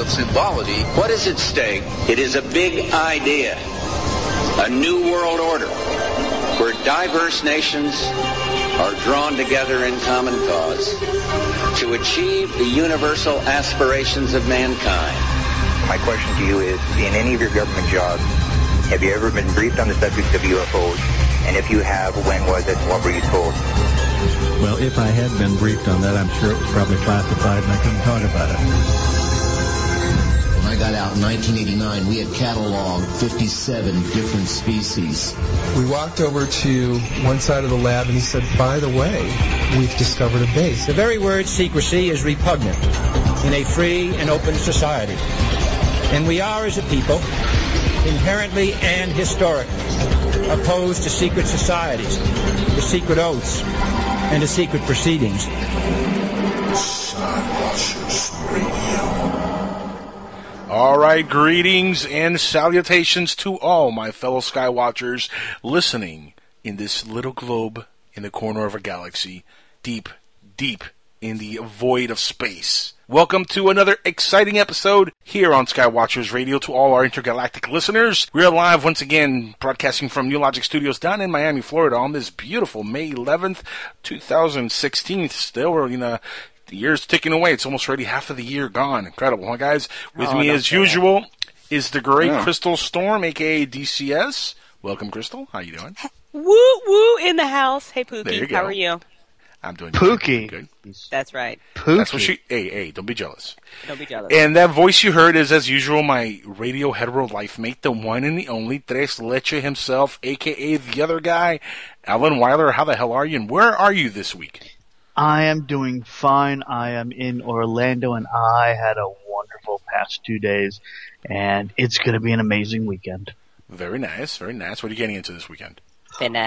of symbology. What is at stake? It is a big idea, a new world order, where diverse nations are drawn together in common cause to achieve the universal aspirations of mankind. My question to you is, in any of your government jobs, have you ever been briefed on the subject of UFOs? And if you have, when was it? What were you told? Well, if I had been briefed on that, I'm sure it was probably classified and I couldn't talk about it. When I got out in 1989, we had cataloged 57 different species. We walked over to one side of the lab and he said, by the way, we've discovered a base. The very word secrecy is repugnant in a free and open society. And we are, as a people, inherently and historically opposed to secret societies, to secret oaths, and to secret proceedings. All right, greetings and salutations to all my fellow Skywatchers listening in this little globe in the corner of a galaxy, deep, deep in the void of space. Welcome to another exciting episode here on Skywatchers Radio to all our intergalactic listeners. We are live once again broadcasting from New Logic Studios down in Miami, Florida on this beautiful May 11th, 2016. Still, we're, you know, the year's ticking away. It's almost already half of the year gone. Incredible, huh, guys? With Oh, me, as usual, is the great Yeah. Crystal Storm, aka DCS. Welcome, Crystal. How you doing? Woo woo in the house. Hey There Pookie, you how are you? I'm doing good. Pookie. good. That's right. Pookie. That's what she. Hey, hey, don't be jealous. Don't be jealous. And that voice you heard is, as usual, my radio hetero life mate, the one and the only Tres Leche himself, aka the other guy, Alan Weiler. How the hell are you? And where are you this week? I am doing fine. I am in Orlando and I had a wonderful past two days and it's going to be an amazing weekend. Very nice, very nice. What are you getting into this weekend?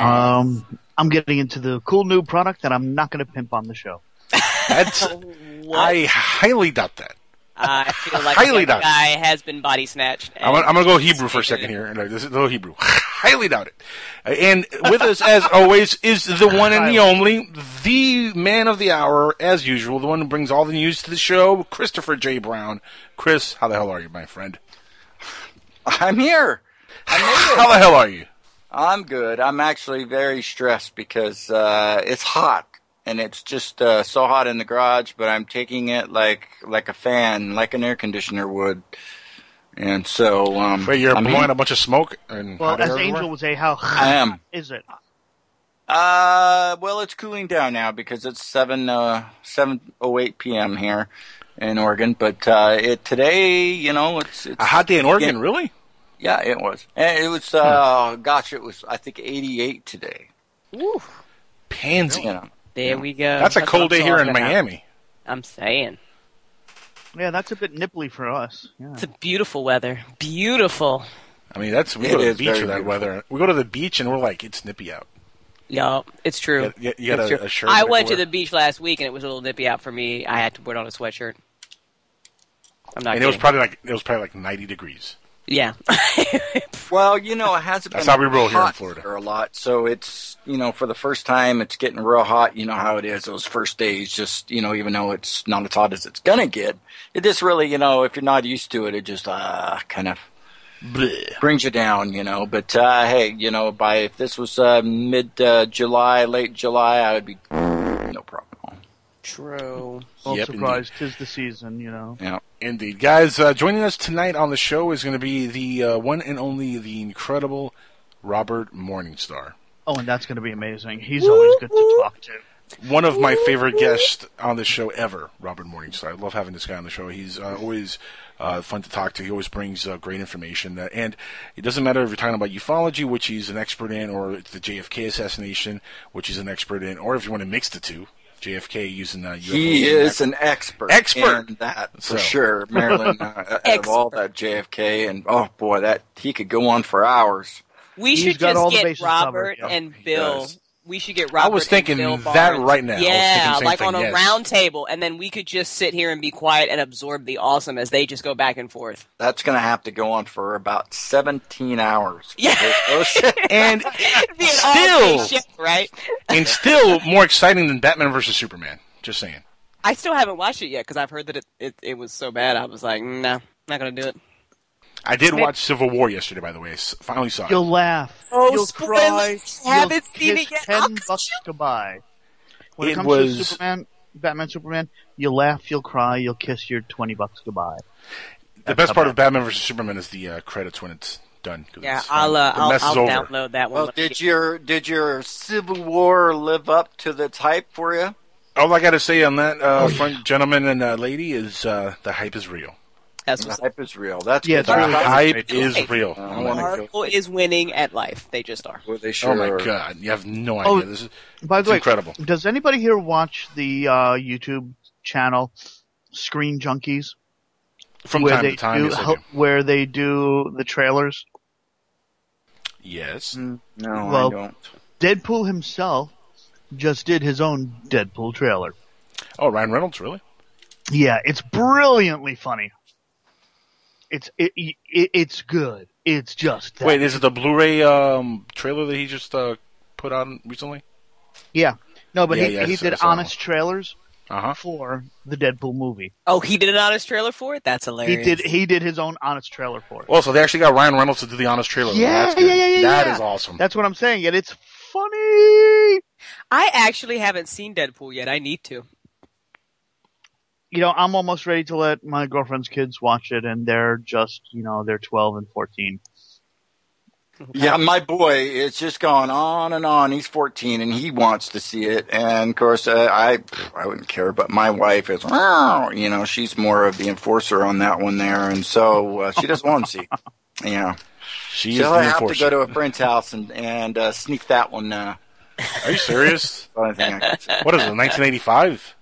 Um, I'm getting into the cool new product that I'm not going to pimp on the show. That's, I highly doubt that. I feel like Highly the doubt it. guy has been body snatched. I'm, gonna- I'm going to go Hebrew for a second here. No, This is a little Hebrew. Highly doubt it. Uh, And with us, as always, is the one and the only, the man of the hour, as usual, the one who brings all the news to the show, Christopher J. Brown. Chris, how the hell are you, my friend? I'm here. I made it. How the hell are you? I'm good. I'm actually very stressed because uh, it's hot and it's just uh, so hot in the garage. But I'm taking it like like a fan, like an air conditioner would. And so, um, Wait, you're I'm blowing here. a bunch of smoke and Well, hot air as everywhere? Angel would say, how I am. is it? Uh, well, it's cooling down now because it's seven uh seven oh eight p.m. here in Oregon. But uh, it today, you know, it's, it's A hot day in Oregon, really? Yeah, it was. And it was. Uh, gosh, it was. I think eighty eight today. Pansy. You know. There we go. That's a what cold day here in talking about. Miami. I'm saying. Yeah, that's a bit nipply for us. Yeah. It's a beautiful weather. Beautiful. I mean, that's we It go to the beach very for that beautiful. weather. We go to the beach and we're like, it's nippy out. No, it's true. You got- you got a- true. a shirt I went you to the beach last week and it was a little nippy out for me. I had to put on a sweatshirt. I'm not and it was probably like it was probably like 90 degrees. Yeah. Well, you know, it hasn't That's been how we roll here in Florida. for a lot, so it's you know for the first time it's getting real hot. You know how it is those first days. Just you know, even though it's not as hot as it's gonna get, it just really you know if you're not used to it, it just uh kind of brings you down. You know, but uh, hey, you know, by if this was uh, mid uh, July, late July, I would be no problem. True. Well, Yep, surprise, tis the season, you know. Yeah. Indeed, guys. Uh, joining us tonight on the show is going to be the uh, one and only, the incredible Robert Morningstar. Oh, and that's going to be amazing. He's always good to talk to. One of my favorite guests on the show ever, Robert Morningstar. I love having this guy on the show. He's uh, always uh, fun to talk to. He always brings uh, great information. And it doesn't matter if you're talking about ufology, which he's an expert in, or it's the JFK assassination, which he's an expert in, or if you want to mix the two, JFK using uh, UFOs. He is an expert, Expert! in that for So. sure. Marilyn, uh, of all that JFK, and oh boy, that he could go on for hours. We He's should just get bases covered, Robert and He Bill. Does. We should get Robert. I was thinking and Bill that Birnes. right now. I thinking Yeah, like thing, on a yes. round table, and then we could just sit here and be quiet and absorb the awesome as they just go back and forth. That's going to have to go on for about seventeen hours. Yeah. And It'd be an Still- all-day right? and still more exciting than Batman versus Superman. Just saying. I still haven't watched it yet because I've heard that it, it, it was so bad. I was like, mm, no, not gonna do it. I did watch Civil War yesterday, by the way. I s- finally saw it. You'll laugh. Oh, You'll spoilers. cry. Haven't you'll seen it kiss yet. Ten bucks to buy. When it, It comes was- to Superman, Batman, Superman, you'll laugh, you'll cry, you'll kiss your twenty bucks goodbye. the best part of Batman vs Superman is the uh, credits when it's done. Yeah, it's. I'll uh, I'll, I'll download that one. Well, when I did get- your did your Civil War live up to the hype for you? All I got to say on that, uh, front gentleman and uh, lady, is uh, the hype is real. That's what's hype is real. That's Yeah, it's The really hype is Hey. real. I Oh wanna my, go- Marvel is winning at life. They just are. Well, they sure oh my are. god! You have no idea. Oh, this is By the way, incredible. does anybody here watch the uh, YouTube channel Screen Junkies? From where time they to time, do, yes, I hel- do. where they do the trailers. Yes. Mm, No, Well- I don't. Deadpool himself just did his own Deadpool trailer. Oh, Ryan Reynolds, really? Yeah, it's brilliantly funny. It's it, it it's good. It's just that. Wait, is it the Blu-ray um, trailer that he just uh, put on recently? yeah. No, but Yeah, he, yeah, he did saw honest trailers Uh huh. for the Deadpool movie. Oh, he did an honest trailer for it. That's hilarious. He hilarious. did he did his own honest trailer for it. Well, so they actually got Ryan Reynolds to do the honest trailer. Yeah, That's good. yeah, yeah, yeah, That yeah. is awesome. That's what I'm saying, and it's funny. I actually haven't seen Deadpool yet. I need to. You know, I'm almost ready to let my girlfriend's kids watch it, and they're just, you know, they're 12 and 14. Yeah, my boy is just going on and on. He's 14 and he wants to see it. And of course, uh, I I wouldn't care, but my wife is, "Meow," you know, she's more of the enforcer on that one there, and so uh, she doesn't want to see. Yeah, She is she'll have to go to a friend's house and and uh, sneak that one. Uh, Are you serious? only thing I what is it? 1985?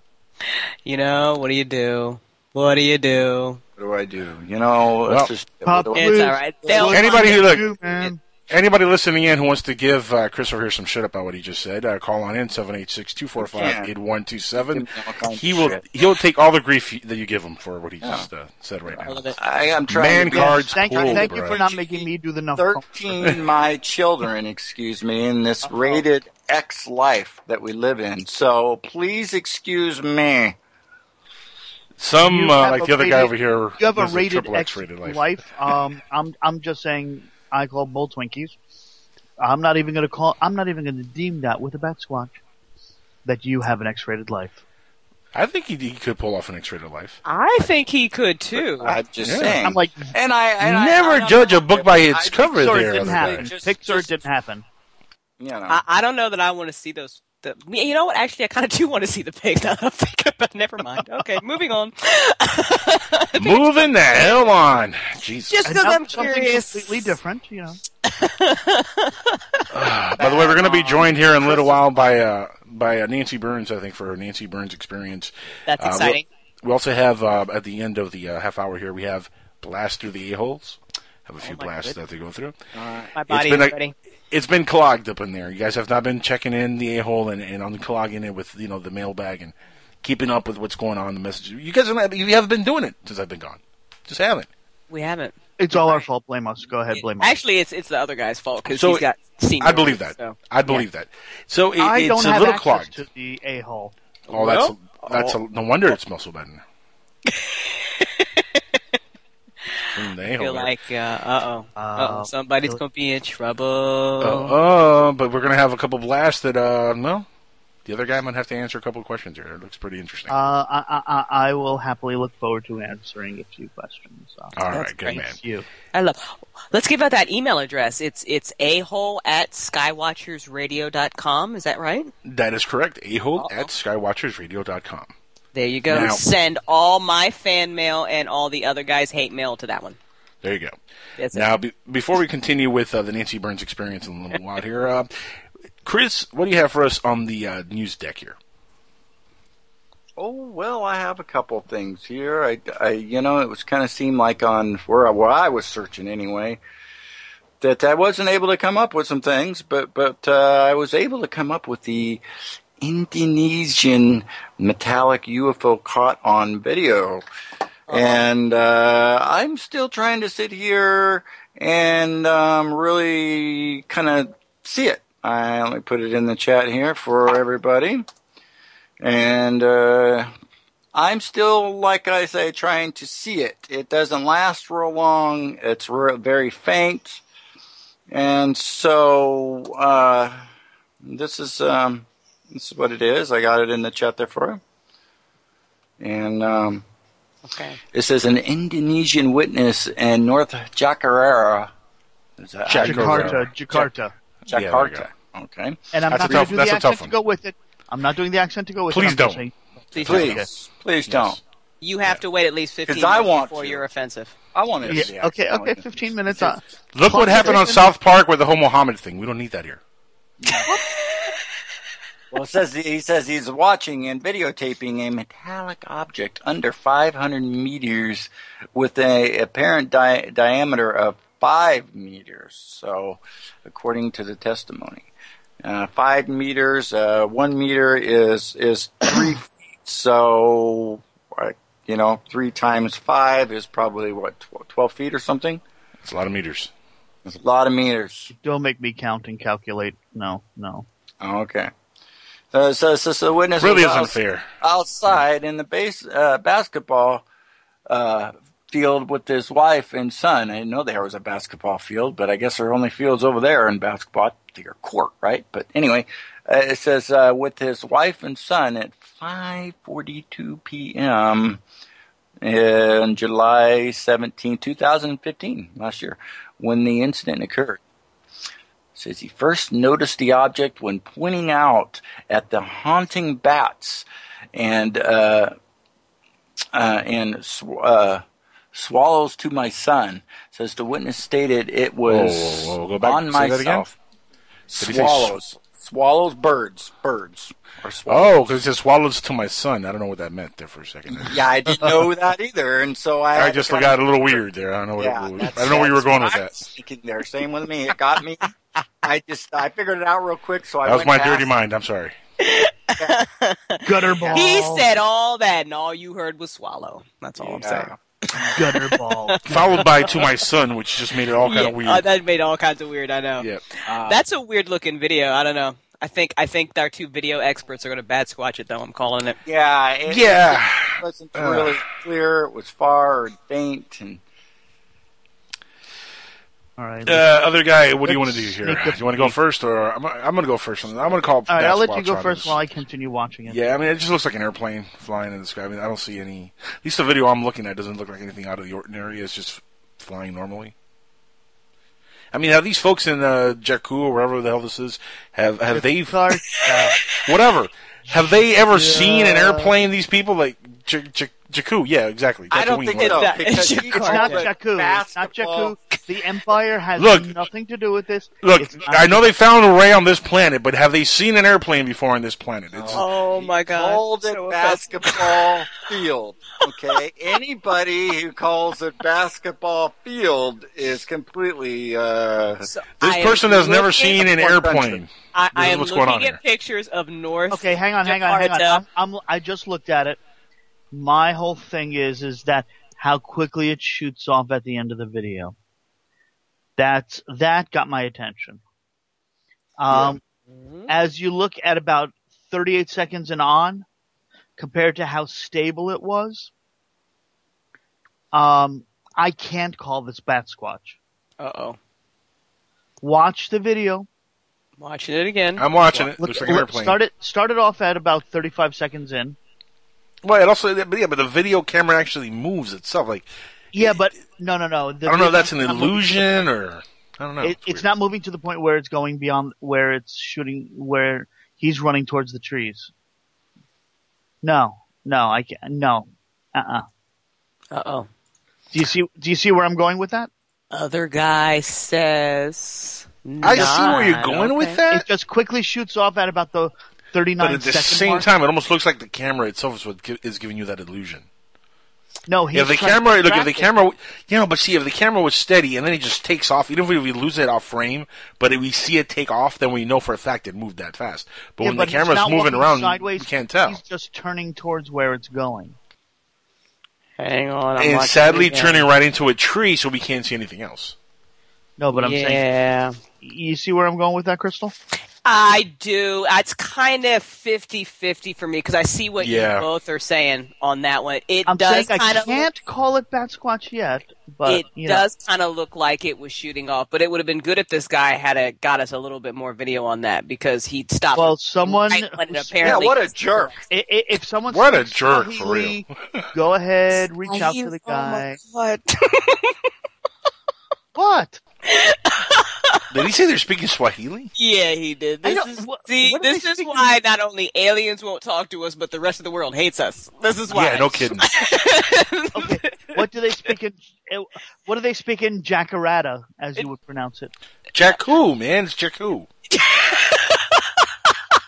You know, what do you do? What do you do? What do I do? You know, Well, it's just Pop what do I- It's Please. all right. They'll Anybody who it. look, You, man. anybody listening in who wants to give uh, Christopher here some shit about what he just said, uh, call on in 786-245-8127. all kinds He of will shit. he'll take all the grief that you give him for what he Yeah. just uh, said right now. love. I am trying Man to be cards Thank, pulled, thank you for not making me do the number. 13 my children, excuse me, in this rated X life that we live in. So please excuse me. Some uh, like the other guy over here. You have a rated triple X X-rated life. life. Um, I'm I'm just saying I call bull Twinkies. I'm not even gonna call. I'm not even gonna deem that with a bat squatch that you have an X-rated life. I think he, he could pull off an X-rated life. I think he could too. I'm just Yeah. saying. I'm like, and I and Never I don't judge a book by its I cover Pixar there. didn't happen. guy. Just- Pixar just- didn't happen. You know. I, I don't know that I want to see those. The, you know what? Actually, I kind of do want to see the pig. Now that I'm thinking about. Never mind. Okay, moving on. Moving the hell on. Jesus. Just And because I'm curious. completely different, you know. By the way, we're going to be joined here in a little while by uh, by uh, Nancy Birnes, I think, for her Nancy Birnes experience. That's Uh, we'll- exciting. We also have uh, at the end of the uh, half hour here, we have blast through the a holes. Have a few my blasts goodness. that they go through. My body been is a- ready. It's been clogged up in there. You guys have not been checking in the a hole and, and unclogging it with you know the mailbag and keeping up with what's going on. The messages. You guys are not, you haven't been doing it since I've been gone. Just haven't. We haven't. It's all our fault. Blame us. Go ahead, blame us. Actually, it's it's the other guy's fault because So, he's got senior. I believe that. So. I believe that. So it, I it's don't a have little access clogged. to the a hole. Oh, that's Well, that's a, no wonder it smells so bad in there. In the I a-hole feel like uh oh uh oh somebody's gonna be in trouble. Uh, uh, but we're gonna have a couple blasts that uh well, the other guy might have to answer a couple questions here. It looks pretty interesting. Uh, I, I, I I will happily look forward to answering a few questions. Uh, All that's right, good man. thank you. I love. Let's give out that email address. It's it's a hole at skywatchersradio.com. Is that right? That is correct. A-hole at skywatchersradio.com. There you go. Now- Send all my fan mail and all the other guys' hate mail to that one. There you go. That's now, be, before we continue with uh, the Nancy Birnes experience in a little while here, uh, Chris, what do you have for us on the uh, news deck here? Oh well, I have a couple things here. I, I you know, it was kind of seemed like on where I, where I was searching anyway that I wasn't able to come up with some things, but but uh, I was able to come up with the Indonesian metallic UFO caught on video. And uh, I'm still trying to sit here and um, really kind of see it. I only put it in the chat here for everybody. And uh, I'm still, like I say, trying to see it. It doesn't last real long. It's re- very faint, and so uh, this is um, this is what it is. I got it in the chat there for you, and um, Okay. it says an Indonesian witness in North Jakarta. Is that Jakarta. Jakarta. Yeah, Jakarta. Okay. And I'm That's not going to do the a accent to go with it. I'm not doing the accent to go with Please it. I'm just don't. saying- Please, Please, please don't. You have to wait at least 15 'Cause I minutes want before to. you're offensive. I want to. Yeah, okay, okay, 15 minutes. Uh, Look what happened on South Park with the whole Muhammad thing. We don't need that here. Well, it says he says he's watching and videotaping a metallic object under 500 meters with a apparent di- diameter of five meters. So, according to the testimony, uh, five meters, uh, one meter is is three feet. So, uh, you know, three times five is probably what tw- 12 feet or something. It's a lot of meters. It's a lot of meters. Don't make me count and calculate. No, no. Okay. Uh, so, so, so the witness Really isn't outs- fair. outside in the base uh, basketball uh, field with his wife and son. I didn't know there was a basketball field, but I guess there are only fields over there in basketball. Your court, right? But anyway, uh, it says uh, with his wife and son at 5:42 p.m. in July 17, 2015, last year, when the incident occurred says he first noticed the object when pointing out at the haunting bats and uh, uh, and sw- uh, swallows to my son. Says the witness stated it was Whoa, whoa, whoa. Go back- on say that again? myself. Swallows, swallows, birds, birds, or swallows. Oh, because it says swallows to my son. I don't know what that meant there for a second. Yeah, I didn't know that either, and so I. I just to got a little weird there. I don't know what Yeah, it, I don't know where you were going with that. was thinking there, same with me. It got me. I just I figured it out real quick, so I That was went my past dirty mind. I'm sorry. Gutter ball. He said all that, and all you heard was swallow. That's all I'm saying. gutter ball. Followed by to my son, which just made it all kind Yeah, of weird. uh, that made all kinds of weird. I know. Yep. Uh, That's a weird looking video. I don't know. I think I think our two video experts are going to bad squatch it though. I'm calling it. Yeah, it, Yeah. it wasn't Uh. really clear. It was far and faint, and All right. Uh, other guy, what do you want to do here? Do you want to go first, or I'm, I'm going to go first? I'm going to call. All right, I'll let you go first this. while I continue watching it. Yeah, I mean, it just looks like an airplane flying in the sky. I mean, I don't see any. At least the video I'm looking at doesn't look like anything out of the ordinary. It's just flying normally. I mean, have these folks in uh, Jakku or wherever the hell this is have have they Sorry. whatever have they ever seen an airplane? These people like J- J- Jakku, yeah, exactly. I don't think whatever. so It's not- because it's he It's called not it Jakku. It's not basketball. Jakku. The Empire has Look. nothing to do with this. Look, not- I know they found a ray on this planet, but have they seen an airplane before on this planet? It's, Oh my god! Called it So basketball field. Okay, anybody who calls it basketball field is completely. Uh, So this I person has never seen an What country? airplane. I, I am what's looking going on at here. pictures of North. Okay, hang on, hang on, hang on. I'm, I'm, I just looked at it. My whole thing is, is that how quickly it shoots off at the end of the video. That's that got my attention. Um, as you look at about 38 seconds and on, compared to how stable it was, um, I can't call this bat squatch. Uh oh. Watch the video. Watching it again. I'm watching it. Look, Looks like an look- airplane. start it, start it off at about 35 seconds in. Well, it also, but yeah, but the video camera actually moves itself. Like, Yeah, but no, no, no. The I don't know if that's an not moving to the illusion or I don't know. It, it's not moving to the point where it's going beyond where it's shooting, where he's running towards the trees. No, no, I can't. No, uh, uh Uh oh. Do you see? Do you see where I'm going with that? Other guy says. I see where you're nine. going with that. It just quickly shoots off at about the 39 But at the second same mark. time, it almost looks like the camera itself is what gi- is giving you that illusion. no, he's If the trying to camera, look, if the camera, you know, but see, if the camera was steady and then it just takes off, even if we lose it off frame, but if we see it take off, then we know for a fact it moved that fast. But Yeah, when but the camera's moving around, sideways, we can't tell. He's just turning towards where it's going. Hang on. I'm And sadly, it turning right into a tree, so we can't see anything else. No, but I'm saying, yeah. you see where I'm going with that, Crystal? I do. It's kind of 50-50 for me because I see what Yeah. you both are saying on that one. It I'm does saying kind I of can't call it Bat Squatch yet, but it you know. does kind of look like it was shooting off, but it would have been good if this guy had a, got us a little bit more video on that because he stopped. Well, someone. right when it yeah, apparently what a jerk. I- i- If someone What a jerk, for Swahili, real. go ahead, reach out to the Oh my guy. God. What? Did he say they're speaking Swahili? Yeah, he did. This is what- see, what this is speaking- why not only aliens won't talk to us, but the rest of the world hates us. This is why. Yeah, no kidding. Okay. what do they speak in? eh, What do they speak in Jacarata, as you would pronounce it? Jakku, man, it's Jakku.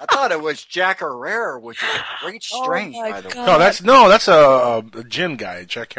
I thought it was Jack which is a great Oh strain, my by the way. God. No, that's no, that's a, a gym guy, Jack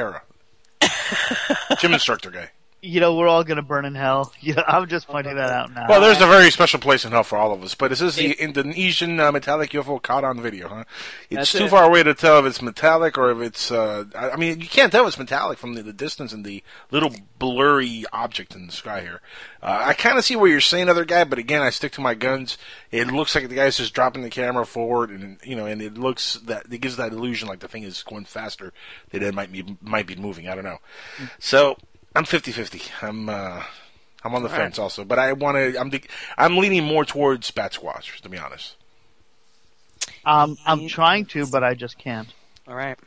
gym instructor guy. You know, we're all gonna burn in hell. You know, I'm just pointing that out now. Well, there's a very special place in hell for all of us, but this is the Indonesian uh, metallic UFO caught on video, huh? It's too it. far away to tell if it's metallic or if it's. Uh, I I mean, you can't tell if it's metallic from the, the distance and the little blurry object in the sky here. Uh, I kind of see what you're saying, other guy, but again, I stick to my guns. It looks like the guy's just dropping the camera forward, and you know, and it looks that it gives that illusion like the thing is going faster than it might be might be moving. I don't know. So I'm 50-50. I'm uh, I'm on the fence also, but I want to. I'm the, I'm leaning more towards Bat Squatch, to be honest. um, I'm trying to, but I just can't. All right.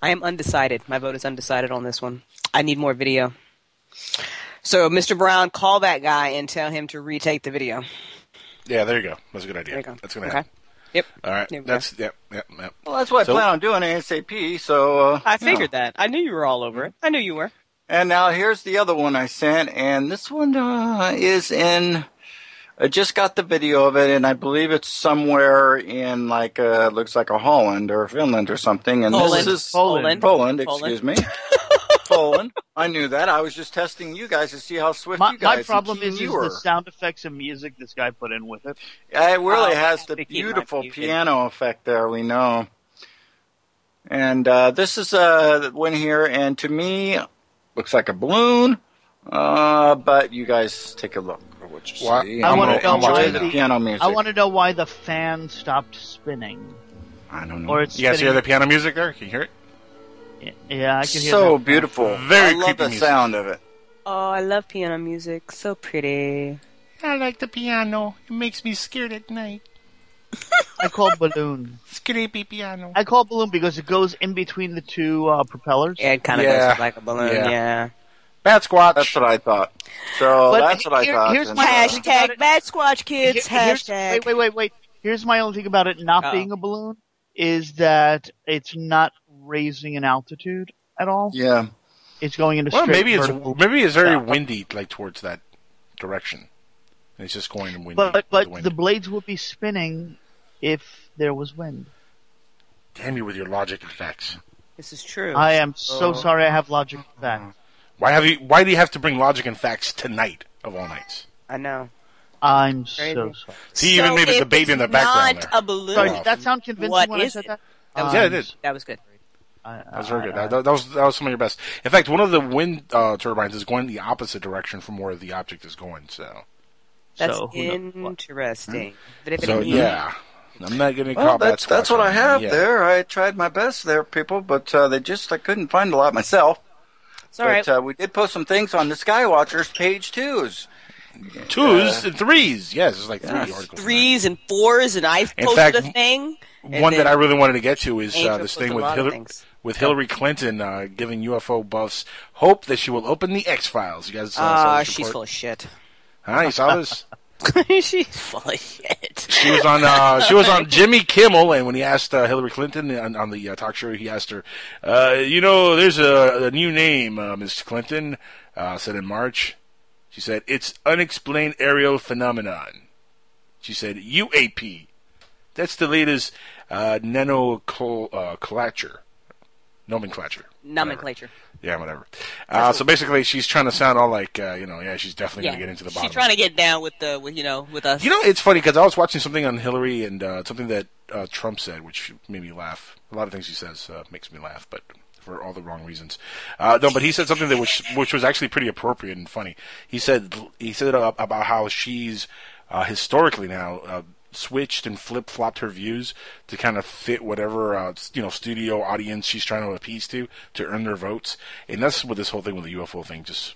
I am undecided. My vote is undecided on this one. I need more video. So, Mr. Brown, call that guy and tell him to retake the video. Yeah, there you go. That's a good idea. There you go. That's gonna Okay. happen. Yep. All right. There That's yep, yep, yep. Well, that's what So- I plan on doing ASAP. So uh, I you know. figured that. I knew you were all over it. I knew you were. And now here's the other one I sent, and this one uh, is in. I just got the video of it, and I believe it's somewhere in like uh, looks like a Holland or Finland or something. And Poland. this is Poland. Poland, Poland. excuse me. Poland. I knew that. I was just testing you guys to see how swift My, you guys my problem is, is the sound effects and music this guy put in with it. Yeah, it really Oh, has the have to keep my beautiful piano effect there. We know. And uh, this is uh, one here, and to me, looks like a balloon. Uh, but you guys take a look at what you Well, see. I I'm wanna gonna know why enjoy the the- piano music. I want to know why the fan stopped spinning, I don't know. or it's You guys hear spinning. the piano music there? Can you hear it? Yeah, I can hear it so that. beautiful. Very I love creepy the music. sound of it. Oh, I love piano music. So pretty. I like the piano. It makes me scared at night. I call balloon. Scrapey piano. I call balloon because it goes in between the two uh, propellers. Yeah, it kind of Yeah. does look like a balloon. Yeah. Yeah. Bat Squatch. That's what I thought. So But that's what I here- thought. here's and, my uh, hash- Hashtag. Bad Squatch Kids. Here- here's- Hashtag. Wait, wait, wait, wait. Here's my only thing about it not Uh-oh. being a balloon is that it's not raising in altitude at all. yeah. It's going into Well, straight maybe it's vertical. maybe it's very Yeah. windy, like towards that direction. And it's just going in windy. But with but the wind. the blades will be spinning if there was wind. Damn you with your logic and facts. This is true. I am so Oh. sorry. I have logic for that. Why have you? Why do you have to bring logic and facts tonight of all nights? I know. I'm Crazy. so sorry. See, even So maybe the if baby in the it's background Not there. a balloon. Sorry, did that sound convincing What when I said it? that? That was Yeah, Um, it did. That was good. I, That was very good. I- That, that was that was some of your best. In fact, one of the wind uh, turbines is going the opposite direction from where the object is going. So, That's So, who knows what? interesting. so yeah, I'm not going to Well, call that's that. that's what I have there. I tried my best there, people, but uh, they just I couldn't find a lot myself. It's all right. But uh, we did post some things on the Skywatchers page twos. Twos and threes. Yes, it's like three Yes. articles. Threes and fours, and I In posted fact, a thing. One that I really wanted to get to is uh, this thing with Hillary, with Hillary Clinton uh, giving UFO buffs hope that she will open the X Files. You guys uh, saw Ah, this she's report? full of shit. Huh? You saw this? she's full of shit. She was on. Uh, she was on Jimmy Kimmel, and when he asked uh, Hillary Clinton on, on the uh, talk show, he asked her, uh, "You know, there's a, a new name, uh, Ms. Clinton." Uh, said in March, she said it's unexplained aerial phenomenon. She said UAP. That's the latest uh, nomenclature. Nomenclature. Nomenclature. Yeah, whatever. Uh, so basically, she's trying to sound all like, uh, you know, yeah, she's definitely Yeah, going to get into the bottom. she's trying to get down with the, with, you know, with us. You know, it's funny because I was watching something on Hillary and uh, something that uh, Trump said, which made me laugh. A lot of things he says uh, makes me laugh, but for all the wrong reasons. Uh, no, but he said something that which which was actually pretty appropriate and funny. He said he said about how she's uh, historically now uh, switched and flip flopped her views to kind of fit whatever uh, you know studio audience she's trying to appease to to earn their votes, and that's what this whole thing with the UFO thing just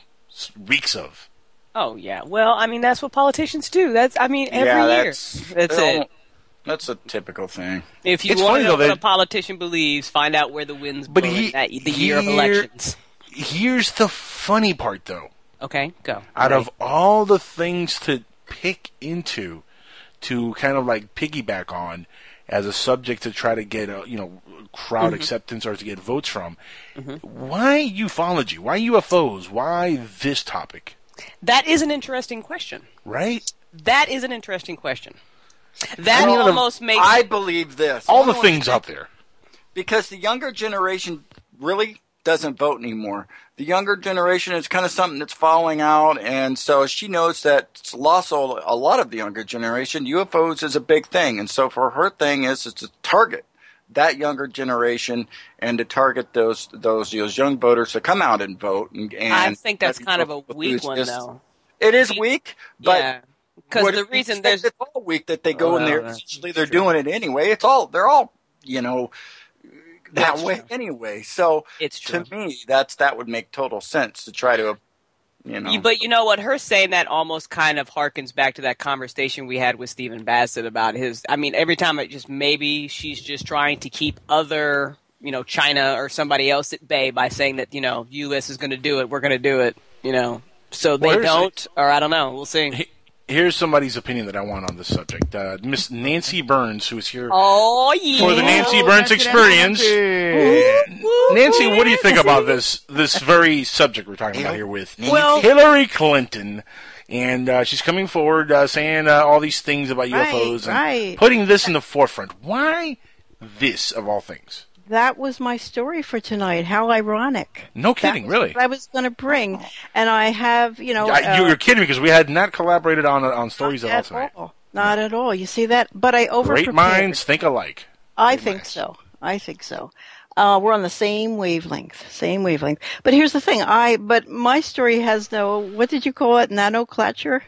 reeks of. Oh yeah. Well, I mean that's what politicians do. That's I mean every yeah, year. that's That's it. That's a typical thing. If you It's want funny, to know though, what a politician believes, find out where the winds But blow he- in the year of elections. Here's the funny part, though. Okay, go. out Right. of all the things to pick into to kind of like piggyback on as a subject to try to get a you know crowd Mhm. acceptance or to get votes from Mhm. why ufology why ufos why this topic That is an interesting question. right That is an interesting question. That I mean, almost makes I believe this. all the things out there because the younger generation really doesn't vote anymore. The younger generation is kind of something that's falling out, and so she knows that it's lost all- a lot of the younger generation. UFOs is a big thing, and so for her thing is is to target that younger generation and to target those those those young voters to come out and vote. And, and I think that's kind of a weak one, just- though. It is weak, but yeah, because the reason there's it's all weak that they go in there. Well, Essentially, they're doing it anyway. It's all they're all you know that That's way true. anyway. So it's true. to me, that's that would make total sense to try to you know. But you know what? Her saying that almost kind of harkens back to that conversation we had with Stephen Bassett about his. I mean, every time it just maybe she's just trying to keep other, you know, China or somebody else at bay by saying that you know U.S. is going to do it, we're going to do it, you know. So they don't, or I don't know. We'll see. Here's somebody's opinion that i want on this subject uh, miss nancy birnes who is here Oh yeah. for the nancy birnes experience Nancy, what do you think about this this very subject we're talking about here with Well- Hillary Clinton? And uh, she's coming forward uh, saying uh, all these things about Right, UFOs and right. putting this in the forefront. Why this of all things? That was my story for tonight. How ironic. No kidding, was really. what I was going to bring, and I have, you know, I- you, uh, you're kidding me because we had not collaborated on on stories at all at tonight. all. Not at all. You see that? But I over Great minds think alike. I think so. I think so. Uh, we're on the same wavelength, same wavelength. But here's the thing. I but my story has no. What did you call it? Nanoclature.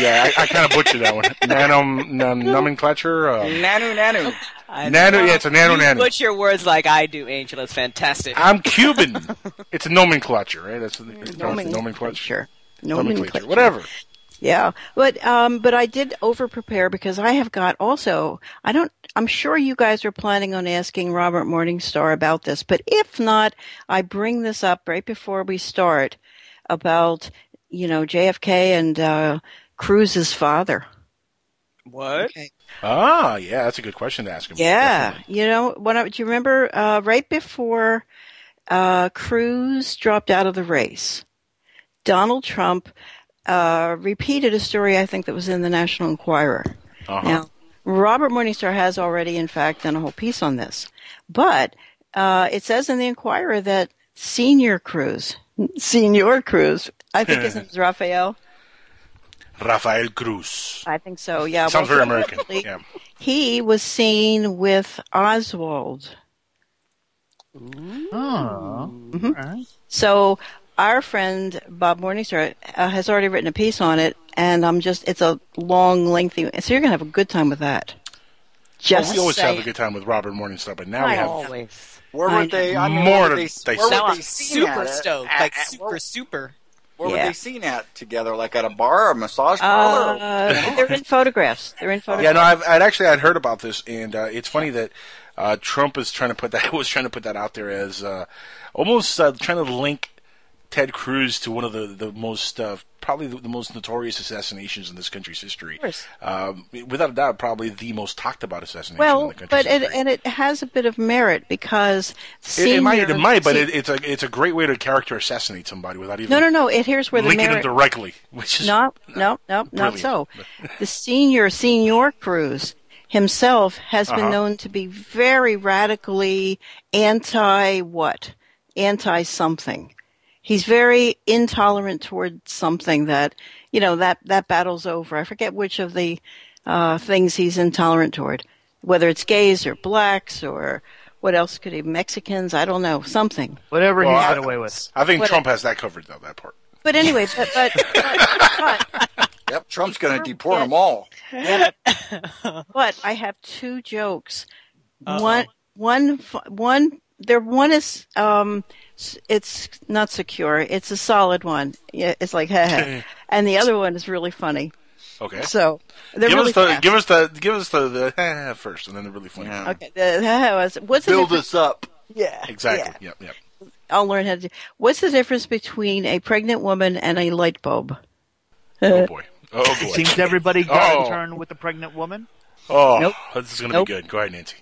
Yeah, I, I kind of butchered that one. Nano num, nomenclature. Uh, nanu nanu. Nano. Yeah, it's a nano you nano. Put your words like I do, Angel. It's fantastic. I'm Cuban. it's a nomenclature, right? That's it's Nomenclature. nomenclature. Nomenclature. Whatever. Yeah, but um, but I did over prepare because I have got also. I don't. I'm sure you guys are planning on asking Robert Morningstar about this, but if not, I bring this up right before we start about you know JFK and uh, Cruz's father. What? Ah, yeah, that's a good question to ask him. Yeah, you know, when I, do you remember uh, right before uh, Cruz dropped out of the race, Donald Trump uh, repeated a story I think that was in the National Enquirer. Uh-huh. Now, Robert Morningstar has already, in fact, done a whole piece on this, but uh, it says in the Enquirer that Senior Cruz, Senior Cruz, I think his name is Rafael. Rafael Cruz. I think so. Yeah, Sounds well, very American. Yeah. He was seen with Oswald. Oh. Mhm. So our friend Bob Morningstar uh, has already written a piece on it, and I'm just, it's a long, lengthy, so you're going to have a good time with that. Just well, we always saying. have a good time with Robert Morningstar, but now we have always. Where I were they? I mean, More where to were they, dissect. where Now were I'm they super stoked, At- like at- super, where, where were they seen at together? Like at a bar, or a massage parlor? or- Uh, they're in photographs. They're in photographs. Yeah, no, I've, I'd actually I'd heard about this, and uh, it's funny that uh, Trump is trying to put that was trying to put that out there as uh, almost uh, trying to link Ted Cruz to one of the the most uh, probably the, the most notorious assassinations in this country's history. Um, without a doubt, probably the most talked about assassination in Well, the country's but it, history. and it has a bit of merit because It, it might, it might, but it, it's a it's a great way to character assassinate somebody without even no, no, no. It here's where the linking merit. them directly, which is No, no, no, not so. The senior, Senior Cruz himself has been Uh-huh. known to be very radically anti what? Anti something. He's very intolerant toward something that, you know, that, that battle's over. I forget which of the, uh, things he's intolerant toward. Whether it's gays or blacks or what else could he, Mexicans, I don't know, something. Whatever Well, he I- got away with. I think What- Trump has that covered though. That part. But anyway, but, but, but, but Yep, Trump's going to deport them all. but I have two jokes. Uh-oh. One, one, f- one. There, one is um, it's not secure. It's a solid one. Yeah, it's like, and the other one is really funny. Okay. So they're give really us the give us the give us the, the first, and then they're really funny. Okay. The, was, what's the Build difference- us up. Yeah. Exactly. Yep. Yep. I'll learn how to do. What's the difference between a pregnant woman and a light bulb? Oh boy. Oh boy. Seems everybody got Oh. a turn with the pregnant woman. Oh, Nope. this is going to Nope. be good. Go ahead, Nancy.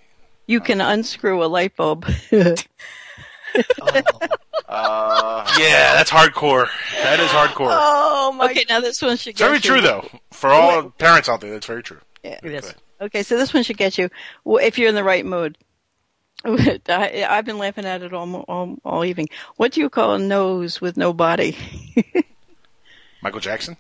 You can unscrew a light bulb. Uh, Yeah, that's hardcore. That is hardcore. oh my! Okay, now this one should. it's very get you. true, though. For all parents out there, that's very true. Yeah. Yes. Okay, so this one should get you if you're in the right mood. I, I've been laughing at it all, all all evening. What do you call a nose with no body? Michael Jackson.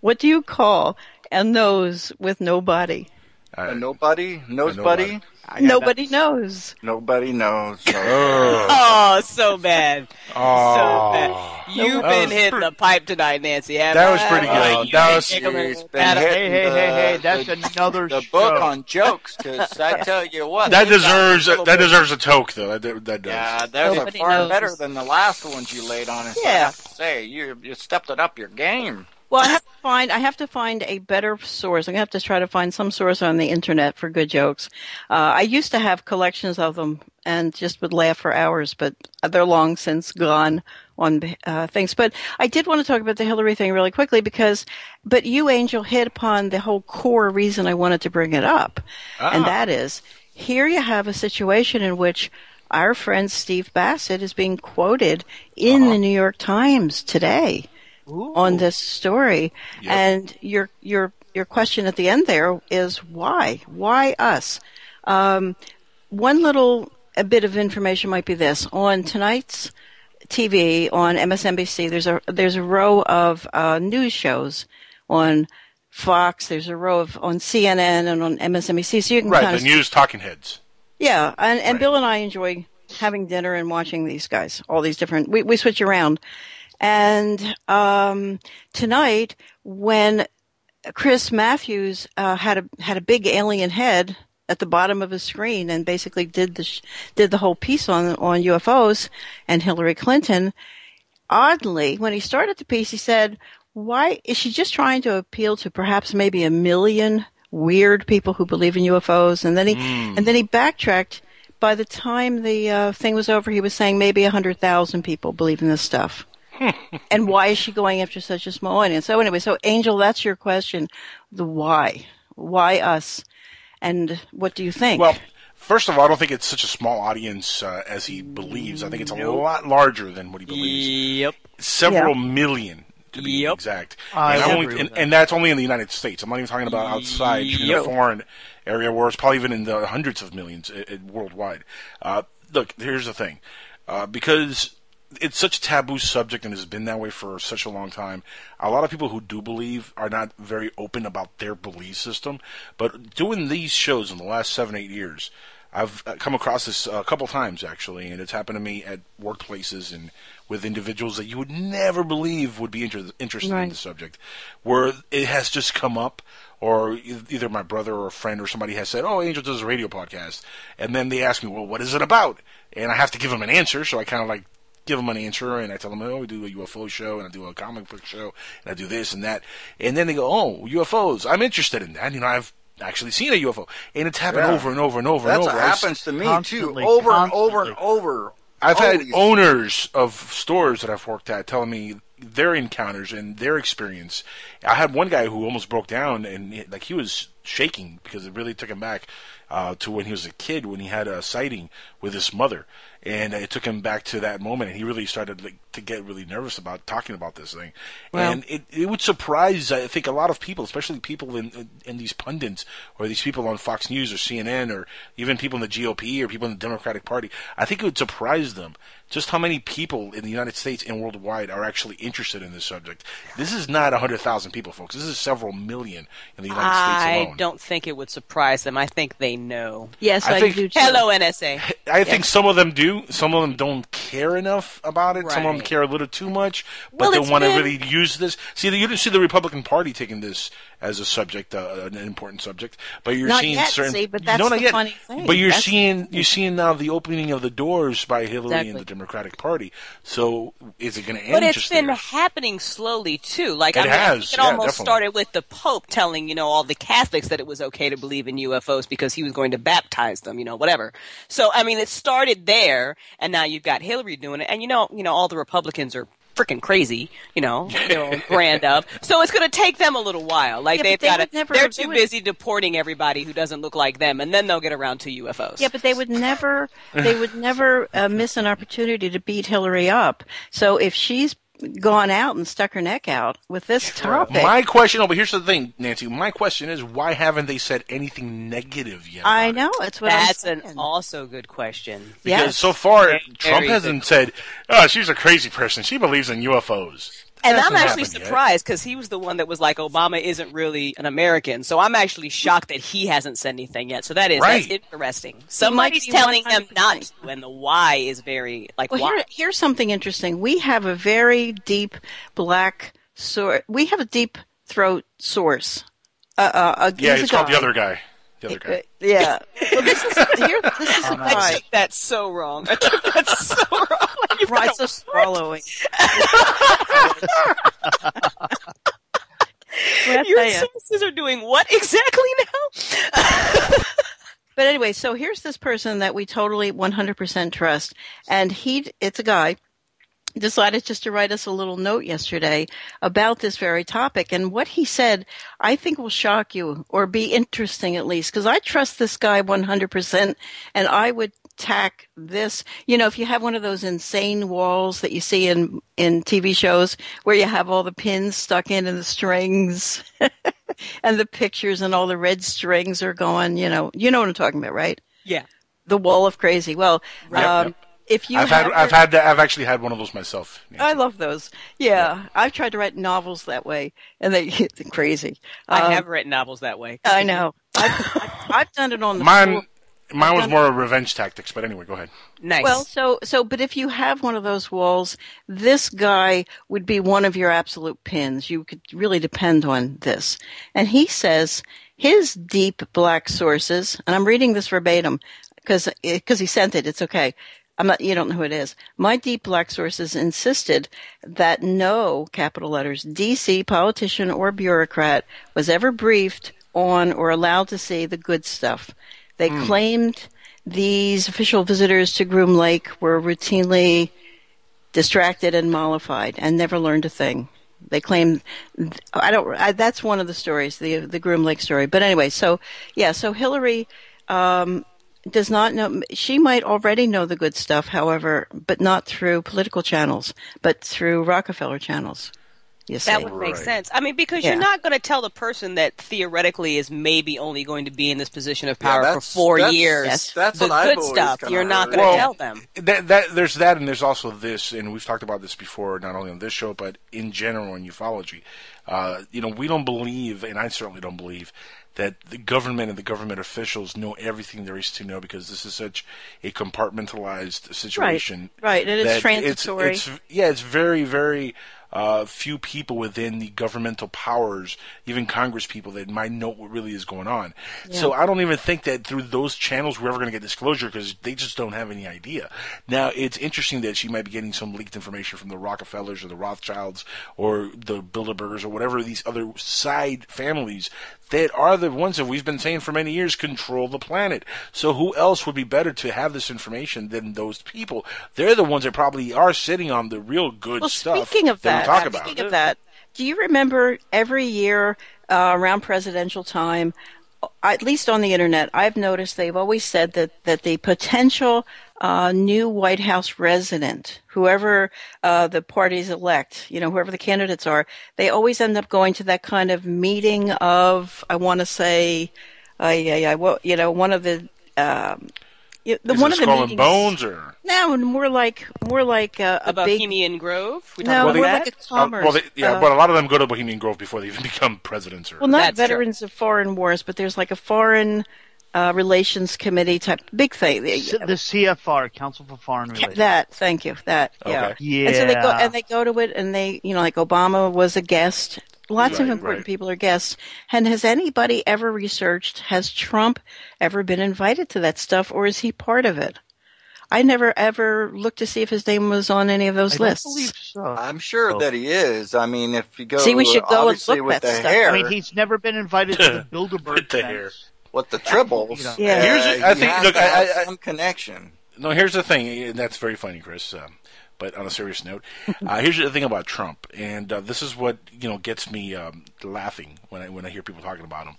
What do you call a nose with no body? Uh, a nobody? Nose nobody. buddy? Nobody knows. Nobody knows. Oh. Oh, so bad. Oh. So bad. You've That been hitting pre- the pipe tonight, Nancy. haven't That was pretty good. That was- taking a- He's been Adam, hitting Hey, hey, hey, hey! That's the, another the show. book on jokes, because I tell you what. That deserves a that deserves a toke, though. That, that does. Yeah, those Nobody are far knows. better than the last ones you laid on us. I Yeah. have to say you you stepped it up your game. Well, I have to find I have to find a better source. I'm gonna have to try to find some source on the internet for good jokes. Uh, I used to have collections of them and just would laugh for hours, but they're long since gone on uh, things. But I did want to talk about the Hillary thing really quickly because, but you, Angel, hit upon the whole core reason I wanted to bring it up, and Ah. that is here you have a situation in which our friend Steve Bassett is being quoted in the New York Times today on this story. Yep. And your your your question at the end there is why? Why us? Um, one little a bit of information might be this on tonight's TV on MSNBC. There's a there's a row of uh, news shows on Fox. There's a row of on CNN and on MSNBC. So you can Right, kind the of news talking heads. yeah, and, and Right. Bill and I enjoy having dinner and watching these guys, all these different. We we switch around, and um, tonight when Chris Matthews uh, had a had a big alien head at the bottom of his screen and basically did the sh- did the whole piece on on UFOs and Hillary Clinton. Oddly, when he started the piece, he said, "Why is she just trying to appeal to perhaps maybe a million weird people who believe in UFOs?" And then he and then he backtracked. By the time the uh, thing was over, he was saying maybe a hundred thousand people believe in this stuff. and why is she going after such a small audience? So anyway, so Angel, that's your question. The why? Why us? And what do you think? Well, first of all, I don't think it's such a small audience uh, as he believes. I think it's a lot larger than what he believes. Yep. Several Yeah. million, to be Yep. exact. I and, I'm agree only, and, that. and that's only in the United States. I'm not even talking about outside in Yep. a foreign area where it's probably even in the hundreds of millions uh, uh, worldwide. Uh, look, here's the thing. Uh, because it's such a taboo subject and has been that way for such a long time. A lot of people who do believe are not very open about their belief system. But doing these shows in the last seven, eight years, I've uh, come across this a couple times actually, and it's happened to me at workplaces and with individuals that you would never believe would be inter- interested in the subject, where it has just come up, or either my brother or a friend or somebody has said, "Oh, Angel does a radio podcast," and then they ask me, "Well, what is it about?" And I have to give them an answer, so I kind of like give them an answer, and I tell them, "Oh, we do a UFO show, and I do a comic book show, and I do this and that," and then they go, "Oh, UFOs, I'm interested in that." You know, I've actually seen a UFO, and it's happened Yeah. over and over and over That's and over. I've happens to me Constantly, too, over and over and over. I've had owners of stores that I've worked at telling me their encounters and their experience. I had one guy who almost broke down and he- like he was shaking because it really took him back uh, to when he was a kid when he had a sighting with his mother, and it took him back to that moment, and he really started like to get really nervous about talking about this thing, Wow. and it it would surprise I think a lot of people, especially people in, in in these pundits or these people on Fox News or CNN or even people in the GOP or people in the Democratic Party. I think it would surprise them just how many people in the United States and worldwide are actually interested in this subject. This is not hundred thousand people, folks. This is several million in the United States I alone. known. don't think it would surprise them. I think they know. Yes, I I, think- do. Too. Hello, NSA. I think some of them do. Some of them don't care enough about it. Some of them care a little too much, but Well, they want to been- really use this. See, you didn't see the Republican Party taking this as a subject, uh, an important subject, but you're Not seeing yet, certain. see, but that's no, not the yet. funny thing. But you're That's- seeing you're seeing now the opening of the doors by Hillary and the Democratic Party. So is it going to end? But it's been there? happening slowly too. Like It I mean, I has, think it yeah, almost definitely. started with the Pope telling you know all the Catholics that it was okay to believe in UFOs because he was going to baptize them, you know, whatever. So I mean, it started there, and now you've got Hillary doing it, and you know, you know, all the Republicans are freaking crazy, you know, they're all grand up. So it's going to take them a little while. Like Yeah, they've they got would to. They're do too it. busy deporting everybody who doesn't look like them, and then they'll get around to UFOs. Yeah, but they would never they would never uh, miss an opportunity to beat Hillary up. So if she's gone out and stuck her neck out with this topic, My question, no, but here's the thing, Nancy. My question is, why haven't they said anything negative yet? I know it's what That's I'm an also good question. Because Yes. so far, Very Trump hasn't said, "Oh, she's a crazy person. She believes in UFOs." And Hasn't I'm actually surprised because he was the one that was like, Obama isn't really an American. So I'm actually shocked that he hasn't said anything yet. So that is Right. that's interesting. Somebody's telling him 100%. not to, and the why is very like Well, why. here, here's something interesting. We have a very deep black source. We have a deep throat source. Uh, uh, uh, Yeah, it's a called the other guy. The other guy. Yeah. Well, this is here. This is oh, a I guy. took that so wrong. I took that so wrong. You've got Right, so swallowing. Your tell ya. sources are doing what exactly now? But anyway, so here's this person that we totally 100% trust, and he, it's a guy, decided just to write us a little note yesterday about this very topic. And what he said, I think will shock you or be interesting at least, because I trust this guy 100%, and I would tack this, you know, if you have one of those insane walls that you see in, in TV shows where you have all the pins stuck in and the strings and the pictures and all the red strings are going, you know, you know what I'm talking about, right? Yeah. The wall of crazy. Well, Yep, um, yep. If you I've had, have I've had, that, I've actually had one of those myself. Nancy. I love those. Yeah, I've tried to write novels that way, and they they're crazy. I Um, have written novels that way. I know. I've, I've, I've done it on the Mine, floor. mine was done- more revenge tactics. But anyway, go ahead. Nice. Well, so so, but if you have one of those walls, this guy would be one of your absolute pins. You could really depend on this. And he says his deep black sources, and I'm reading this verbatim because because he sent it. It's okay. I'm not. You don't know who it is. My deep black sources insisted that no capital letters DC politician or bureaucrat was ever briefed on or allowed to see the good stuff. They claimed these official visitors to Groom Lake were routinely distracted and mollified and never learned a thing. They claim I don't. I, that's one of the stories, the the Groom Lake story. But anyway, so yeah, so Hillary um, does not know. She might already know the good stuff, however, but not through political channels, but through Rockefeller channels. You see, That would make Right. sense. I mean, because Yeah. you're not going to tell the person that theoretically is maybe only going to be in this position of Yeah, power for four that's- years. Yes. that's the what I've good stuff. You're not going to Well, tell them. That, that there's that, and there's also this, and we've talked about this before, not only on this show but in general in ufology. Uh, you know, we don't believe, and I certainly don't believe, that the government and the government officials know everything there is to know because this is such a compartmentalized situation. right, right. and it's transitory. It's, yeah, it's very, very uh, few people within the governmental powers, even Congress people, that might know what really is going on. So I don't even think that through those channels we're ever going to get disclosure because they just don't have any idea. Now it's interesting that she might be getting some leaked information from the Rockefellers or the Rothschilds or the Bilderbergers or whatever these other side families that are the ones that we've been saying for many years control the planet. So who else would be better to have this information than those people? They're the ones that probably are sitting on the real good Well, stuff. speaking of that, that, we talk about. of that, do you remember every year uh, around presidential time, at least on the internet, I've noticed they've always said that that the potential uh, new White House resident, whoever uh, the parties elect, you know, whoever the candidates are, they always end up going to that kind of meeting of, I want to say, uh, yeah, yeah, well, you know, one of the um, Yeah, the, Is one it of the Skull and meetings- Bones or? No, more like more like a, a The big. Bohemian Grove. We No, talking more about like a that? Uh, commerce. well, they, yeah, uh, but a lot of them go to Bohemian Grove before they even become presidents. Or well, not That's true. veterans of foreign wars, but there's like a foreign uh, relations committee type big thing. C- the CFR, Council for Foreign Relations. That, thank you. That, yeah. Okay. Yeah. And so they go and they go to it, and they, you know, like Obama was a guest. Lots of important right. people are guests. And has anybody ever researched? Has Trump ever been invited to that stuff, or is he part of it? I never ever looked to see if his name was on any of those lists. I don't lists. believe so. I'm sure that he is. I mean, if you go, See, we should go and look with that the stuff. hair, I mean, he's never been invited to the Bilderberg With the events. hair. with the tribbles, You know. Yeah. uh, Here's- he I think- look, I- have I- I- some connection. No, here's the thing, and that's very funny, Chris. Um, but on a serious note, uh, here's the thing about Trump, and uh, this is what you know gets me um, laughing when I when I hear people talking about him.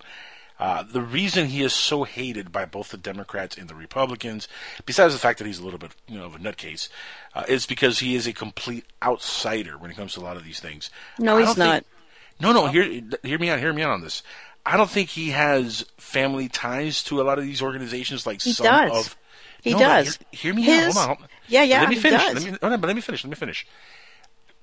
Uh, the reason he is so hated by both the Democrats and the Republicans, besides the fact that he's a little bit you know of a nutcase, uh, is because he is a complete outsider when it comes to a lot of these things. No, he's think- not. no, no. Hear, hear me out. Hear me out on this. I don't think he has family ties to a lot of these organizations like He some does. of. He No, does. Hear, hear me His- out. Hold on. Hold. Yeah, yeah, Let me he finish. does. Let me. Oh, no, but let me finish. Let me finish.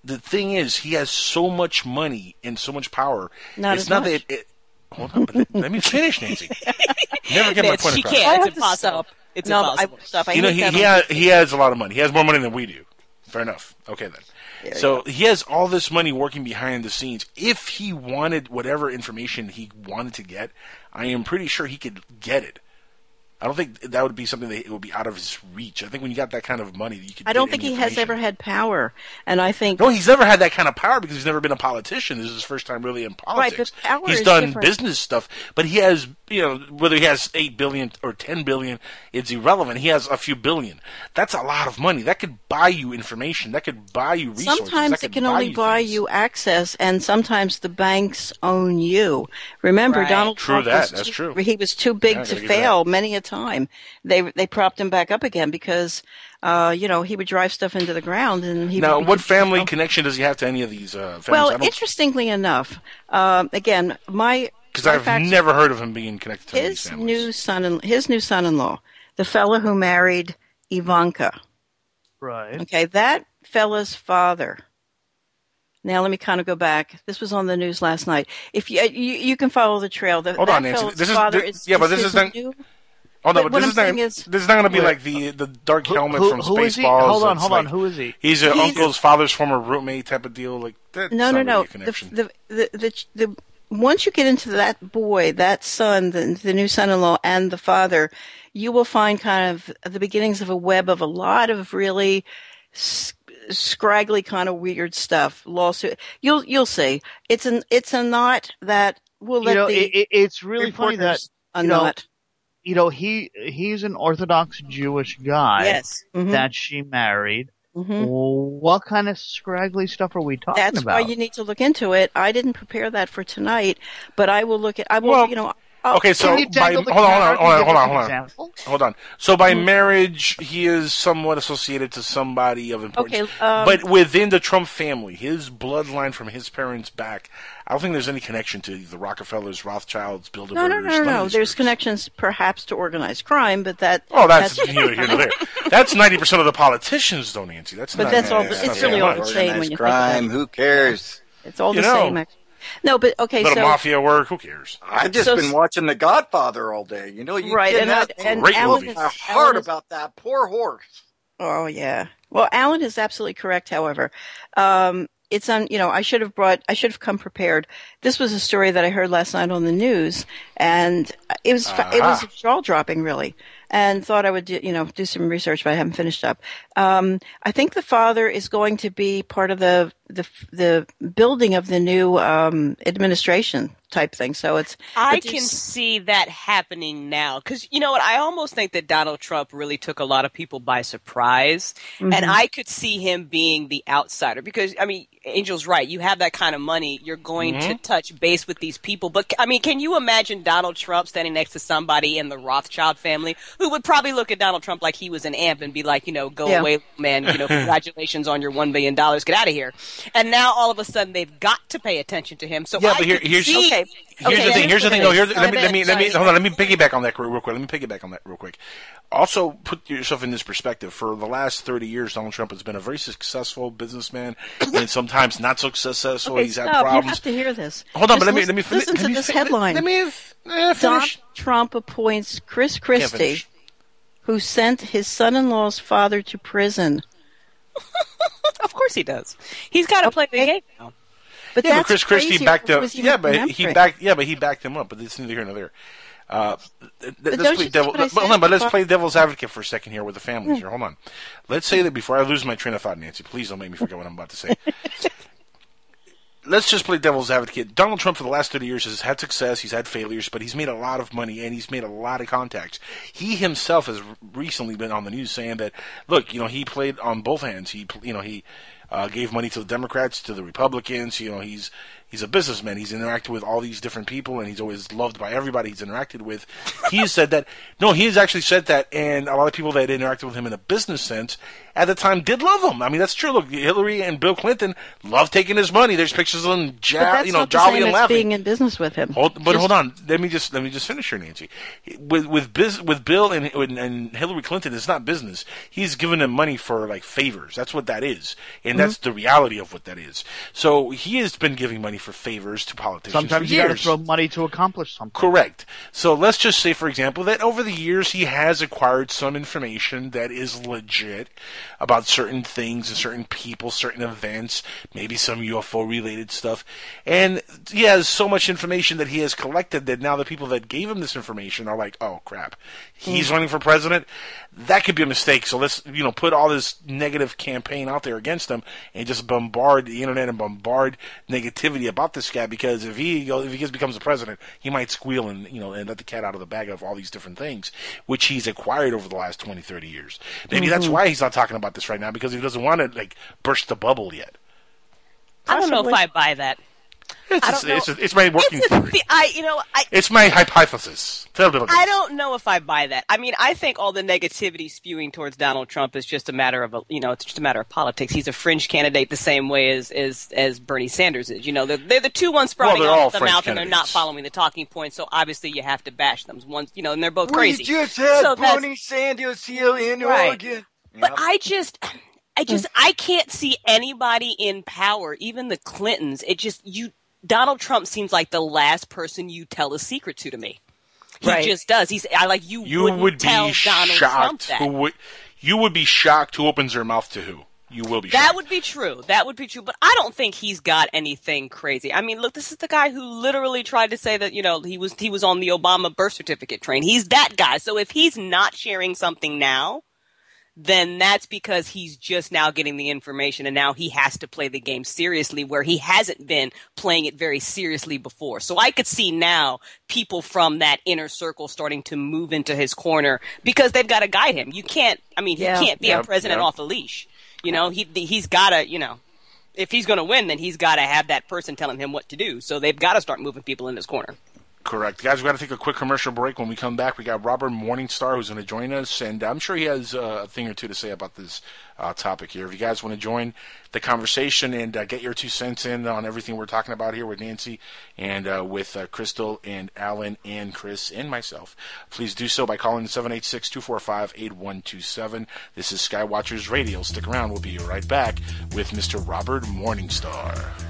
The thing is, he has so much money and so much power. Not it's as not much. that. It, hold on, but let, let me finish, Nancy. Never get my Nancy, point she across. can't. I It's have to impossible. It's no, impossible. I stop. I you know, he he has, he has a lot of money. He has more money than we do. Fair enough. Okay then. so he has all this money working behind the scenes. If he wanted whatever information he wanted to get, I am pretty sure he could get it. I don't think that would be something that it would be out of his reach. I think when you got that kind of money, you could. I don't think he has ever had power, and I think No, he's never had that kind of power because he's never been a politician. This is his first time really in politics. but power he's is done different. business stuff, but he has, you know, whether he has eight billion or ten billion, it's irrelevant. He has a few billion. That's a lot of money. That could buy you information. That could buy you resources. sometimes That it could can only you buy things. you access, and sometimes the banks own you. Remember, Right. Donald True Trump that. was That's too, true. He was too big Yeah, to gotta give you fail many a time. Time, they they propped him back up again because, uh, you know, he would drive stuff into the ground, and he Now, would what family connection does he have to any of these uh, families? Well, interestingly enough, um, again, my because I've facts- never heard of him being connected to any these his families. new son in, his new son-in-law, the fellow who married Ivanka. Right. Okay, that fella's father. Now let me kind of go back. This was on the news last night. If you you, you can follow the trail, the, Hold on, Nancy. This is- father this- yeah, but this is new- Oh no, But but, this is not. is- this is not going to be Wait. like the the dark helmet who- from who is he? Spaceballs. Hold on, It's hold on. like- Who is he? He's your He's- uncle's father's former roommate type of deal. Like that's no, not no, really no. The, the the the the once you get into that boy, that son, the, the new son-in-law, and the father, you will find kind of the beginnings of a web of a lot of really s- scraggly kind of weird stuff. Lawsuit. You'll you'll see. It's an it's a knot that will You let know, the it, it, it's really funny that reporters you know, unknot. You know he he's an Orthodox Jewish guy Yes. Mhm. that she married. Mhm. What kind of scraggly stuff are we talking That's about? why you need to look into it. I didn't prepare that for tonight, but I will look at. I will. Well, you know. I'll- okay, so by, hold on, hold on, hold on, hold on, us an hold on, example? hold on. So by marriage, he is somewhat associated to somebody of importance. Okay, um, but within the Trump family, his bloodline from his parents back, I don't think there's any connection to the Rockefellers, Rothschilds, Bilderbergers. No, no, no, no, no. There's connections perhaps to organized crime, but that. Oh, that's, neither here nor there. That's ninety percent of the politicians, though, Nancy. That's But not, that's all- that's it's not really all the same when you think crime. about it. Who cares? It's all You the know. same. act- No, but okay. Little so mafia work. Who cares? I've just So- been watching The Godfather all day. You know, you Right, get and that I- and Great Alan movie. is, my Alan heart is- about that poor horse. Oh yeah. Well, Alan is absolutely correct. However, um, it's on. You know, I should have brought. I should have come prepared. This was a story that I heard last night on the news, and it was fa it was jaw dropping, really. And thought I would, do, you know, do some research, but I haven't finished up. Um, I think the father is going to be part of the the the building of the new um, administration type thing. So it's I can see that happening now because you know what? I almost think that Donald Trump really took a lot of people by surprise, and Mhm. I could see him being the outsider because I mean, Angel's right. You have that kind of money, you're going to Mhm. touch base with these people. But I mean, can you imagine Donald Trump standing next to somebody in the Rothschild family who would probably look at Donald Trump like he was an amp and be like, you know, go Yeah. away, man. You know, congratulations on your one billion dollars. Get out of here. and now all of a sudden they've got to pay attention to him. So Yeah, I but here- could here's- see. Okay. Here's the thing. Here's the thing. No, here's, let me let me let me hold on. Let me piggyback on that real real quick. Let me piggyback on that real quick. Also, put yourself in this perspective. For the last thirty years, Donald Trump has been a very successful businessman, and sometimes not so successful. Okay, He's had stop. You problems. have to hear this. Hold on, Just but let me let me fin- listen let to me this fin- headline. Let me f- eh, Donald. Trump appoints Chris Christie, who sent his son-in-law's father to prison. Of course he does. He's got to play the game now. But yeah, but Chris Christie backed than up. Yeah, but he backed. Yeah, but he backed him up. But it's neither here nor there. Uh, th- th- don't let's play devil. what But, hold on, but let's play devil's advocate for a second here with the families. Here, hold on. Let's say that before I lose my train of thought, Nancy, please don't make me forget what I'm about to say. let's just play devil's advocate. Donald Trump for the last 30 years has had success, he's had failures, but he's made a lot of money and he's made a lot of contacts. He himself has recently been on the news saying that, look, you know, he played on both hands. He, you know, he uh, gave money to the Democrats, to the Republicans. You know, he's he's a businessman. He's interacted with all these different people, and he's always loved by everybody he's interacted with. He has said that. No, he has actually said that, and a lot of people that interacted with him in a business sense at the time did love him. I mean, that's true. Look, Hillary and Bill Clinton loved taking his money. There's pictures of them, ja- you know, not jolly and as laughing. being in business with him. Hold, but Just- hold on. Let me just let me just finish here, Nancy. With with biz, with Bill and, and and Hillary Clinton, it's not business. He's giving them money for like favors. That's what that is, and that's Mm-hmm. the reality of what that is. So he has been giving money for favors to politicians Sometimes for you got to throw money to accomplish something. Correct. So let's just say, for example, that over the years he has acquired some information that is legit about certain things and certain people, certain events, maybe some UFO related stuff. And he has so much information that he has collected that now the people that gave him this information are like, oh crap, he's running for president. That could be a mistake. So let's, you know, put all this negative campaign out there against him and just bombard the internet and bombard negativity about this guy because if he goes, if he gets, becomes the president, he might squeal and, you know, and let the cat out of the bag of all these different things, which he's acquired over the last 20, 30 years. Maybe that's Mhm. why he's not talking about this right now because he doesn't want to, like, burst the bubble yet. I don't know if I buy that. It's, I it's, don't it's, it's my working It's a theory. the- I, you know, I, It's my hypothesis. Tell me I don't know if I buy that. I mean, I think all the negativity spewing towards Donald Trump is just a matter of, a, you know, it's just a matter of politics. He's a fringe candidate the same way as as, as Bernie Sanders is. You know, they're, they're the two ones sprouting they're all off the fringe mouth, and they're not following the talking points. So obviously, you have to bash them. Once, you know, and they're both We crazy. just had so Bernie Sanders here in Right. Oregon. But I just, I just, mm. I can't see anybody in power, even the Clintons. It just, you, Donald Trump seems like the last person you tell a secret to to me. He Right. just does. He's, I like you. You wouldn't be tell Donald Trump shocked. that. Who would, you would be shocked who opens their mouth to who. You will be shocked. That shocked. would be true. That would be true. But I don't think he's got anything crazy. I mean, look, this is the guy who literally tried to say that you know he was he was on the Obama birth certificate train. He's that guy. So if he's not sharing something now, then that's because he's just now getting the information and now he has to play the game seriously where he hasn't been playing it very seriously before. So I could see now people from that inner circle starting to move into his corner because they've got to guide him. You can't, I mean, he can't be Yep, a president yep. off a leash. You know, he he's got to, you know, if he's going to win, then he's got to have that person telling him what to do. So they've got to start moving people in his corner. Correct. Guys, we've got to take a quick commercial break. When we come back, we got Robert Morningstar who's going to join us, and I'm sure he has uh, a thing or two to say about this uh, topic here. If you guys want to join the conversation and uh, get your two cents in on everything we're talking about here with Nancy and uh, with uh, Crystal and Alan and Chris and myself, please do so by calling 786-245-8127. This is Skywatchers Radio. Stick around. We'll be right back with Mr. Robert Morningstar.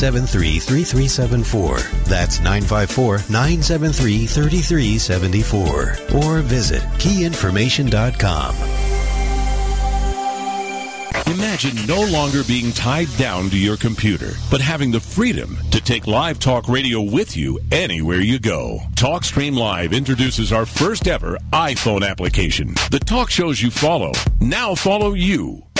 954-973-3374. That's 954-973-3374. Or visit keyinformation.com. Imagine no longer being tied down to your computer, but having the freedom to take live talk radio with you anywhere you go. TalkStream Live introduces our first ever iPhone application. The talk shows you follow now follow you.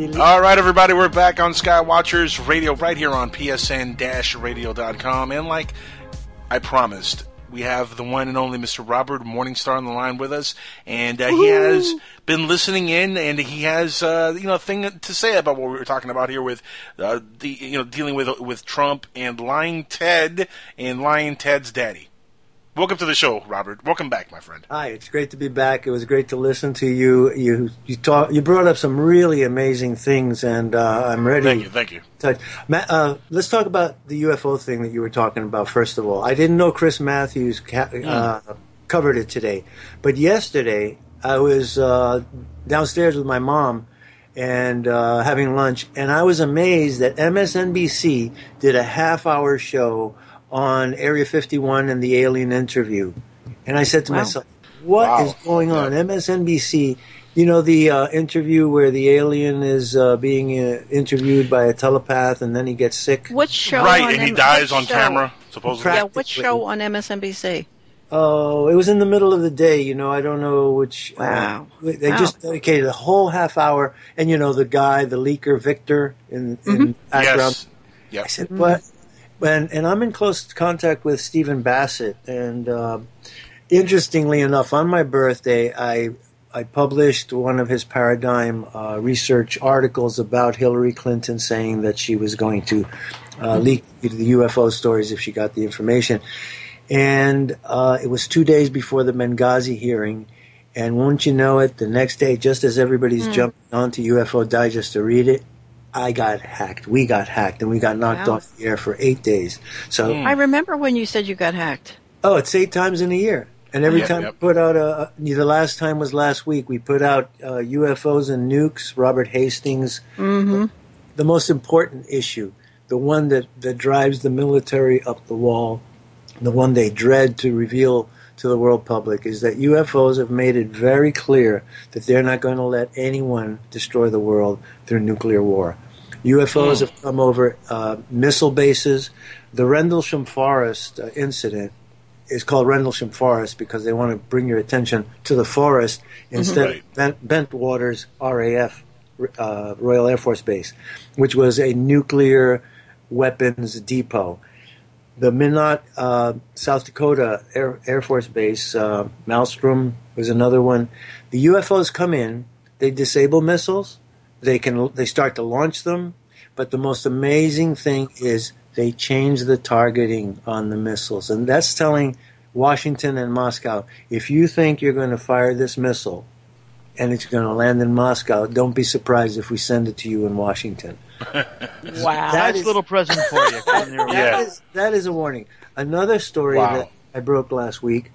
All right, everybody, we're back on Skywatchers Radio right here on PSN-radio.com. And like I promised, we have the one and only Mr. Robert Morningstar on the line with us, and uh, he has been listening in, and he has uh, you know a thing to say about what we were talking about here with uh, the you know dealing with with Trump and lying Ted and lying Ted's daddy. Welcome to the show, Robert. Welcome back, my friend. Hi, it's great to be back. It was great to listen to you. You you talk. You brought up some really amazing things, and uh, I'm ready. Thank you, thank you. To, uh, let's talk about the UFO thing that you were talking about. First of all, I didn't know Chris Matthews ca- uh, covered it today, but yesterday I was uh, downstairs with my mom and uh, having lunch, and I was amazed that MSNBC did a half-hour show on Area 51 and the alien interview. And I said to Wow. myself, "What is going on? MSNBC, you know, the uh, interview where the alien is uh, being uh, interviewed by a telepath and then he gets sick? What show? Right, on and he dies what on show? camera, supposedly. Yeah, what show on MSNBC? Oh, it was in the middle of the day, you know, I don't know which. Wow. uh, they Wow. just dedicated a whole half hour. And, you know, the guy, the leaker, Victor, in, in background. Yes. Yep. I said, "What?" And and I'm in close contact with Stephen Bassett, and uh, interestingly enough, on my birthday, I I published one of his paradigm uh, research articles about Hillary Clinton, saying that she was going to uh, leak the UFO stories if she got the information. And uh, it was two days before the Benghazi hearing. And won't you know it, the next day, just as everybody's Hmm. jumping onto UFO Digest to read it, I got hacked. We got hacked, and we got knocked Wow. off the air for eight days. So, I remember when you said you got hacked. oh, it's eight times in a year. And every Yep, time yep. we put out a, the last time was last week. We put out uh, UFOs and nukes. Robert Hastings, Mm-hmm. the most important issue, the one that, that drives the military up the wall, the one they dread to reveal to the world public, is that UFOs have made it very clear that they're not going to let anyone destroy the world through nuclear war. UFOs have come over uh, missile bases. The Rendlesham Forest uh, incident is called Rendlesham Forest because they want to bring your attention to the forest instead Right. of Bent, Bentwaters RAF, uh, Royal Air Force Base, which was a nuclear weapons depot. The Minot, uh, South Dakota Air, Air Force Base, uh, Malmstrom was another one. The UFOs come in, they disable missiles, they can they start to launch them, but the most amazing thing is they change the targeting on the missiles, and that's telling Washington and Moscow if you think you're going to fire this missile and it's going to land in Moscow, don't be surprised if we send it to you in Washington. Wow. That nice is- little present for you. Come near That is- that is a warning. Another story Wow. that I broke last week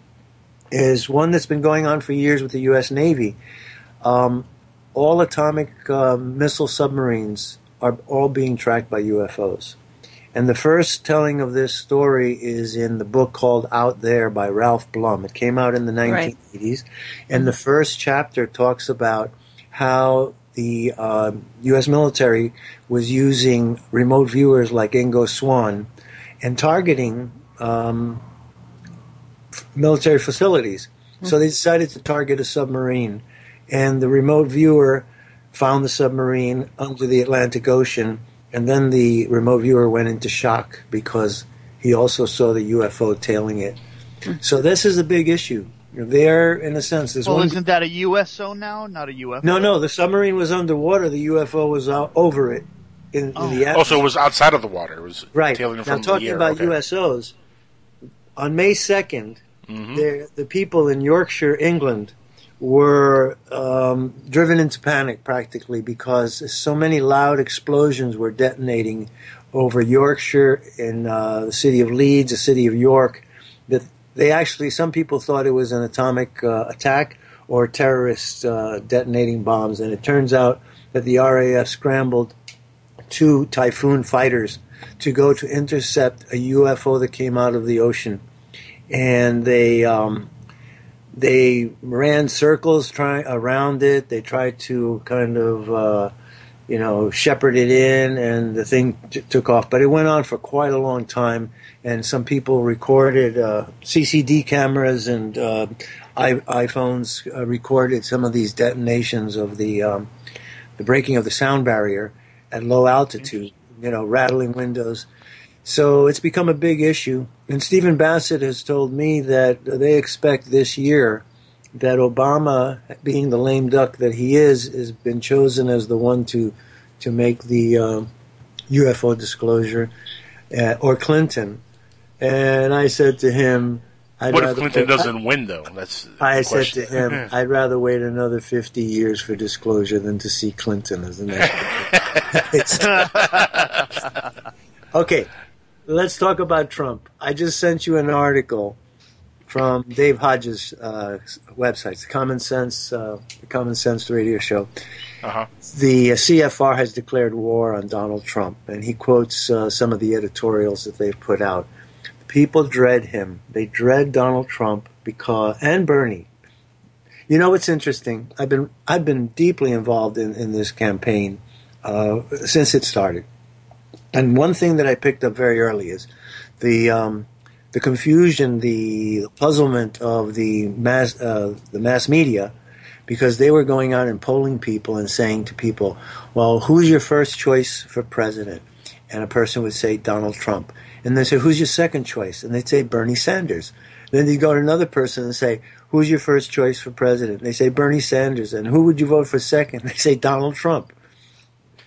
is one that's been going on for years with the U.S. Navy. Um, all atomic uh, missile submarines are all being tracked by UFOs. And the first telling of this story is in the book called Out There by Ralph Blum. It came out in the 1980s. Right. And the first chapter talks about how the uh, U.S. military was using remote viewers like Ingo Swann and targeting um, f- military facilities. So they decided to target a submarine. And the remote viewer found the submarine under the Atlantic Ocean. And then the remote viewer went into shock because he also saw the UFO tailing it. Hmm. So this is a big issue. There, in a sense, there's well, one. isn't that a USO now, not a UFO? No, no, the submarine was underwater. The UFO was out over it in, in the atmosphere. Also, it was outside of the water. It was Right. tailing Now, from talking the air. about okay. USOs, on May 2nd, mm-hmm. there- the people in Yorkshire, England, were um, driven into panic practically because so many loud explosions were detonating over Yorkshire in uh, the city of Leeds, the city of York, that they actually, some people thought it was an atomic uh, attack or terrorists uh, detonating bombs, and it turns out that the RAF scrambled two Typhoon fighters to go to intercept a UFO that came out of the ocean, and they um, they ran circles trying around it. They tried to kind of uh, you know shepherd it in, and the thing t- took off. But it went on for quite a long time, and some people recorded uh, CCD cameras and uh, I- iPhones uh, recorded some of these detonations of the um, the breaking of the sound barrier at low altitude, you know, rattling windows. So it's become a big issue. And Stephen Bassett has told me that they expect this year that Obama, being the lame duck that he is, has been chosen as the one to to make the um, UFO disclosure, uh, or Clinton. And I said to him, I'd what if Clinton wait- doesn't win, though? That's I said to him, I'd rather wait another 50 years for disclosure than to see Clinton as the next. Okay, let's talk about Trump. I just sent you an article from Dave Hodges' uh, website, the Common Sense, uh, the Common Sense Radio Show. Uh-huh. The uh, CFR has declared war on Donald Trump, and he quotes uh, some of the editorials that they've put out. People dread him. They dread Donald Trump because and Bernie. You know what's interesting? I've been I've been deeply involved in, in this campaign uh, since it started, and one thing that I picked up very early is the um, the confusion, the puzzlement of the mass uh, the mass media, because they were going out and polling people and saying to people, "Well, who's your first choice for president?" And a person would say Donald Trump, and they say, "Who's your second choice?" And they'd say Bernie Sanders. Then you go to another person and say, "Who's your first choice for president?" They say Bernie Sanders, and who would you vote for second? They say Donald Trump.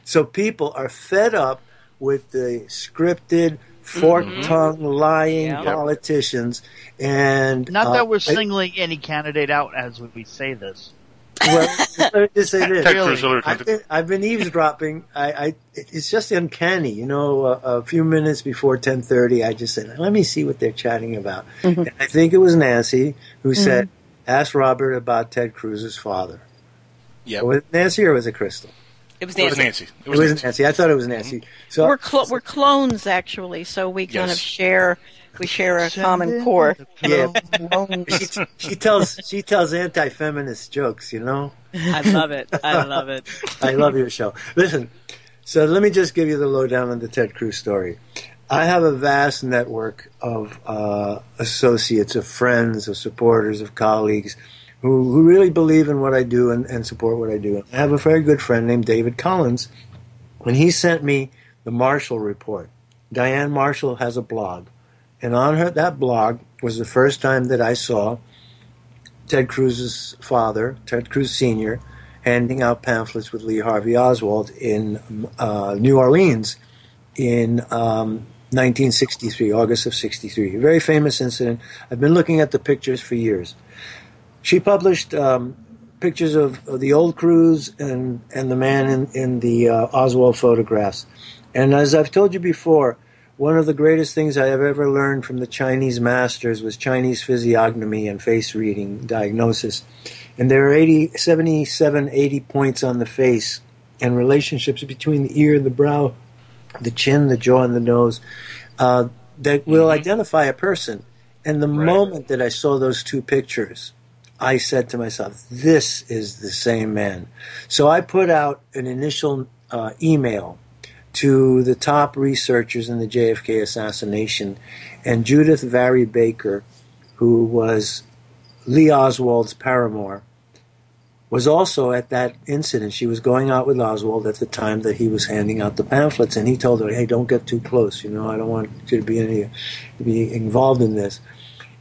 So people are fed up with the scripted, fork-tongued, mm-hmm. lying Yeah. politicians, and Not uh, that we're I- singling any candidate out as we say this. well, let me just say this. Ted Cruz, Hillary I've, been, I've been eavesdropping. I, I, it's just uncanny. You know, a, a few minutes before ten thirty, I just said, "Let me see what they're chatting about." Mm-hmm. And I think it was Nancy who mm-hmm. said, "Ask Robert about Ted Cruz's father." Yeah, Was it Nancy or was it Crystal? It was It was Nancy. Nancy. It was, Nancy. I thought it was Nancy. So we're cl- we're clones actually, so we kind of share we share a common core. yeah, she, she tells she tells anti-feminist jokes. You know. I love it. I love it. I love your show. Listen, so let me just give you the lowdown on the Ted Cruz story. I have a vast network of uh, associates, of friends, of supporters, of colleagues who, who really believe in what I do and, and support what I do. I have a very good friend named David Collins, and he sent me the Marshall Report. Diane Marshall has a blog, and on her that blog was the first time that I saw Ted Cruz's father, Ted Cruz Sr., handing out pamphlets with Lee Harvey Oswald in uh, New Orleans in um, 1963, August of 63. A very famous incident. I've been looking at the pictures for years. She published um, pictures of, of the old Cruz and, and the man in, in the uh, Oswald photographs. And as I've told you before, one of the greatest things I have ever learned from the Chinese masters was Chinese physiognomy and face reading diagnosis. And there are 80, 77, 80 points on the face and relationships between the ear and the brow, the chin, the jaw, and the nose uh, that will identify a person. And the moment that I saw those two pictures, I said to myself, this is the same man. So I put out an initial uh, email to the top researchers in the JFK assassination, and Judith Vary Baker, who was Lee Oswald's paramour, was also at that incident. She was going out with Oswald at the time that he was handing out the pamphlets, and he told her, "Hey, don't get too close. You know, I don't want you to be any to be involved in this."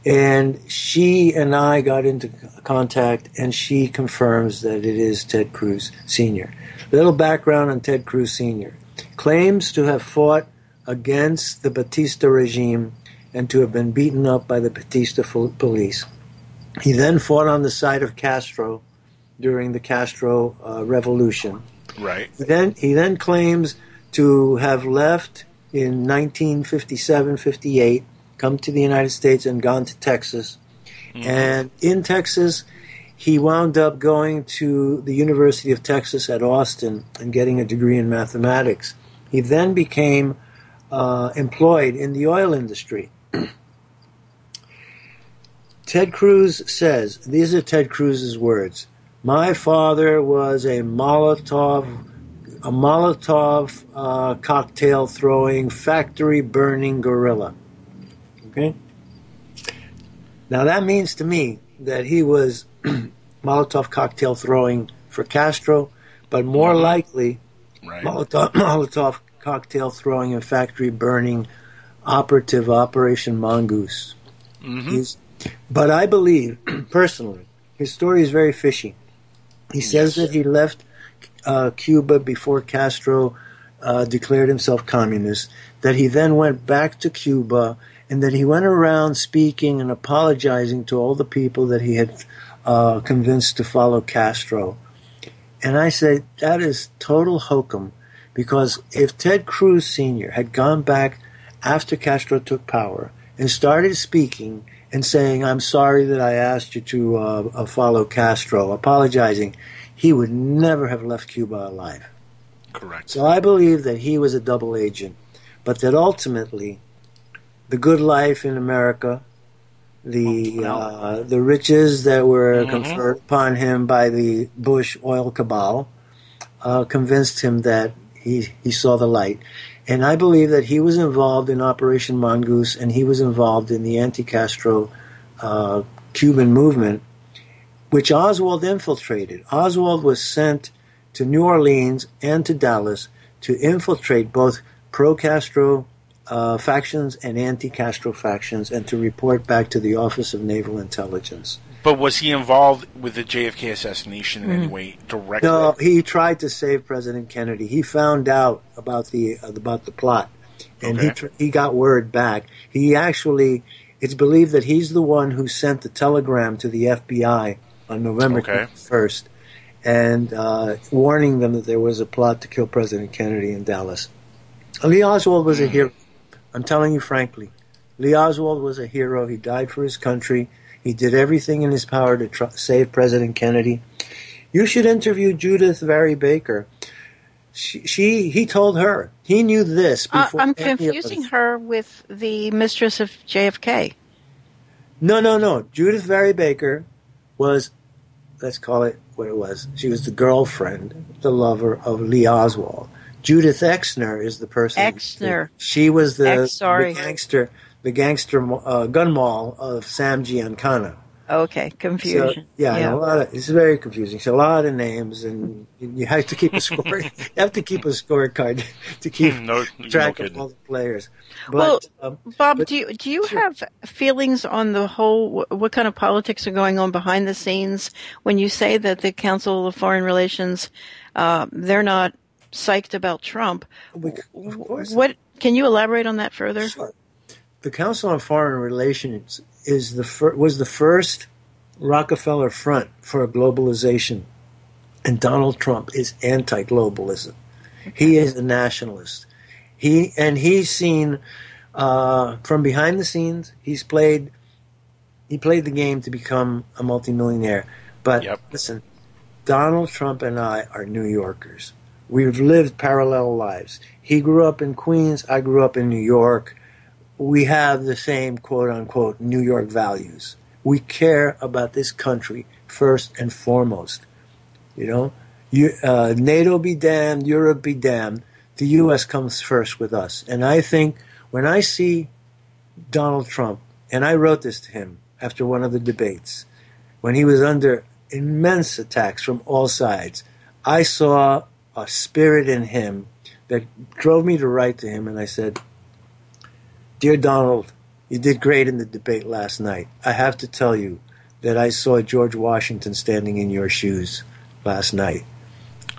And she and I got into contact, and she confirms that it is Ted Cruz Sr. Little background on Ted Cruz Sr. Claims to have fought against the Batista regime and to have been beaten up by the Batista police. He then fought on the side of Castro during the Castro uh, revolution. Right. Then he then claims to have left in 1957-58, come to the United States and gone to Texas. And in Texas, he wound up going to the University of Texas at Austin and getting a degree in mathematics. He then became uh, employed in the oil industry. Ted Cruz says, these are Ted Cruz's words. My father was a Molotov, a Molotov uh, cocktail throwing, factory burning guerrilla. Okay. Now that means to me that he was Molotov cocktail throwing for Castro, but more likely Molotov, Molotov cocktail throwing and factory burning operative Operation Mongoose. Mm-hmm. But I believe, personally, his story is very fishy. He says that he left uh, Cuba before Castro uh, declared himself communist, that he then went back to Cuba, and that he went around speaking and apologizing to all the people that he had uh, convinced to follow Castro. And I said, that is total hokum, because if Ted Cruz Sr. had gone back after Castro took power and started speaking and saying, I'm sorry that I asked you to uh, uh, follow Castro, apologizing, he would never have left Cuba alive. Correct. So I believe that he was a double agent, but that ultimately, the good life in America, the uh, the riches that were Mhm. conferred upon him by the Bush oil cabal, uh, convinced him that he he saw the light, and I believe that he was involved in Operation Mongoose, and he was involved in the anti-Castro uh, Cuban movement, which Oswald infiltrated. Oswald was sent to New Orleans and to Dallas to infiltrate both pro-Castro uh, factions and anti-Castro factions, and to report back to the Office of Naval Intelligence. But was he involved with the JFK assassination in any Mm. way directly? No, he tried to save President Kennedy. He found out about the uh, about the plot, and he tr- he got word back. He actually, it's believed that he's the one who sent the telegram to the FBI on November Okay. first, and uh, warning them that there was a plot to kill President Kennedy in Dallas. Lee Oswald was a hero. I'm telling you frankly, Lee Oswald was a hero. He died for his country. He did everything in his power to try, save President Kennedy. You should interview Judith Vary Baker. She, she, he told her he knew this Uh. I'm confusing us. her with the mistress of JFK. No, no, no. Judith Vary Baker was, let's call it what it was. She was the girlfriend, the lover of Lee Oswald. Judith Exner is the person. Exner. She was the, Ex- sorry. the gangster, the gangster uh, gun mall of Sam Giancana. Okay, confusion. So, yeah, a lot of, it's very confusing. It's a lot of names, and you have to keep a score. you have to keep a scorecard to keep No- no track of all the players. But, well, um, Bob, do you do you have feelings on the whole? What kind of politics are going on behind the scenes when you say that the Council of Foreign Relations uh, they're not psyched about Trump? What can you elaborate on that further? the Council on Foreign Relations is the fir- was the first Rockefeller front for globalization, and Donald Trump is anti-globalism. He is a nationalist. He and he's seen uh, from behind the scenes. He's played he played the game to become a multimillionaire. But listen, Donald Trump and I are New Yorkers. We've lived parallel lives. He grew up in Queens. I grew up in New York. We have the same quote unquote New York values. We care about this country first and foremost. You know, you, uh, NATO be damned, Europe be damned. The U.S. comes first with us. And I think when I see Donald Trump, and I wrote this to him after one of the debates, when he was under immense attacks from all sides, I saw a spirit in him that drove me to write to him. And I said, Dear Donald, you did great in the debate last night. I have to tell you that I saw George Washington standing in your shoes last night.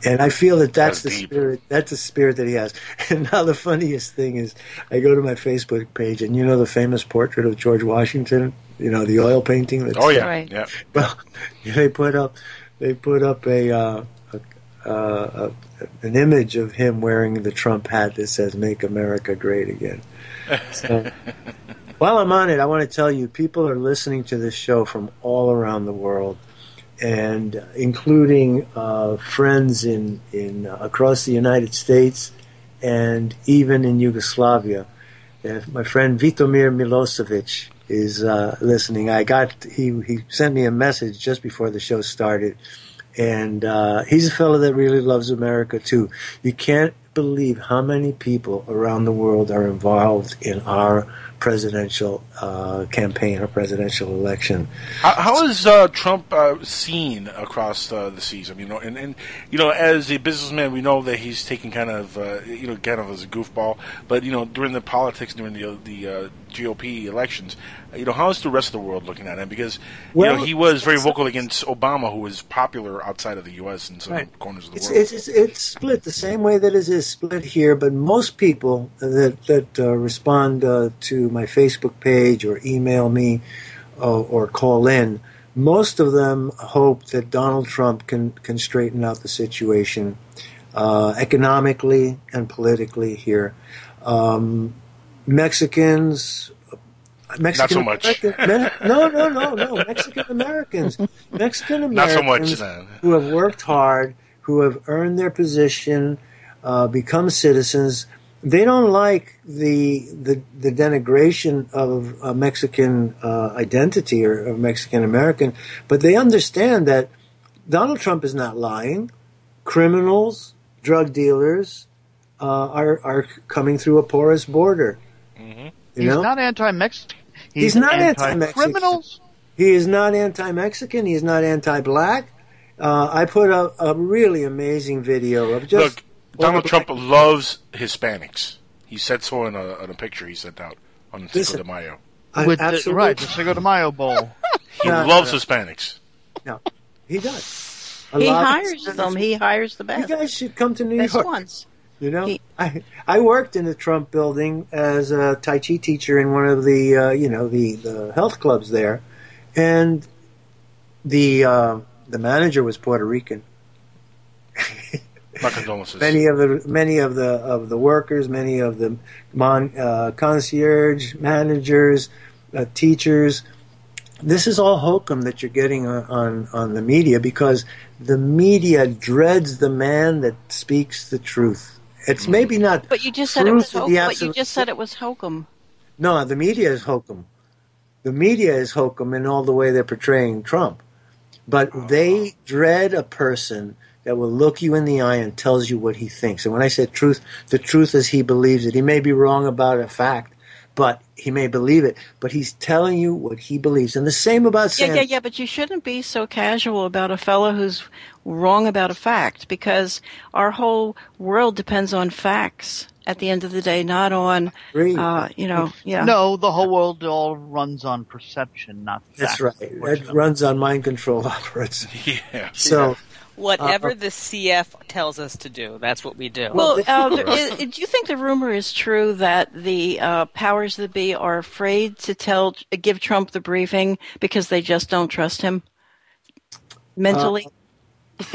And I feel that that's, the spirit. That's the spirit that he has. And now the funniest thing is, I go to my Facebook page, and you know the famous portrait of George Washington. You know the oil painting. That's, Oh yeah, Right. yeah. Well, they put up, they put up a, uh, a, uh, a an image of him wearing the Trump hat that says "Make America Great Again." So, while I'm on it, I want to tell you, people are listening to this show from all around the world and uh, including uh, friends in in uh, across the United States and even in Yugoslavia. My friend Vitomir Milosevic is uh, listening. I got he he sent me a message just before the show started, and uh, he's a fellow that really loves America too. You can't believe how many people around the world are involved in our presidential uh, campaign or presidential election. How, how is uh, Trump uh, seen across uh, the seas? I mean, you know, and, and you know, as a businessman, we know that he's taken kind of uh, you know kind of as a goofball. But you know, during the politics, during the the uh, GOP elections, you know, how is the rest of the world looking at him? Because you know, he was very vocal against Obama, who was popular outside of the U.S. and some Right. corners of the It's, world. it's, it's, it's split the same way that it is split here, but most people that, that uh, respond uh, to my Facebook page or email me uh, or call in, most of them hope that Donald Trump can, can straighten out the situation uh, economically and politically here. Um, Mexicans. Mexican so much. Me- no, no, no, no. Mexican Americans. Mexican Americans Not so much, who have worked hard, who have earned their position, uh, become citizens. They don't like the the, the denigration of a Mexican uh, identity or of Mexican American, but they understand that Donald Trump is not lying. Criminals, drug dealers uh, are are coming through a porous border. You He's know? not anti-Mexican. He's, not anti-Mexican. criminals. He is not anti-Mexican. He's not anti-black. Uh, I put a, a really amazing video of just Look, Donald Trump loves Hispanics. He said so in a, in a picture he sent out on Cinco Listen, de Mayo. I- With the, absolutely. right, the Cinco de Mayo Bowl. He No, no, loves no. Hispanics. No, he does. A He hires them. He hires the best. You guys should come to New best York. ones. You know, I I worked in the Trump building as a Tai Chi teacher in one of the uh, you know the the health clubs there, and the uh, the manager was Puerto Rican. My condolences. Many of the many of the of the workers, many of the mon, uh, concierge managers, uh, teachers. This is all hokum that you're getting on, on on the media because the media dreads the man that speaks the truth. It's maybe not. But you just said it was truth hokum. the But you just said it was hokum. no, the media is hokum. The media is hokum in all the way they're portraying Trump. But oh. they dread a person that will look you in the eye and tells you what he thinks. And when I said truth, the truth is he believes it. He may be wrong about a fact, but he may believe it. But he's telling you what he believes. And the same about Yeah, yeah, yeah. But you shouldn't be so casual about a fellow who's wrong about a fact because our whole world depends on facts. At the end of the day, not on, uh, you know, yeah. No, the whole world all runs on perception, not That's right. It runs on mind control operates. Yeah. So Whatever Uh, the CF tells us to do, that's what we do. Well, uh, do you think the rumor is true that the uh, powers that be are afraid to tell, give Trump the briefing because they just don't trust him mentally?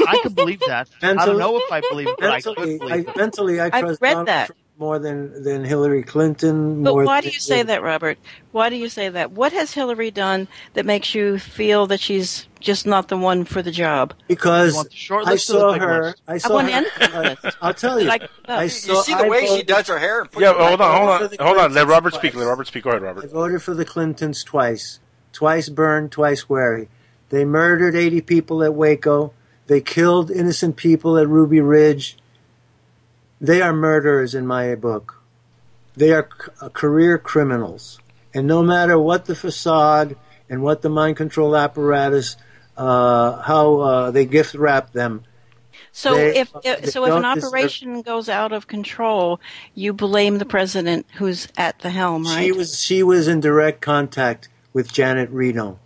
I could believe that. I don't know if I believe it, but I could mentally, believe I, it. mentally, I I've read Donald that. Trump. More than than Hillary Clinton. But why than, do you say that, Robert? Why do you say that? What has Hillary done that makes you feel that she's just not the one for the job? Because the I list or saw her. list? I I saw want her. to end I'll tell you. Like, I You see the I way she does her hair? and puts Yeah, her hold on, hold on, hold on. Let Clintons Robert speak. Let Robert speak. Go ahead, Robert. I Robert. voted for the Clintons twice. Twice burned, twice wary. They murdered 80 people at Waco. They killed innocent people at Ruby Ridge. They are murderers in my book. They are c- uh, career criminals. And no matter what the facade and what the mind control apparatus, uh, how uh, they gift wrap them, So They- if, if so, if an don't deserve- operation goes out of control, you blame the president who's at the helm, right? She was she was in direct contact with Janet Reno.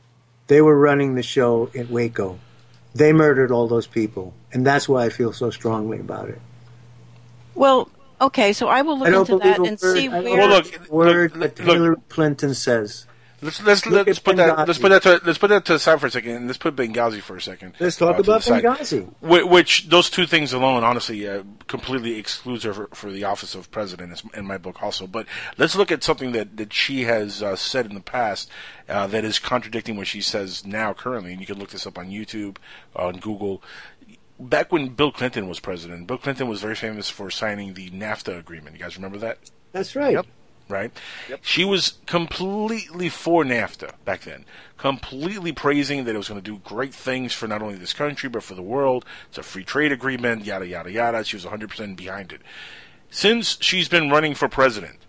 They were running the show in Waco. They murdered all those people, and that's why I feel so strongly about it. Well, okay. So I will look I into that and word, see I where. Well, look, word look, that look. Hillary Clinton says. Let's let's Look let's at put that Benghazi. let's put that to let's put that to the side for a second, and let's put Benghazi for a second. Let's talk uh, about. Benghazi. Whi- Which those two things alone, honestly, uh, completely excludes her for, for the office of president in my book, also. But let's look at something that that she has uh, said in the past uh, that is contradicting what she says now, currently. And you can look this up on YouTube, on Google. Back when Bill Clinton was president, Bill Clinton was very famous for signing the NAFTA agreement. You guys remember that? That's right. right? Yep. She was completely for NAFTA back then, completely praising that it was going to do great things for not only this country but for the world. It's a free trade agreement, yada yada yada. She was 100% behind it. Since she's been running for president,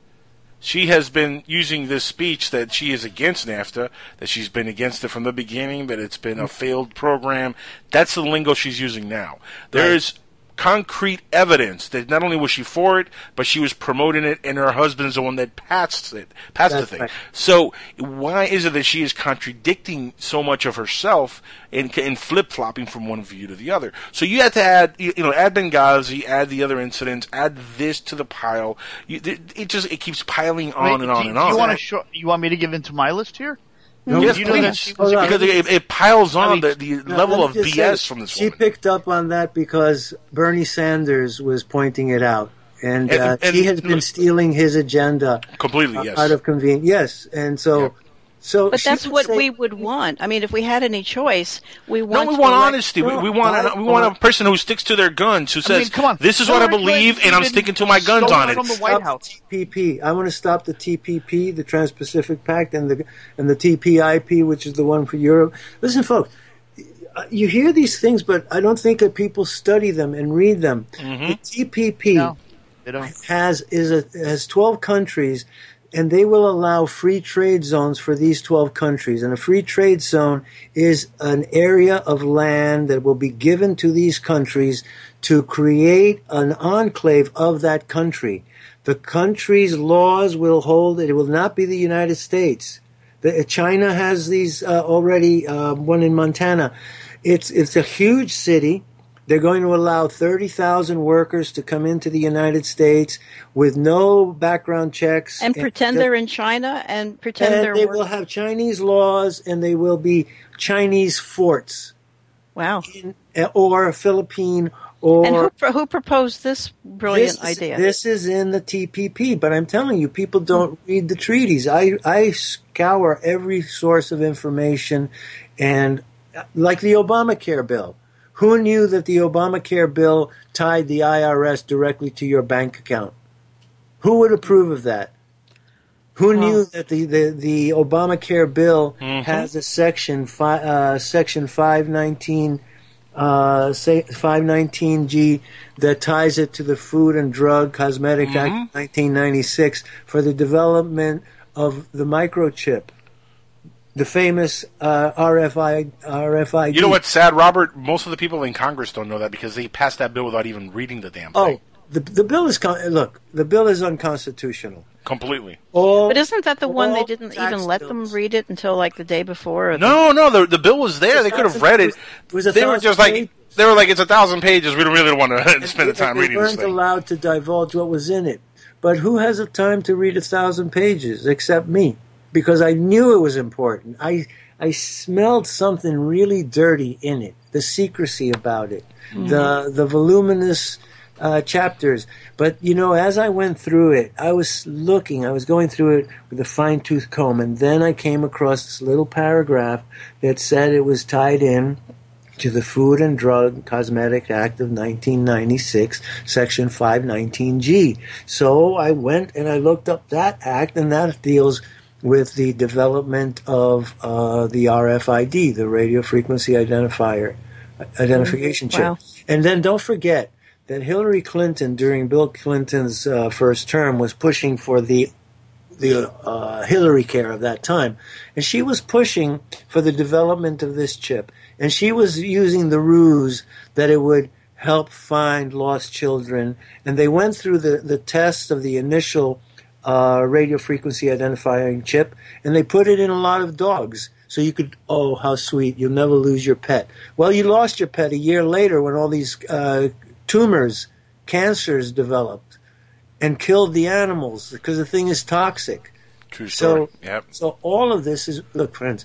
she has been using this speech that she is against NAFTA, that she's been against it from the beginning, that it's been a mm. failed program. That's the lingo she's using now. There's concrete evidence that not only was she for it, but she was promoting it, and her husband's the one that passed it, passed the thing. right. So why is it that she is contradicting so much of herself and, and flip flopping from one view to the other? So you have to add, you you know, add Benghazi, add the other incidents, add this to the pile. You, it it just it keeps piling on Wait, and on do, and do on. you want to show? You want me to give into my list here? Yes, you know that she because it, it piles on I mean, the, the Now, level of BS say, from this She woman. picked up on that because Bernie Sanders was pointing it out. And, And- uh, and- she has been stealing his agenda Completely, yes. out of convenience. Yes, and so, so. But that's what say- we would want. I mean, if we had any choice, we want. No, want. we want honesty. We, we want I a, we want a person who sticks to their guns, who I mean, says, come on. "This is what I believe, and I'm sticking to my guns on it it." from the White Stop House. the TPP. I want to stop the TPP, the Trans-Pacific Pact, and the and the TPIP, which is the one for Europe. Listen, folks, uh, you hear these things, but I don't think that people study them and read them. Mm-hmm. The TPP No, has is a has 12 countries and they will allow free trade zones for these 12 countries. And a free trade zone is an area of land that will be given to these countries to create an enclave of that country. The country's laws will hold it will not be the United States. The, China has these uh, already uh, one in Montana. It's it's a huge city they're going to allow 30,000 workers to come into the United States with no background checks. and pretend the- they're in China and pretend and they're. they will have Chinese laws and they will be Chinese forts wow. in, or Philippine or And who, who proposed this brilliant this is, idea? This is in the TPP, but I'm telling you, people don't read the treaties. I, I scour every source of information, and uh, like the Obamacare bill. Who knew that the Obamacare bill tied the IRS directly to your bank account? Who would approve of that? Who knew that the, the, the Obamacare bill has a section fi, uh, section five nineteen uh, say 519G that ties it to the Food and Drug Cosmetic Act 1996 for the development of the microchip, the famous uh, RFI RFID. You know what's sad, Robert? Most of the people in Congress don't know that because they passed that bill without even reading the damn thing. Oh, the the bill is con- look. The bill is unconstitutional. Completely. All, but isn't that the one they didn't even let them read it until like the day before? or the- No, no, the the bill was there. They could have read it. It was a They were thousand just like they were like it's a thousand pages. We don't really want to spend the time they reading this weren't thing. allowed to divulge what was in it. But who has the time to read a thousand pages except me? Because I knew it was important. I I smelled something really dirty in it. The secrecy about it, Mm-hmm. the the voluminous uh, chapters. But you know, as I went through it, I was looking, I was going through it with a fine tooth comb, and then I came across this little paragraph that said it was tied in to the Food and Drug Cosmetic Act of 1996, Section 519G. So I went and I looked up that act, and that deals with the development of uh, the RFID, the radio frequency identifier identification chip. Wow. And then don't forget that Hillary Clinton, during Bill Clinton's uh, first term, was pushing for the the uh, Hillary Care of that time, and she was pushing for the development of this chip, and she was using the ruse that it would help find lost children, and they went through the the test of the initial uh, radio frequency identifying chip, and they put it in a lot of dogs. So you could, oh, how sweet! You'll never lose your pet. Well, you lost your pet a year later when all these uh, tumors, cancers developed, and killed the animals because the thing is toxic. True story. So, yep. so all of this is look, friends.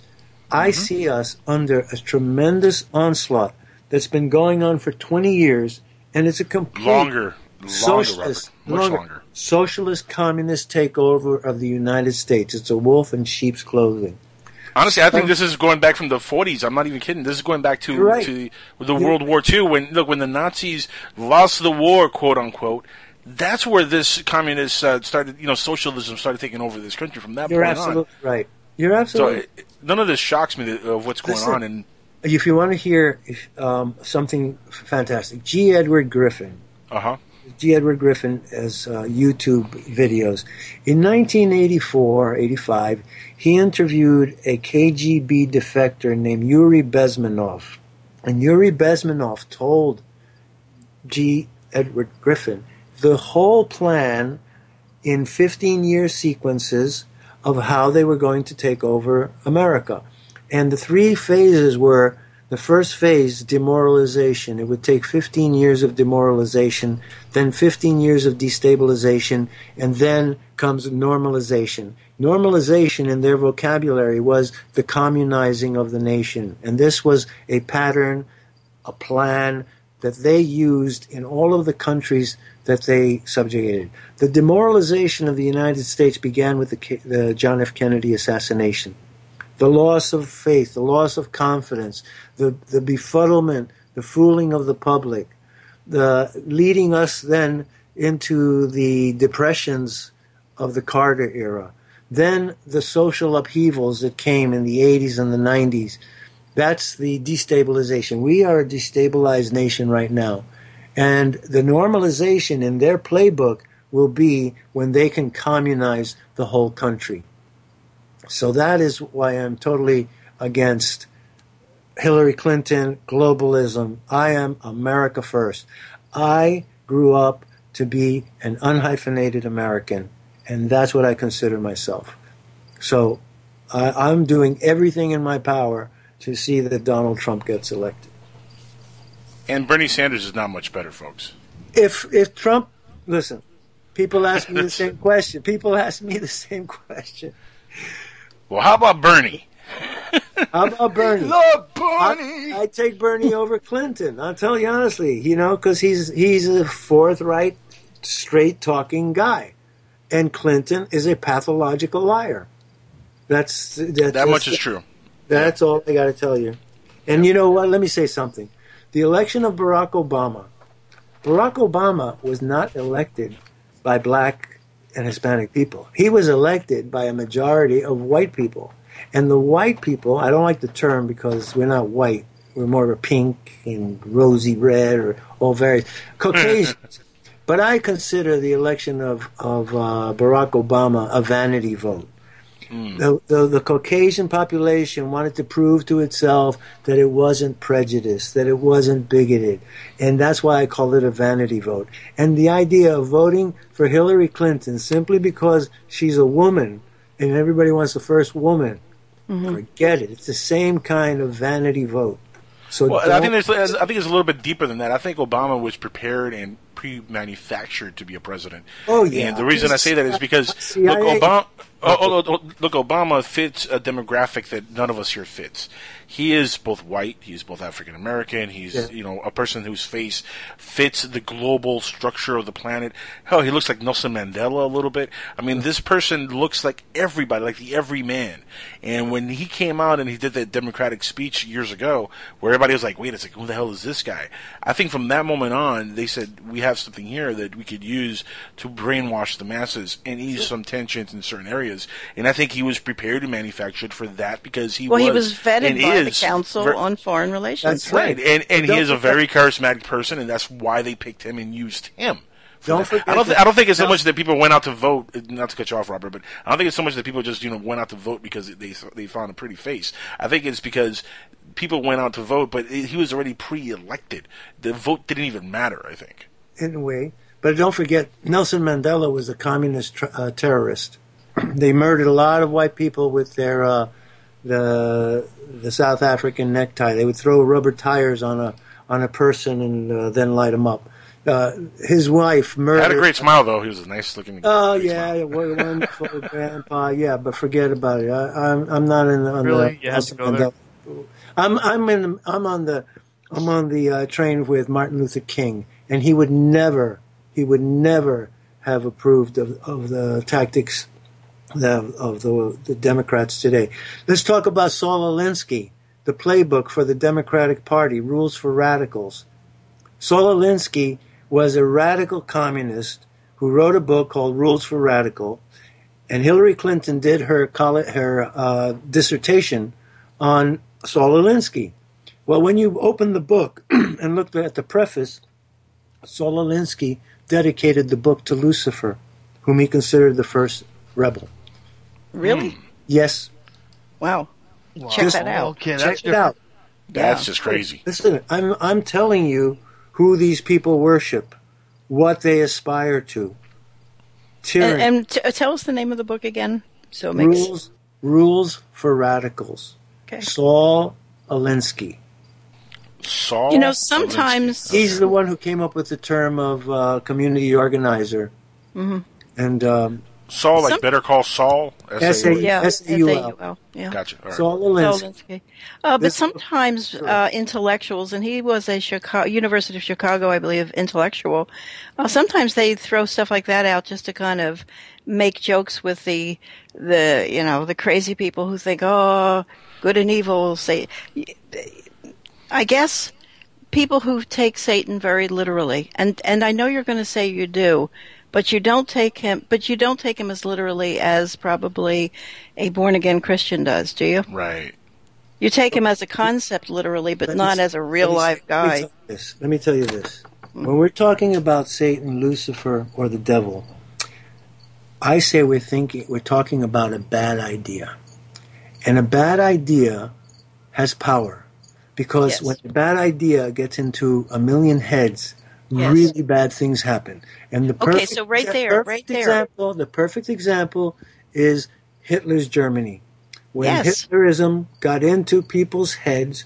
I see us under a tremendous onslaught that's been going on for 20 years, and it's a complete Longer. Longer, socialist, Robert. Much longer. Socialist communist takeover of the United States. It's a wolf in sheep's clothing. Honestly, I think this is going back from the 40s. I'm not even kidding. This is going back to right. to the World War II. When look, when the Nazis lost the war, quote unquote, that's where this communist uh, started. You know, socialism started taking over this country from that You're point absolutely right. You're on. So absolutely. it, none of this shocks me that, of what's going Listen. on. And if you want to hear um, something fantastic, G. Edward Griffin. uh huh. G. Edward Griffin as uh, YouTube videos. In 1984 85, he interviewed a KGB defector named Yuri Bezmenov. And Yuri Bezmenov told G. Edward Griffin the whole plan in 15 year sequences of how they were going to take over America. And the three phases were the first phase, demoralization. It would take 15 years of demoralization, then 15 years of destabilization, and then comes normalization. Normalization in their vocabulary was the communizing of the nation. And this was a pattern, a plan that they used in all of the countries that they subjugated. The demoralization of the United States began with the, the John F. Kennedy assassination the loss of faith, the loss of confidence, the, the befuddlement, the fooling of the public, the leading us then into the depressions of the Carter era. Then the social upheavals that came in the 80s and the 90s. That's the destabilization. We are a destabilized nation right now. And the normalization in their playbook will be when they can communize the whole country. So that is why I'm totally against Hillary Clinton, globalism. I am America first. I grew up to be an unhyphenated American, and that's what I consider myself. So I, I'm doing everything in my power to see that Donald Trump gets elected. And Bernie Sanders is not much better, folks. If if Trump, listen, people ask me the same question. People ask me the same question. Well, how about Bernie? How about Bernie? Love Bernie. I, I take Bernie over Clinton. I'll tell you honestly, you know, because he's he's a forthright, straight talking guy, and Clinton is a pathological liar. That's, that's That much is true. That's all I got to tell you. And you know what? Let me say something. The election of Barack Obama. Barack Obama was not elected by black and Hispanic people. He was elected by a majority of white people. And the white people, I don't like the term because we're not white. We're more of a pink and rosy red or all various Caucasians. but I consider the election of, of uh, Barack Obama a vanity vote. The, the, the Caucasian population wanted to prove to itself that it wasn't prejudiced, that it wasn't bigoted. And that's why I call it a vanity vote. And the idea of voting for Hillary Clinton simply because she's a woman and everybody wants the first woman, mm-hmm. forget it. It's the same kind of vanity vote. So Well, I think there's, I think it's a little bit deeper than that. I think Obama was prepared and pre-manufactured to be a president. Oh, yeah. And the reason I say that is because look, Obama. Oh, oh, oh, look, Obama fits a demographic that none of us here fits. He is both white, he's both African American, he's Yeah. you know a person whose face fits the global structure of the planet. Hell, he looks like Nelson Mandela a little bit. I mean, this person looks like everybody, like the everyman. And when he came out and he did that Democratic speech years ago, where everybody was like, "Wait a second, who the hell is this guy?" I think from that moment on, they said we have something here that we could use to brainwash the masses and ease some tensions in certain areas. And I think he was prepared and manufactured for that because he well, was he was vetted and by the Council ver- on Foreign Relations. That's right, and and he Don't is a very charismatic person, and that's why they picked him and used him. Don't forget I don't. Th- I don't think it's so much that people went out to vote. Not to cut you off, Robert, but I don't think it's so much that people just you know went out to vote because they they found a pretty face. I think it's because people went out to vote, but it, he was already pre-elected. The vote didn't even matter. I think. in a way. But don't forget, Nelson Mandela was a communist tr- uh, terrorist. they murdered a lot of white people with their uh, the the South African necktie. They would throw rubber tires on a on a person and uh, then light them up. Uh, his wife murdered. Had a great smile though. He was a nice looking. Guy. Oh yeah, yeah, wonderful grandpa. Yeah, but forget about it. I, I'm I'm not in the, on Really? the You had to go Nelson Mandela. I'm I'm in the, I'm on the I'm on the uh, train with Martin Luther King, and he would never he would never have approved of, of the tactics the, of the the Democrats today. Let's talk about Saul Alinsky, the playbook for the Democratic Party, Rules for Radicals. Saul Alinsky was a radical communist who wrote a book called Rules for Radical, and Hillary Clinton did her her uh, dissertation on Saul Alinsky. Well, when you open the book and look at the preface, Saul Alinsky dedicated the book to Lucifer, whom he considered the first rebel. Really? Yes, Wow. Wow. Check Just- that out. Okay, that's check it different. out. That's Yeah. just crazy. Listen, I'm I'm telling you who these people worship, what they aspire to. Tyranny. And, and t- tell us the name of the book again. So it makes rules rules for radicals. Okay. Saul Alinsky. Saul. You know, Alinsky. sometimes- He's the one who came up with the term of uh, community organizer. Mhm. And um, Saul, like Some- Better Call Saul. S.A. yeah, S.A.U.L.. S.A.U.L., Yeah. Gotcha. All right. Saul Saul Alinsky. Alinsky. Uh, but sometimes uh, intellectuals, and he was a Chicago, University of Chicago, I believe, intellectual. Uh, sometimes they throw stuff like that out just to kind of make jokes with the the you know the crazy people who think, oh, good and evil. Say, I guess people who take Satan very literally, and and I know you're going to say you do. But you don't take him. But you don't take him as literally as probably a born again Christian does, do you? Right. You take him as a concept literally, but Let not me- as a real let me- life let me guy. this. Let me tell you this. Hmm. When we're talking about Satan, Lucifer, or the devil, I say we're thinking we're talking about a bad idea. And a bad idea has power. Because Yes. when a bad idea gets into a million heads, Yes. really bad things happen. And the Okay, perfect, so right there, right there. example, the perfect example is Hitler's Germany. When Yes. Hitlerism got into people's heads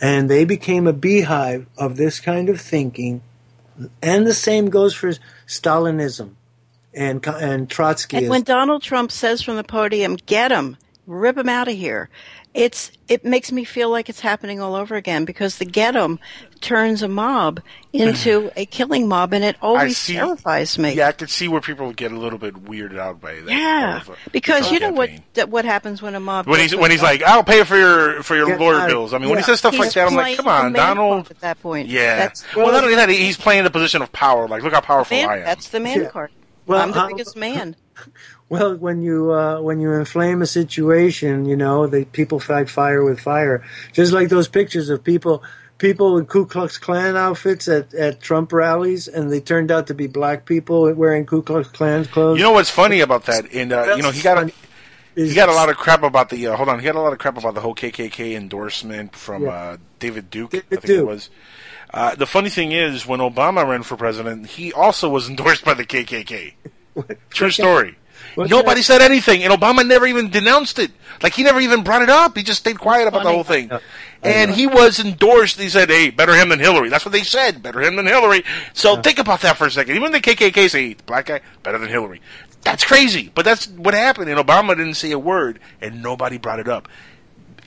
and they became a beehive of this kind of thinking, and the same goes for Stalinism and and Trotskyism. And when Donald Trump says from the podium, "Get him, rip him out of here," it's it makes me feel like it's happening all over again because the "get him" turns a mob into a killing mob, and it always see- terrifies me. Yeah, I could see where people would get a little bit weirded out by that. Yeah, of, because you know what campaign. that what happens when a mob When he's when he's involved? like, "I'll pay for your for your Yeah, lawyer I- bills." I mean, when he says stuff He's like that, I'm like, "Come on, Donald." at that point. Yeah. That's, well, not only that, he's playing the position of power. Like, look how powerful man, I am. that's the man Yeah. card. Well, I'm the how- biggest man. Well, when you uh, when you inflame a situation, you know, the people fight fire with fire. Just like those pictures of people people in Ku Klux Klan outfits at, at Trump rallies, and they turned out to be black people wearing Ku Klux Klan clothes. You know what's funny about that? And uh, you know, he got a, he got a lot of crap about the. Uh, hold on, he got a lot of crap about the whole KKK endorsement from Yeah. uh, David Duke. David I think it was. Uh, the funny thing is, when Obama ran for president, he also was endorsed by the KKK. True story. What's Nobody that? said anything, and Obama never even denounced it. Like he never even brought it up. He just stayed quiet about the whole thing. And he was endorsed. He said, "Hey, better him than Hillary." That's what they said. Better him than Hillary. So think about that for a second. Even the KKK say, hey, "Black guy better than Hillary." That's crazy, but that's what happened. And Obama didn't say a word, and nobody brought it up.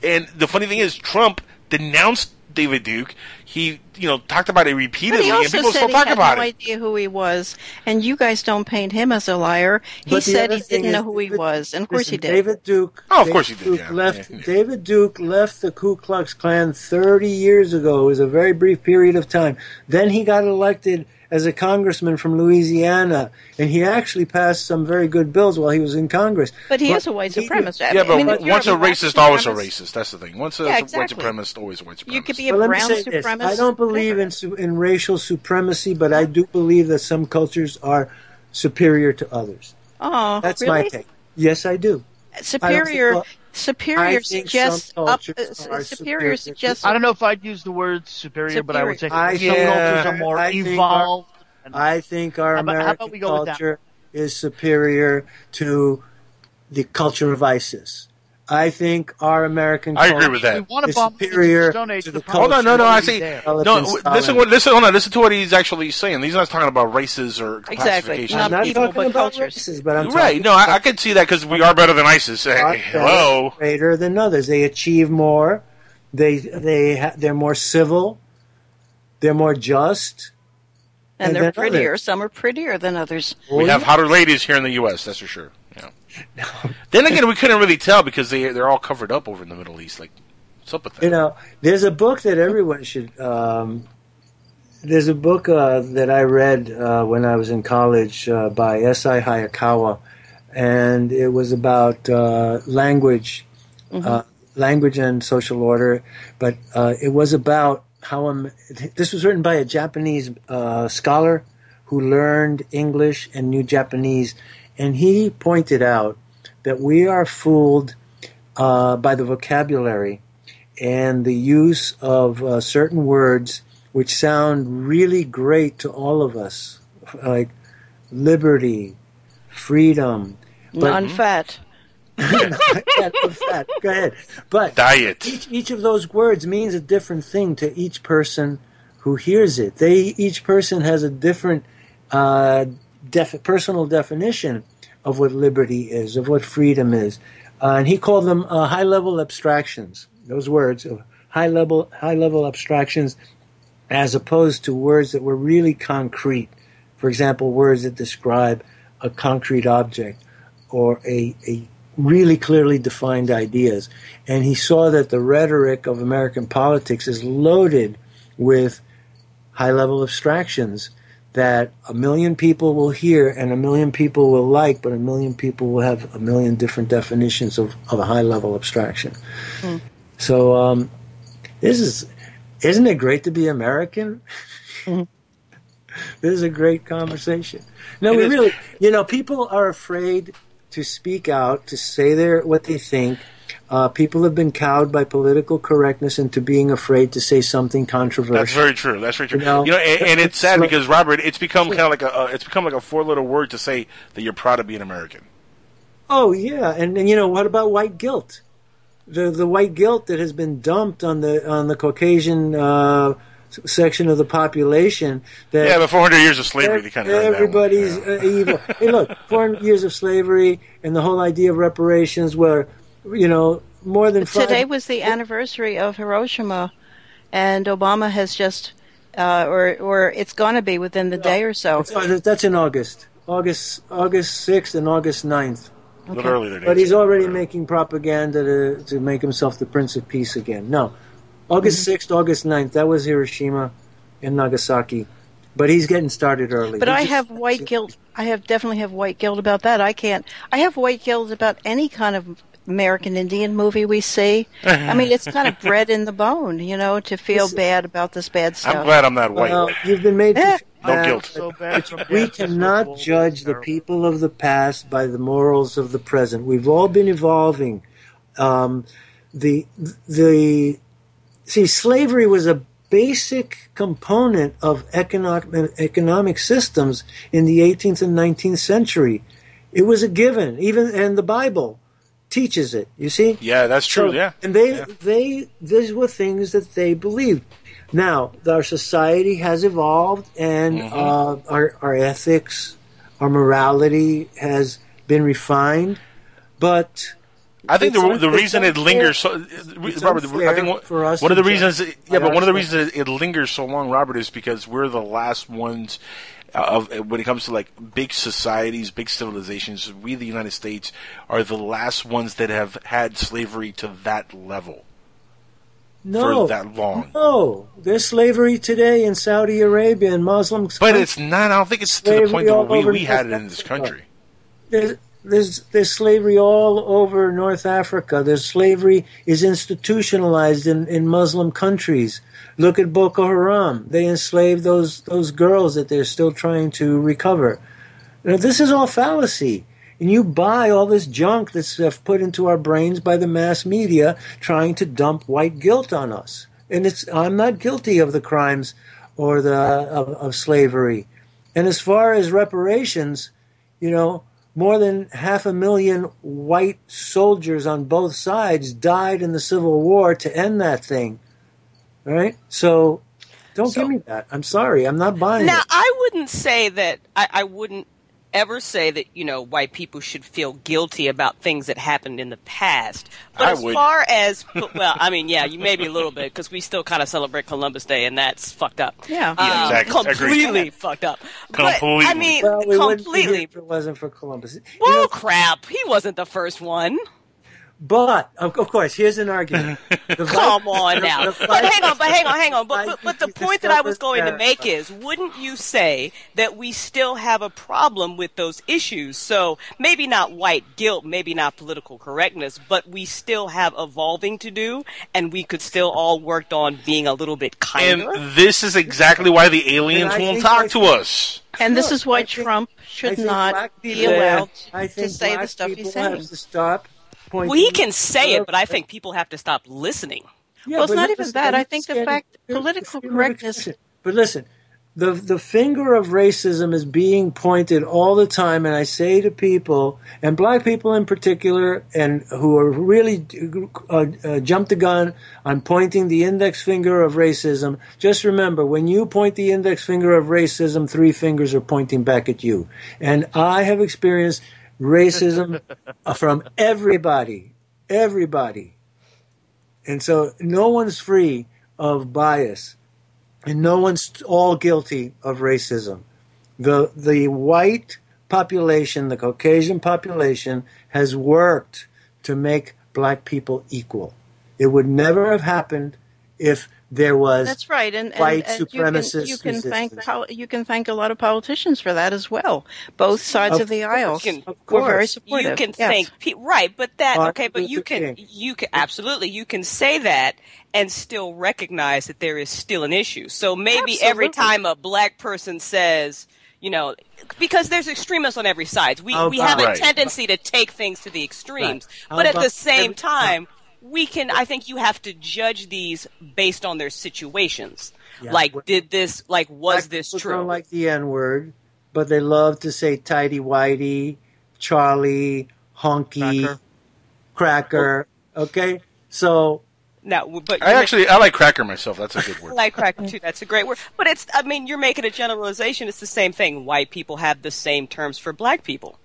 And the funny thing is, Trump denounced David Duke. He, you know, talked about it repeatedly, he and people said still he talk had about no it. idea who he was, and you guys don't paint him as a liar. He But said he didn't know is who he was, and of course he did. David Duke. Oh, of David course he did, Duke yeah. Left, David Duke left the Ku Klux Klan 30 years ago. It was a very brief period of time. Then he got elected as a congressman from Louisiana, and he actually passed some very good bills while he was in Congress. But he is a white supremacist. Yeah, I but mean, if you're once a black racist, always a racist. That's the thing. Once a Yeah, white supremacist, always a white supremacist. You could be a But let me brown say this. supremacist. I don't believe in su- in racial supremacy, but I do believe that some cultures are superior to others. Oh, That's really? my take. Yes, I do. Superior. well, Superior suggests up. Uh, superior superior. suggests. I don't know if I'd use the word superior, but I would say I some cultures are more I think our- evolved. I think our How about- how American about we go with that? culture is superior to the culture of ISIS. I think our American I agree with that. We wanna is bomb the superior Stone Age, to the the problem- culture Hold on, no, no. I see. no. Listen, Stalin. what, listen, hold on. Listen to what he's actually saying. He's not talking about races or Exactly. classifications. I'm not people, talking but about cultures. races, but I'm right? No, I, about I could see that because we are better than ISIS. Hey, hello. greater than others. They achieve more. They they ha- they're more civil. They're more just. and than they're prettier. others. Some are prettier than others. Oh, we have hotter ladies here in the U.S. That's for sure. Yeah. then again, we couldn't really tell because they they're all covered up over in the Middle East. Like, what's up with that? You know, there's a book that everyone should. Um, there's a book uh, that I read uh, when I was in college uh, by S.I. Hayakawa, and it was about uh, language, uh, language and social order. But uh, it was about how um, this was written by a Japanese uh, scholar who learned English and knew Japanese, and he pointed out that we are fooled uh, by the vocabulary and the use of uh, certain words which sound really great to all of us, like liberty, freedom, Non-fat. non-fat. Go ahead. But Diet. Each, each of those words means a different thing to each person who hears it. They each person has a different uh, def- personal definition of what liberty is, of what freedom is, uh, and he called them uh, high-level abstractions. Those words, of high-level high-level abstractions, as opposed to words that were really concrete. For example, words that describe a concrete object or a, a really clearly defined ideas. And he saw that the rhetoric of American politics is loaded with high level abstractions that a million people will hear and a million people will like, but a million people will have a million different definitions of, of a high level abstraction. Mm. So um, this is, isn't it great to be American? this is a great conversation. No, It we is. really, you know, people are afraid to speak out, to say their what they think. Uh, people have been cowed by political correctness into being afraid to say something controversial. That's very true. That's very true. You know, You know, and, and it's sad because Robert, it's become kind of like a, uh, it's become like a four-letter word to say that you're proud to be an American. Oh yeah, and, and you know what about white guilt? The the white guilt that has been dumped on the on the Caucasian uh, section of the population. That Yeah, but 400 years of slavery, they that one. everybody's uh, evil. hey, look, 400 years of slavery and the whole idea of reparations, where you know more than five. Today was the anniversary of Hiroshima, and Obama has just, uh, or or it's going to be within the day or so. That's in August, August August 6th and August 9th. A little earlier But he's already making propaganda to, to make himself the Prince of Peace again. No. August Mm-hmm. 6th, August 9th, that was Hiroshima and Nagasaki. But he's getting started early. But He I just- have white guilt. I have definitely have white guilt about that. I can't. I have white guilt about any kind of American Indian movie we see. I mean, it's kind of bred in the bone, you know, to feel bad about this bad stuff. I'm glad I'm not white. Well, you've been made to feel No bad, guilt. So bad We cannot judge the people of the past by the morals of the present. We've all been evolving. Um, the the see, slavery was a basic component of economic economic systems in the 18th and 19th century. It was a given. Even and the Bible teaches it. You see. Yeah, that's true. So- yeah. And they, they, these were things that they believed. Now, our society has evolved and Mm-hmm. uh, our, our ethics, our morality has been refined, but I think the the reason it lingers so Robert, I think one, for us one of the reasons yeah, but one of the reasons it lingers so long, Robert, is because we're the last ones of when it comes to like big societies, big civilizations. We, the United States, are the last ones that have had slavery to that level No, for that long. no. There's slavery today in Saudi Arabia and Muslim. But it's not. I don't think it's to the Slavery point that we, we had it in this country. There's, there's there's slavery all over North Africa. There's slavery is institutionalized in, in Muslim countries. Look at Boko Haram. They enslaved those those girls that they're still trying to recover. Now, this is all fallacy. And you buy all this junk that's put into our brains by the mass media trying to dump white guilt on us. And it's I'm not guilty of the crimes or the of, of slavery. And as far as reparations, you know, more than half a million white soldiers on both sides died in the Civil War to end that thing. All right? So don't give me that. I'm sorry. I'm not buying Now, it. I wouldn't say that. I, I wouldn't ever say that you know white people should feel guilty about things that happened in the past. But I as would. far as well, I mean, yeah, you maybe a little bit because we still kind of celebrate Columbus Day, and that's fucked up. Yeah. Yeah, Um, exactly. Agreed. completely fucked up. But, I mean, Well, we wouldn't be here completely. if it wasn't for Columbus. You know, crap! He wasn't the first one. But of, of course, here's an argument. The Come vice- on now. the But hang on, but hang on, hang on. But, the but, but the point that I was going to make is, wouldn't you say that we still have a problem with those issues? So maybe not white guilt, maybe not political correctness, but we still have evolving to do, and we could still all work on being a little bit kinder. And this is exactly why the aliens won't talk to us. And this is why Trump should not be allowed to say the black stuff people he's have saying. to stop pointing. well, he can say it, but I think people have to stop listening. Yeah, well, it's not even that. I think the fact let- political let- let- correctness. But listen, the the finger of racism is being pointed all the time, and I say to people, and black people in particular, and who are really uh, uh, jump the gun on pointing the index finger of racism. Just remember, when you point the index finger of racism, three fingers are pointing back at you. And I have experienced racism from everybody, everybody. And so no one's free of bias and no one's all guilty of racism. The the white population, the Caucasian population has worked to make black people equal. It would never have happened if there was That's right, and, and, white and you can, you can thank pol- you can thank a lot of politicians for that as well. Both sides of, Of the aisle You can- of were very course. supportive. You can yes. think pe- right, but that Martin okay, but you can King. you can absolutely you can say that and still recognize that there is still an issue. So maybe every time a black person says, you know, because there's extremists on every side. We How we have a about- tendency to take things to the extremes, Right. But at the about same every- time. We can. I think you have to judge these based on their situations. Yeah. Like, did this? Like, was Black this true? Don't like the N word, but they love to say tidy whitey, Charlie, honky, Cracker. cracker. Okay, so no, but I you're- actually I like cracker myself. That's a good word. I like cracker too. That's a great word. But it's, I mean, you're making a generalization. It's the same thing. White people have the same terms for black people.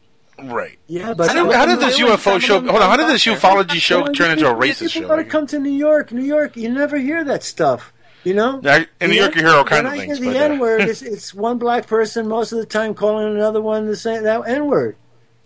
Right. yeah, but How did, how did this UFO show? Hold on. How did this ufology show turn into a racist People show? gotta Like, come to New York. New York, you never hear that stuff. You know, Now, in New York, you hear all kinds when of I things. hear the but, uh, N word, it's, it's one black person most of the time calling another one the same that N word.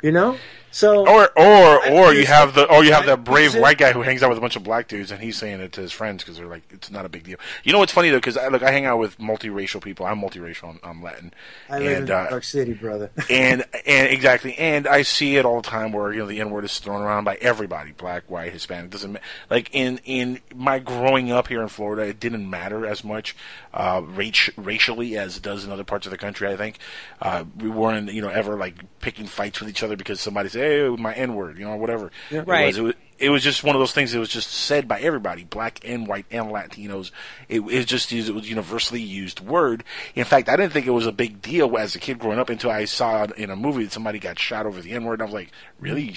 You know, so Or or or you have the or you have that brave white guy who hangs out with a bunch of black dudes and he's saying it to his friends because they're like it's not a big deal. You know what's funny though because I, look I hang out with multiracial people. I'm multiracial. I'm, I'm Latin. I live and, in uh, New York City, brother. and and exactly, and I see it all the time where you know the N word is thrown around by everybody, black, white, Hispanic. Doesn't like in in my growing up here in Florida, it didn't matter as much uh, raci- racially as it does in other parts of the country. I think uh, we weren't you know ever like picking fights with each other because somebody said, "Hey, my N word," you know, whatever. Yeah. It Right. was, it was, it was just one of those things that was just said by everybody, black and white and Latinos. It, it just it was universally used word. In fact, I didn't think it was a big deal as a kid growing up until I saw in a movie that somebody got shot over the N word. I was like, really?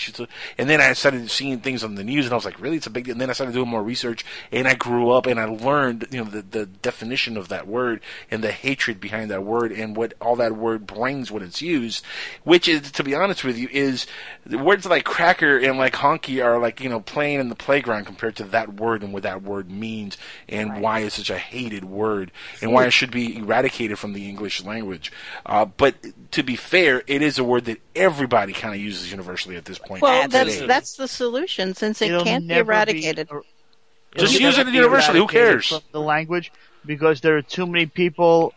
And then I started seeing things on the news, and I was like, really? It's a big deal. And then I started doing more research, and I grew up and I learned, you know, the the definition of that word and the hatred behind that word and what all that word brings when it's used. Which is, to be honest with you, is words like cracker and like honky are like you know playing in the playground compared to that word and what that word means and why it's such a hated word and why it should be eradicated from the English language. Uh, but to be fair, it is a word that everybody kind of uses universally at this point. Well, that's today. that's the solution since it It'll can't be never be eradicated. Just It'll use it universally, who cares? from The language, because there are too many people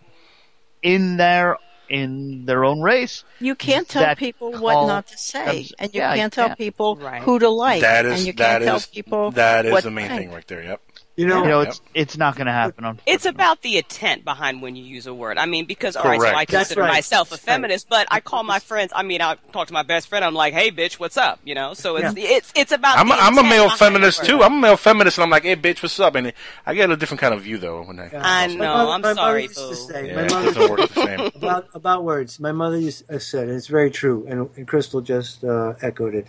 in there in their own race. You can't tell that people what not to say, thems- and you Yeah, can't tell can't. people who to like, that is and you can't tell is people that is what the main think. thing right there. Yep. You know, You know, Yep. it's it's not going to happen. It's about the intent behind when you use a word. I mean, because all right, so I consider right. myself a That's right. feminist, but I call my friends. I mean, I talk to my best friend. I'm like, "Hey, bitch, what's up?" You know. So it's it's it's about. I'm a, the I'm a male feminist too. I'm a male feminist, and I'm like, hey, bitch, what's up? And I get a different kind of view though when I. I My know. mother- I'm my mother sorry, used to say- Yeah, my it mother doesn't work the same. about about words. My mother used uh, said, and it's very true, and, and Crystal just uh, echoed it.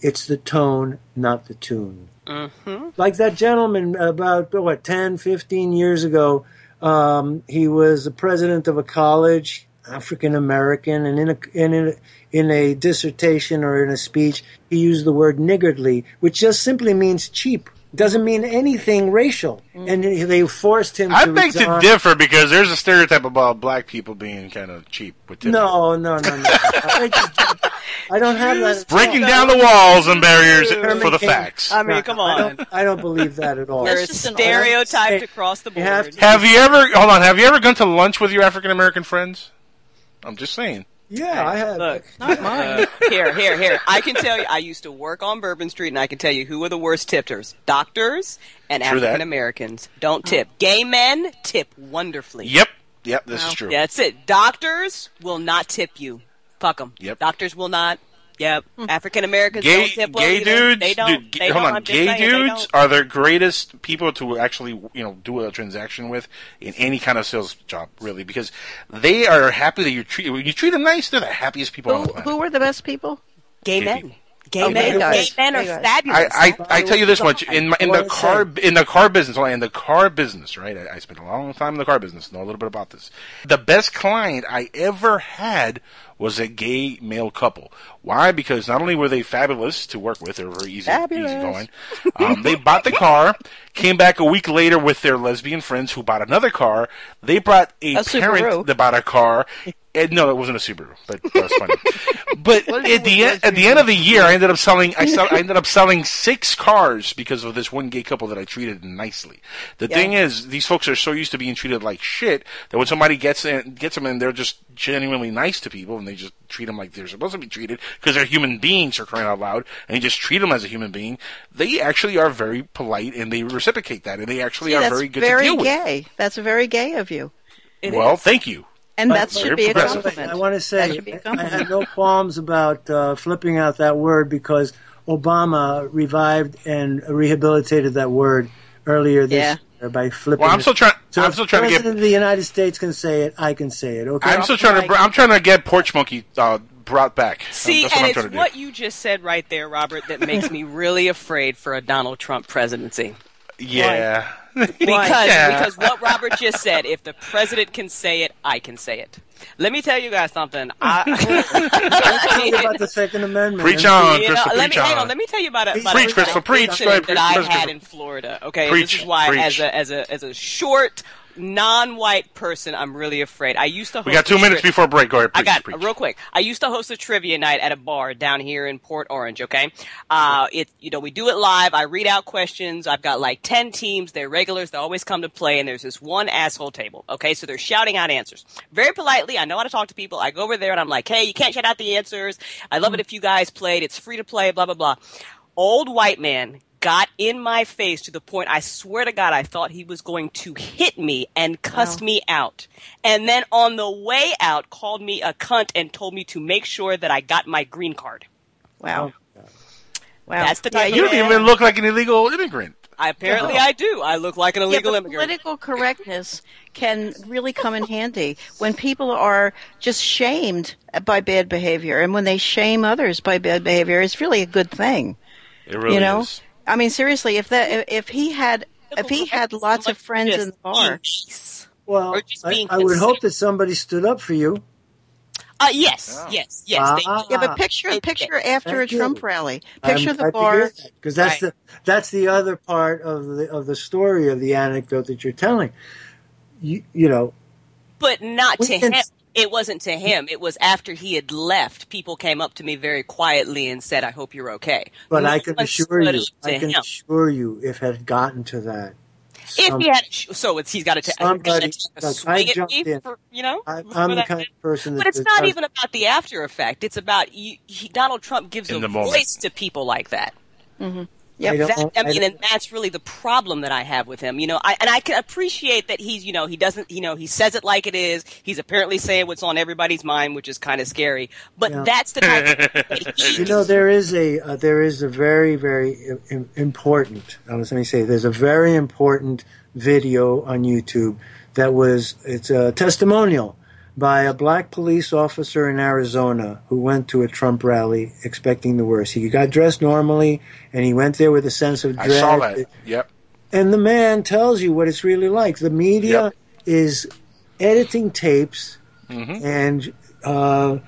It's the tone, not the tune. Mm-hmm. Like that gentleman about what 10, 15 years ago. Um, he was the president of a college, African American, and in a in a in a dissertation or in a speech, he used the word niggardly, which just simply means cheap. Doesn't mean anything racial, mm. and they forced him. I to beg to resign. differ because there's a stereotype about black people being kind of cheap with tipping. No, no, no, no. I, just- I don't have that. breaking down the walls and barriers for the facts. I mean, No, come I on. don't, I don't believe that at all. You're That's just stereotyped across the You have board. to- Have you ever hold on? Have you ever gone to lunch with your African American friends? I'm just saying. Yeah, I have. Look, Not mine. uh, here, here, here. I can tell you, I used to work on Bourbon Street, and I can tell you who are the worst tippers: doctors and African Americans. Don't tip. Gay men tip wonderfully. Yep, yep, this is true. That's it. Doctors will not tip you. Fuck them. Yep. Doctors will not. Yep. Hmm. African Americans Gay, don't tip well gay either. dudes, They don't. dude, they hold don't. on. I'm just Gay saying, dudes are the greatest people to actually, you know, do a transaction with in any kind of sales job, really, because they are happy that you treat when you treat them nice. They're the happiest people on Who, the planet. who were the best people? Gay Gay men. people. Gay Oh, men. gay men are Gay guys. fabulous. I, I, I tell you this much in my, in the car in the car business in the car business right I, I spent a long time in the car business know a little bit about this the best client I ever had was a gay male couple. Why? Because not only were they fabulous to work with they were very easy Fabulous. easy going um, they bought the car came back a week later with their lesbian friends who bought another car. They brought a, A parent Subaru. that bought a car and no, it wasn't a Subaru, but that was funny. but at the end, at the end of the year, I ended up selling. I, sell, I ended up selling six cars because of this one gay couple that I treated nicely. The Yeah. thing is, these folks are so used to being treated like shit that when somebody gets in, gets them in, they're just genuinely nice to people, and they just treat them like they're supposed to be treated because they're human beings for crying out loud, and you just treat them as a human being. They actually are very polite, and they reciprocate that, and they actually See, are very good very to deal with. gay. That's very gay of you, It well, is. thank you. And that should be a compliment. I want to say I be a I compliment. had no qualms about uh, flipping out that word because Obama revived and rehabilitated that word earlier this Yeah. year by flipping. Well, I'm still trying. So I'm still trying to get. president of the United States can say it. I can say it. Okay. I'm still trying to. I'm trying to get porch monkey uh, brought back. See, That's what and I'm it's trying to do. what you just said right there, Robert, that makes me really afraid for a Donald Trump presidency. Yeah. Because Yeah. because what Robert just said, if the president can say it, I can say it. Let me tell you guys something. I, Tell me about the Second Amendment. Preach on, You know, Crystal. let Preach me hang on. on. Let me tell you about a about Preach, a, Crystal, preach. incident preach. that I had in Florida. Okay, Preach, this is why, preach. as a as a as a short non-white person, I'm really afraid. I used to. We got two minutes tri- before break. Go ahead. I got preach. real quick. I used to host a trivia night at a bar down here in Port Orange. Okay, uh, it you know we do it live. I read out questions. I've got like ten teams. They're regulars. They always come to play, and there's this one asshole table. Okay, so they're shouting out answers very politely. I know how to talk to people. I go over there and I'm like, hey, you can't shout out the answers. I love it if you guys played. It's free to play. Blah blah blah. Old white man got in my face to the point I swear to God I thought he was going to hit me and cussed Wow. me out. And then on the way out called me a cunt and told me to make sure that I got my green card. Wow. Oh. Wow. That's the Yeah, You don't even look like an illegal immigrant. I, apparently, No. I do. I look like an illegal yeah, but immigrant. Political correctness can really come in handy when people are just shamed by bad behavior, and when they shame others by bad behavior, it's really a good thing. It really you know, is. I mean, seriously, if that if he had if he had lots of friends in the bar, Well, I, I would hope that somebody stood up for you. Uh, yes, yes, yes. they Ah. did. yeah, but picture picture after a Thank you. Trump rally, picture I'm the glad bar. hear that, because that's Right. the that's the other part of the of the story of the anecdote that you're telling. You you know, But not We to him. It wasn't to him. It was after he had left. People came up to me very quietly and said, "I hope you're okay." but No I can assure you, I can him. assure you, if it had gotten to that, If he had, so it's he's got to take Somebody- a I swing at jumped in. for, you know. I, I'm the that. kind of person that But it's not does- even about the after effect. It's about you, he, Donald Trump gives In a the moment. voice to people like that. Mm-hmm. I That, I I mean, don't- and that's really the problem that I have with him. You know, I, and I can appreciate that he's, you know, he doesn't, you know, he says it like it is. He's apparently saying what's on everybody's mind, which is kind of scary. But Yeah. that's the type of You know, there is a uh, there is a very very im- important. I was going to say there's a very important video on YouTube that was it's a testimonial by a black police officer in Arizona who went to a Trump rally expecting the worst. He got dressed normally and he went there with a sense of dread. I saw that. Yep. And the man tells you what it's really like. The media Yep. is editing tapes Mm-hmm. and uh,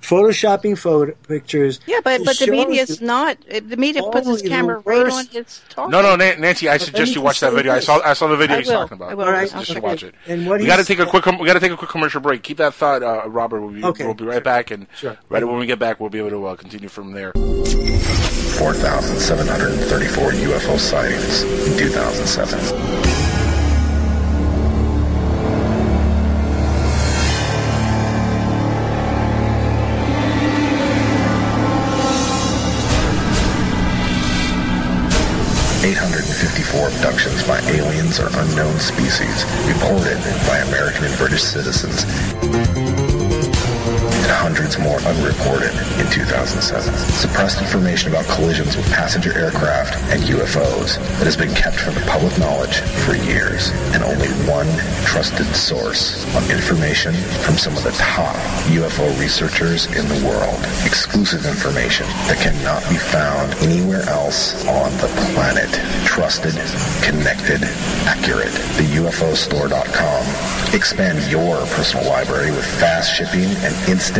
photoshopping photo pictures. Yeah, but but the media is not. The media puts his Only the camera right worst- on his talk. No, no, Nancy. I suggest you watch that say video. I saw. I saw the video I he's will. talking about. I will. All right, Just Okay. to watch it. And what we he got to take a quick. We got to take a quick commercial break. Keep that thought, uh, Robert. We'll be, Okay. we'll be right back, and Sure. right when we get back, we'll be able to uh, continue from there. 4,734 UFO sightings in 2007. Abductions by aliens or unknown species reported by American and British citizens and hundreds more unreported in 2007. Suppressed information about collisions with passenger aircraft and UFOs that has been kept from the public knowledge for years, and only one trusted source of information from some of the top UFO researchers in the world. Exclusive information that cannot be found anywhere else on the planet. Trusted, connected, accurate. The UFOstore.com. Expand your personal library with fast shipping and instant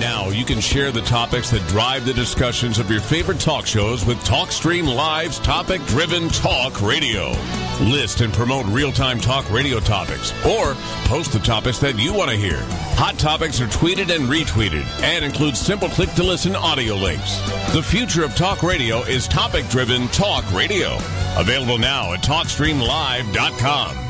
Now you can share the topics that drive the discussions of your favorite talk shows with TalkStream Live's topic driven talk radio. List and promote real time talk radio topics or post the topics that you want to hear. Hot topics are tweeted and retweeted and include simple click to listen audio links. The future of talk radio is topic driven talk radio. Available now at TalkStreamLive.com.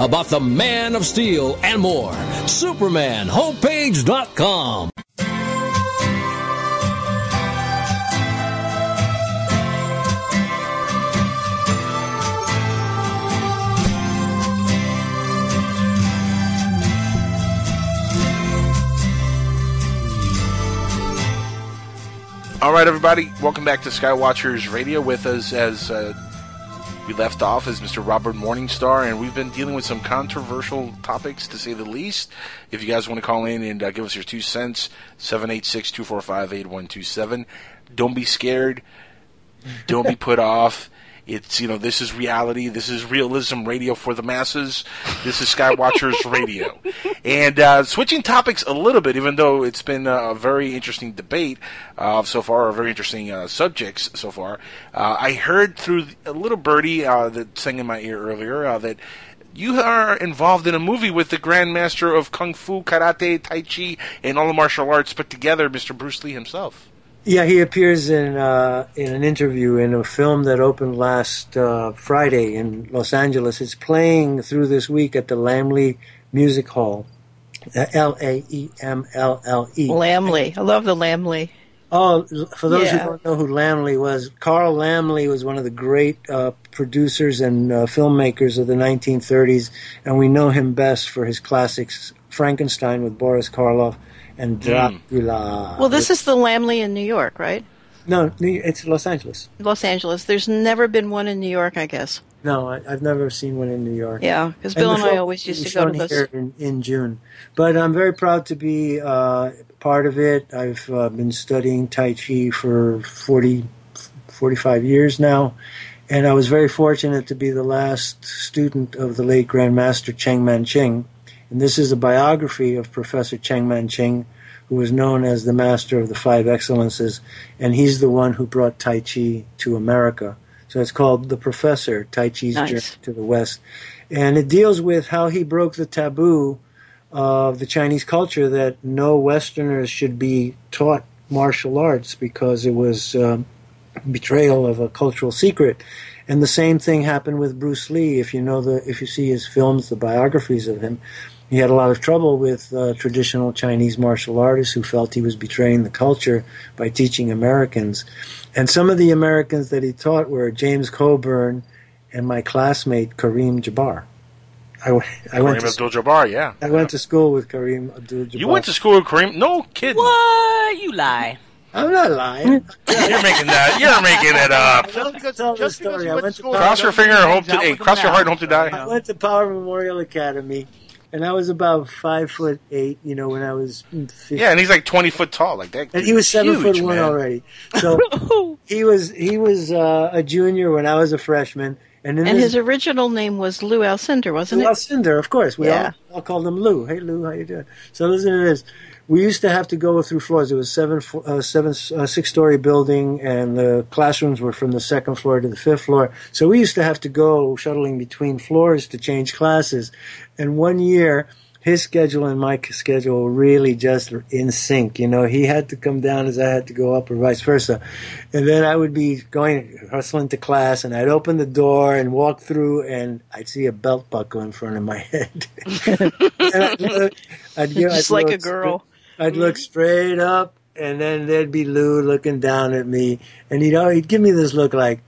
about the Man of Steel and more. SupermanHomepage.com. All right, everybody, welcome back to Skywatchers Radio. With us as uh, we left off is Mr. Robert Morningstar, and we've been dealing with some controversial topics, to say the least. If you guys want to call in and uh, give us your two cents, 786-245-8127. Don't be scared. Don't be put off. It's you know this is reality. This is realism radio for the masses. This is Skywatchers Radio. And uh, switching topics a little bit, even though it's been a very interesting debate uh, so far, or very interesting uh, subjects so far. Uh, I heard through a little birdie uh, that sang in my ear earlier uh, that you are involved in a movie with the Grandmaster of Kung Fu, Karate, Tai Chi, and all the martial arts put together, Mr. Bruce Lee himself. Yeah, he appears in uh, in an interview in a film that opened last uh, Friday in Los Angeles. It's playing through this week at the Laemmle Music Hall. L A E M L L E. Laemmle. I love the Laemmle. Oh, for those Yeah. who don't know who Laemmle was, Carl Laemmle was one of the great uh, producers and uh, filmmakers of the 1930s, and we know him best for his classics Frankenstein with Boris Karloff and Dracula. Well, this is the Laemmle in New York, right? no, it's Los Angeles. Los Angeles. There's never been one in New York, I guess. No, I, I've never seen one in New York. Yeah, because Bill the and I always used to go to shown those- here in, in June. But I'm very proud to be uh, part of it. I've uh, been studying Tai Chi for 40, 45 years now, and I was very fortunate to be the last student of the late Grandmaster Cheng Man-ching. And this is a biography of Professor Cheng Man-ching, who was known as the master of the five excellences, and he's the one who brought Tai Chi to America. So it's called The Professor, Tai Chi's Nice. Journey to the West. And it deals with how he broke the taboo of the Chinese culture that no Westerners should be taught martial arts because it was um, betrayal of a cultural secret. And the same thing happened with Bruce Lee. If you know the, if you see his films, the biographies of him, he had a lot of trouble with uh, traditional Chinese martial artists who felt he was betraying the culture by teaching Americans. And some of the Americans that he taught were James Coburn and my classmate Kareem Jabbar. I, went- I went Kareem to Abdul-Jabbar, yeah. I went to school with Kareem Abdul-Jabbar. You went to school with Kareem? No kidding. What? You lie. I'm not lying. You're making that. You're making it up. Don't tell the story. I went to Cross your finger and hope to. Hey, cross your heart and hope to die. I went to Power Memorial Academy, and I was about five foot eight. You know, when I was 15. Yeah, and he's like 20 foot tall, like that. and he was seven huge, foot one man. already. So he was he was uh, a junior when I was a freshman, and And this his original name was Lou Alcindor, wasn't Lou it? Alcindor, of course. We Yeah. all, all called him Lou. Hey, Lou, how you doing? So listen to this. We used to have to go through floors. It was seven, uh, seven uh, six-story building, and the classrooms were from the second floor to the fifth floor. So we used to have to go shuttling between floors to change classes. And one year, his schedule and my schedule were really just in sync. You know, he had to come down as I had to go up, or vice versa. And then I would be going hustling to class, and I'd open the door and walk through, and I'd see a belt buckle in front of my head. and I'd I'd, give- Just I'd like a girl. Stra- I'd look straight up, and then there'd be Lou looking down at me, and he'd always give me this look like,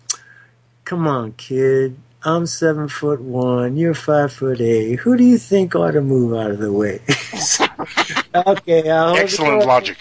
"Come on, kid." I'm seven foot one. You're five foot eight. Who do you think ought to move out of the way? okay, I'll Excellent logic.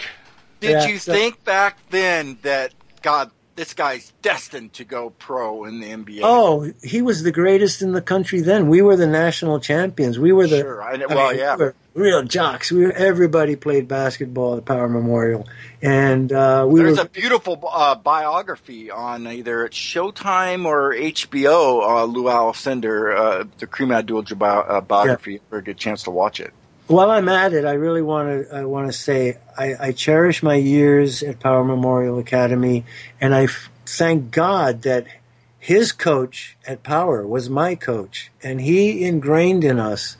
Did Yeah, you so- think back then that God, this guy's destined to go pro in the NBA? Oh, he was the greatest in the country then. We were the national champions. We were the Sure, I well, mean, yeah. we were real jocks. We were, everybody played basketball at Power Memorial, and uh, we There's were. a beautiful uh, biography on either Showtime or HBO. Uh, Lou Alcindor, uh, the Kareem Abdul-Jabbar uh, biography. Very good chance to watch it. While I'm at it, I really want to. I want to say I, I cherish my years at Power Memorial Academy, and I f- thank God that his coach at Power was my coach, and he ingrained in us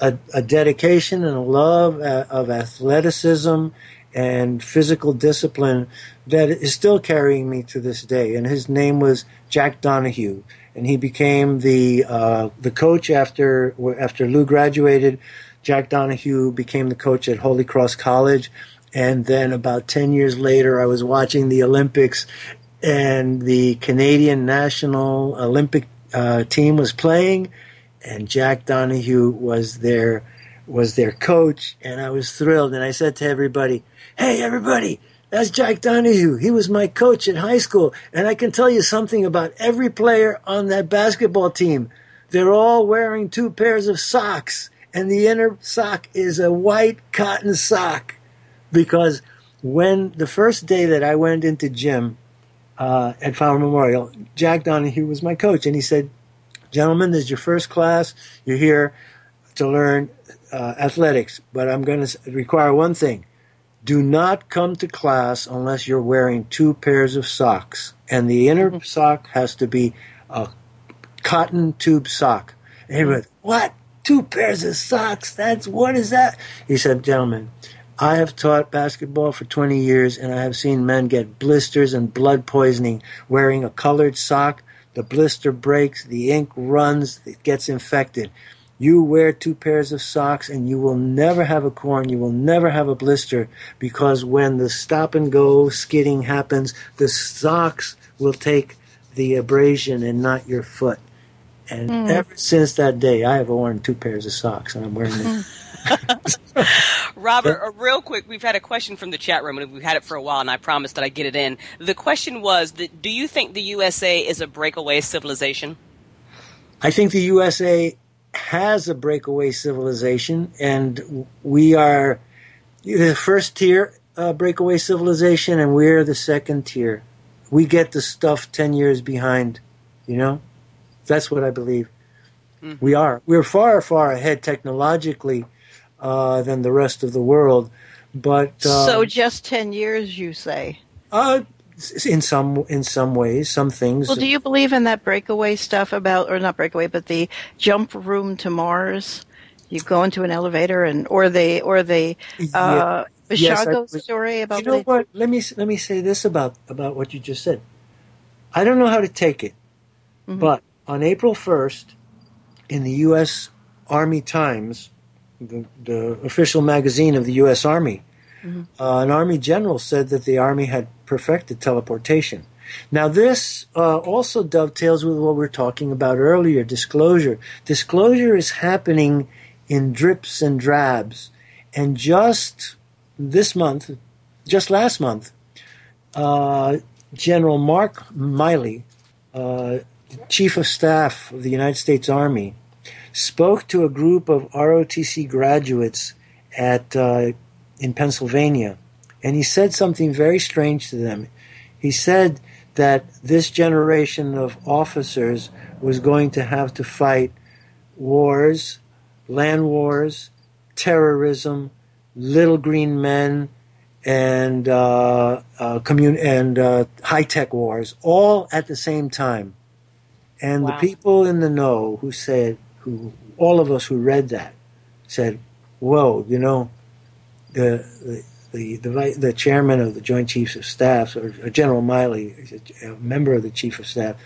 a, a dedication and a love uh, of athleticism and physical discipline that is still carrying me to this day. And his name was Jack Donohue, and he became the uh, the coach after after Lou graduated. Jack Donohue became the coach at Holy Cross College, and then about ten years later, I was watching the Olympics, and the Canadian national Olympic uh, team was playing, and Jack Donohue was their was their coach, and I was thrilled. And I said to everybody, "Hey, everybody, that's Jack Donohue. He was my coach in high school, and I can tell you something about every player on that basketball team. They're all wearing two pairs of socks, and the inner sock is a white cotton sock, because when the first day that I went into gym." uh, at Power Memorial. Jack Donohue was my coach, and he said, "Gentlemen, this is your first class. You're here to learn uh, athletics, but I'm going to require one thing: do not come to class unless you're wearing two pairs of socks, and the inner sock has to be a cotton tube sock." And he went, "What? Two pairs of socks? That's what is that?" He said, "Gentlemen." I have taught basketball for 20 years and I have seen men get blisters and blood poisoning wearing a colored sock. The blister breaks, the ink runs, it gets infected. You wear two pairs of socks and you will never have a corn, you will never have a blister because when the stop and go skidding happens, the socks will take the abrasion and not your foot. And Mm. ever since that day, I have worn two pairs of socks and I'm wearing them. Robert, uh, real quick, we've had a question from the chat room, and we've had it for a while, and I promised that I'd get it in. The question was, that, do you think the USA is a breakaway civilization? I think the USA has a breakaway civilization, and we are the first tier uh, breakaway civilization, and we're the second tier. We get the stuff 10 years behind, you know? That's what I believe. We are. We're far, far ahead technologically uh, than the rest of the world, but. Uh, so just 10 years, you say? uh, in some in some ways, some things. Well, do you believe in that breakaway stuff about, or not breakaway, but the jump room to Mars? You go into an elevator, and or the or the uh, Yes, I Basiago story about You know the, what? Let me let me say this about about what you just said. I don't know how to take it, Mm-hmm. but on April first, in the U.S. Army Times, the, the official magazine of the U.S. Army, Mm-hmm. uh, an Army general said that the Army had perfected teleportation. Now, this uh, also dovetails with what we were talking about earlier disclosure. Disclosure is happening in drips and drabs. And just this month, just last month, uh, General Mark Milley, uh, Chief of Staff of the United States Army, spoke to a group of ROTC graduates at uh, in Pennsylvania, and he said something very strange to them. He said that this generation of officers was going to have to fight wars, land wars, terrorism, little green men, and uh, uh, commun- and uh, high tech wars, all at the same time. And the people in the know who said, who all of us who read that, said, "Whoa, you know, the the the the, the chairman of the Joint Chiefs of Staff, or, or General Milley, a, a member of the Chief of Staff,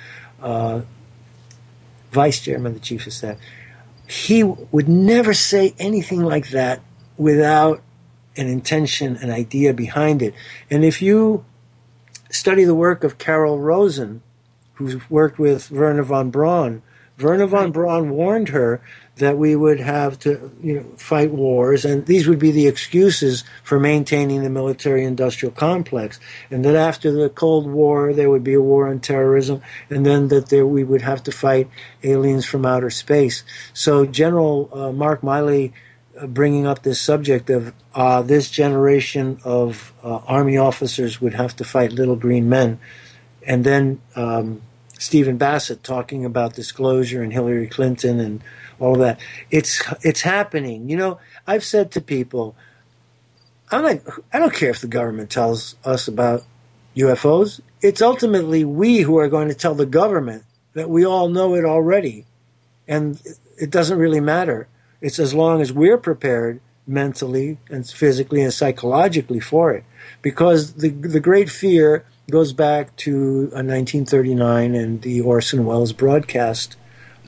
uh, vice chairman of the Chief of Staff, he would never say anything like that without an intention, an idea behind it. And if you study the work of Carol Rosin, who's worked with Wernher von Braun, Wernher von Braun warned her that we would have to you know, fight wars, and these would be the excuses for maintaining the military industrial complex. And that after the Cold War, there would be a war on terrorism, and then that there, we would have to fight aliens from outer space. So, General uh, Mark Milley uh, bringing up this subject of uh, this generation of uh, Army officers would have to fight little green men. And then um, Stephen Bassett talking about disclosure and Hillary Clinton and all of that. It's it's happening. You know, I've said to people, I'm like, I don't care if the government tells us about UFOs. It's ultimately we who are going to tell the government that we all know it already, and it doesn't really matter. It's as long as we're prepared mentally and physically and psychologically for it, because the the great fear goes back to uh, 1939 and the Orson Welles broadcast.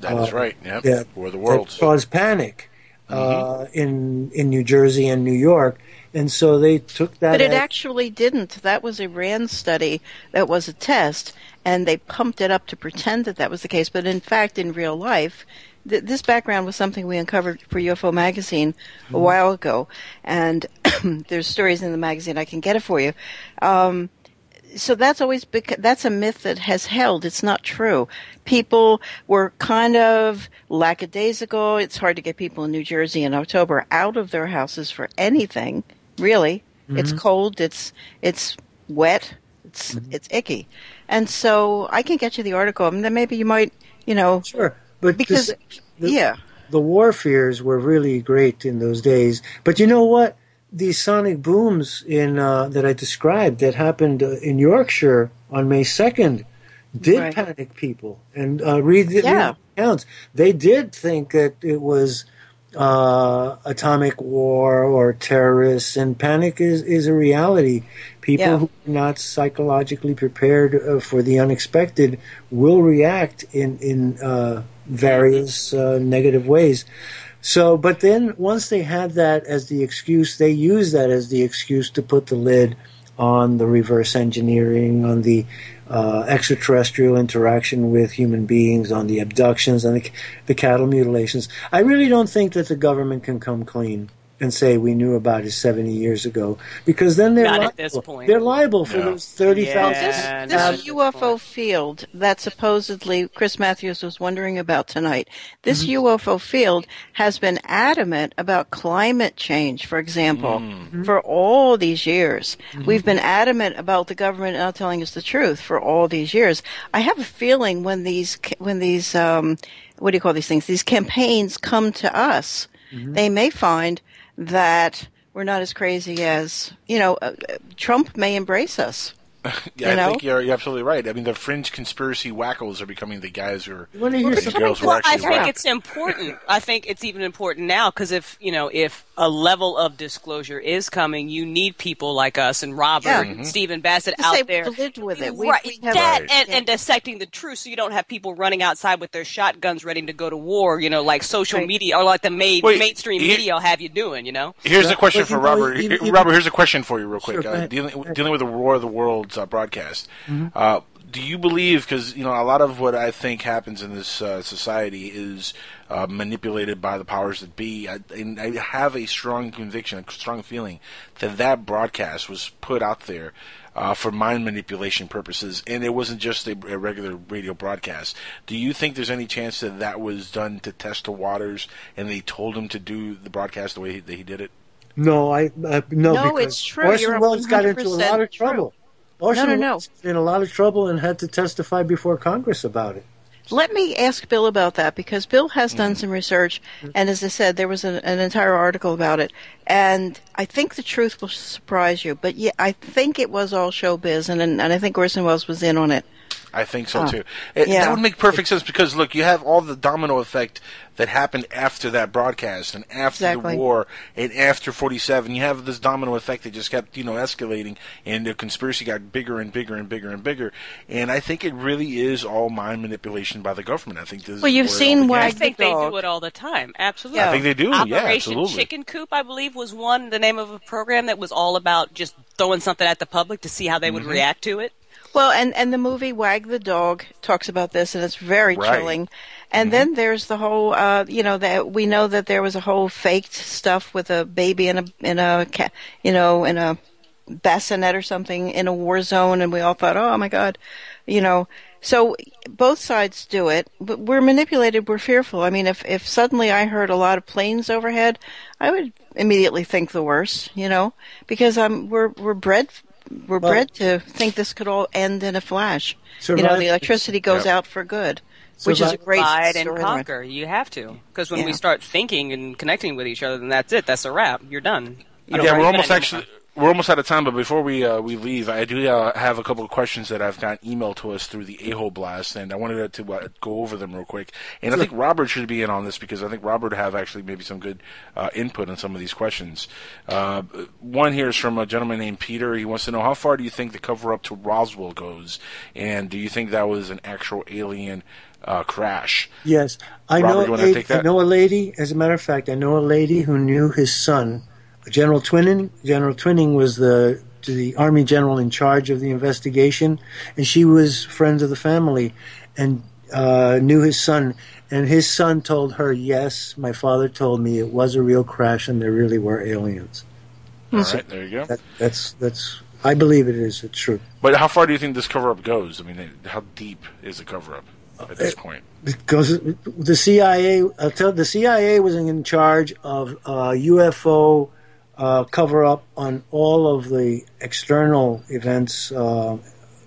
That is uh, right. Yep. Yeah, For the that world. caused panic uh, in in New Jersey and New York, and so they took that. But it as- actually didn't. That was a RAND study that was a test, and they pumped it up to pretend that that was the case. But in fact, in real life, th- this background was something we uncovered for UFO Magazine a while ago, and there's stories in the magazine. I can get it for you. Um, so that's always bec- that's a myth that has held. It's not true. People were kind of lackadaisical. It's hard to get people in New Jersey in October out of their houses for anything. Really, it's Mhm. cold. It's it's wet. It's it's icky. And so I can get you the article, and then maybe you might, you know, sure, but because this- the- yeah, the war fears were really great in those days. But you know what? These sonic booms in uh, that I described that happened uh, in Yorkshire on May second did Right. panic people. And uh, read the Yeah. accounts. They did think that it was uh, atomic war or terrorists, and panic is, is a reality. People Yeah. who are not psychologically prepared uh, for the unexpected will react in in uh, various uh, negative ways. So, but then once they had that as the excuse, they used that as the excuse to put the lid on the reverse engineering, on the uh, extraterrestrial interaction with human beings, on the abductions, on the, the cattle mutilations. I really don't think that the government can come clean and say we knew about it 70 years ago because then they're Not liable. at this point. They're liable for Yeah. those 30,000 Yeah, this this UFO field that supposedly Chris Matthews was wondering about tonight. This Mm-hmm. UFO field has been adamant about climate change, for example, Mm-hmm. for all these years. We've been adamant about the government not telling us the truth for all these years. I have a feeling when these when these um, what do you call these things? These campaigns come to us, Mm-hmm. they may find that we're not as crazy as you know. Uh, uh, Trump may embrace us. Yeah, You know? I think you're, you're absolutely right. I mean, the fringe conspiracy wackos are becoming the guys who are You want to hear the girls who are Well, I think right. it's important. I think it's even important now because if you know if a level of disclosure is coming, you need people like us and Robert Yeah. and Stephen Bassett To say out there. we've lived with it. We- right, we have- that Right. and, and dissecting the truth, so you don't have people running outside with their shotguns ready to go to war. You know, like social Right. media or like the main, Wait, mainstream he- media will have you doing. You know, Here's Yeah, a question for Robert. even- Here- even- Robert, here's a question for you, real quick. Sure, uh, dealing dealing with the War of the Worlds uh, broadcast. Uh, do you believe? Because you know, a lot of what I think happens in this uh, society is uh, manipulated by the powers that be. I, and I have a strong conviction, a strong feeling that that broadcast was put out there. Uh, for mind manipulation purposes, and it wasn't just a, a regular radio broadcast. Do you think there's any chance that that was done to test the waters, and they told him to do the broadcast the way he, that he did it? No, I uh, no. No, because it's true. Orson You're Welles got into a lot of true. Trouble. Orson No, no, no. Was in a lot of trouble and had to testify before Congress about it. Let me ask Bill about that because Bill has done Mm-hmm. some research, and as I said, there was an, an entire article about it. And I think the truth will surprise you. But yeah, I think it was all showbiz, and and I think Orson Welles was in on it. I think so Huh. too. It, Yeah. That would make perfect sense because look, you have all the domino effect that happened after that broadcast and after Exactly. the war and after 47. You have this domino effect that just kept, you know, escalating and the conspiracy got bigger and bigger and bigger and bigger. And I think it really is all mind manipulation by the government. I think this Well, you've seen all began. Wag I think they do it all the time. Absolutely, I think they do. Yeah, Operation absolutely. Chicken Coop, I believe, was one. The name of a program that was all about just throwing something at the public to see how they would Mm-hmm. react to it. Well, and and the movie Wag the Dog talks about this, and it's very Right. chilling. And then there's the whole, uh, you know, that we know that there was a whole faked stuff with a baby in a in a you know in a bassinet or something in a war zone, and we all thought, oh my god, you know. So both sides do it, but we're manipulated. We're fearful. I mean, if if suddenly I heard a lot of planes overhead, I would immediately think the worst, you know, because um, we're we're bred we're Well- bred to think this could all end in a flash. So you know, the electricity goes Yep. out for good, So which is a Ryan- great Divide and conquer. You have to, because when we start thinking and connecting with each other, then that's it. That's a wrap. You're done. You yeah, we're almost actually anymore. We're almost out of time. But before we uh, we leave, I do uh, have a couple of questions that I've got emailed to us through the Aho blast, and I wanted to uh, go over them real quick. And I think Robert should be in on this because I think Robert have actually maybe some good uh, input on some of these questions. Uh, one here is from a gentleman named Peter. He wants to know how far do you think the cover up to Roswell goes, and do you think that was an actual alien uh, crash? Yes, I Robert, know. you a wanna take that? I know a lady. As a matter of fact, I know a lady who knew his son, General Twining. General Twining was the the army general in charge of the investigation, and she was friends of the family, and uh, knew his son. And his son told her, "Yes, my father told me it was a real crash, and there really were aliens." All right, there you go. That, that's that's. I believe it is. It's true. But how far do you think this cover up goes? I mean, how deep is the cover up at this point? because the CIA, I'll tell, the CIA was in charge of uh, UFO uh, cover up on all of the external events, uh,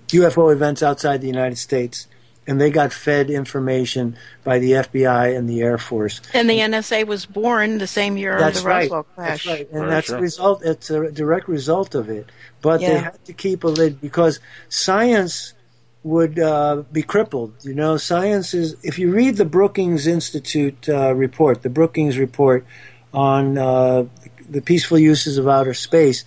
UFO events outside the United States, and they got fed information by the FBI and the Air Force. And the NSA was born the same year That's of the right. Roswell crash. That's right. And Very that's true. a result. It's a direct result of it. But they had to keep a lid because science would uh, be crippled. You know, science is. If you read the Brookings Institute uh, report, the Brookings report on uh, the peaceful uses of outer space,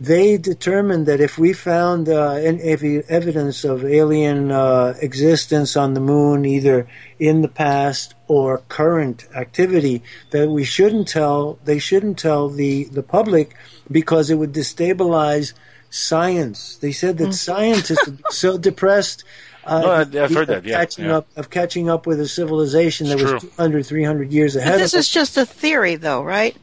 they determined that if we found uh, an- evidence of alien uh, existence on the moon, either in the past or current activity, that we shouldn't tell. They shouldn't tell the the public because it would destabilize science. They said that scientists would be so depressed. Uh, No, I- I've heard that, yeah, catching yeah. up of catching up with a civilization that It's was true. 200, 300 years ahead But this of is us. just a theory, though, right?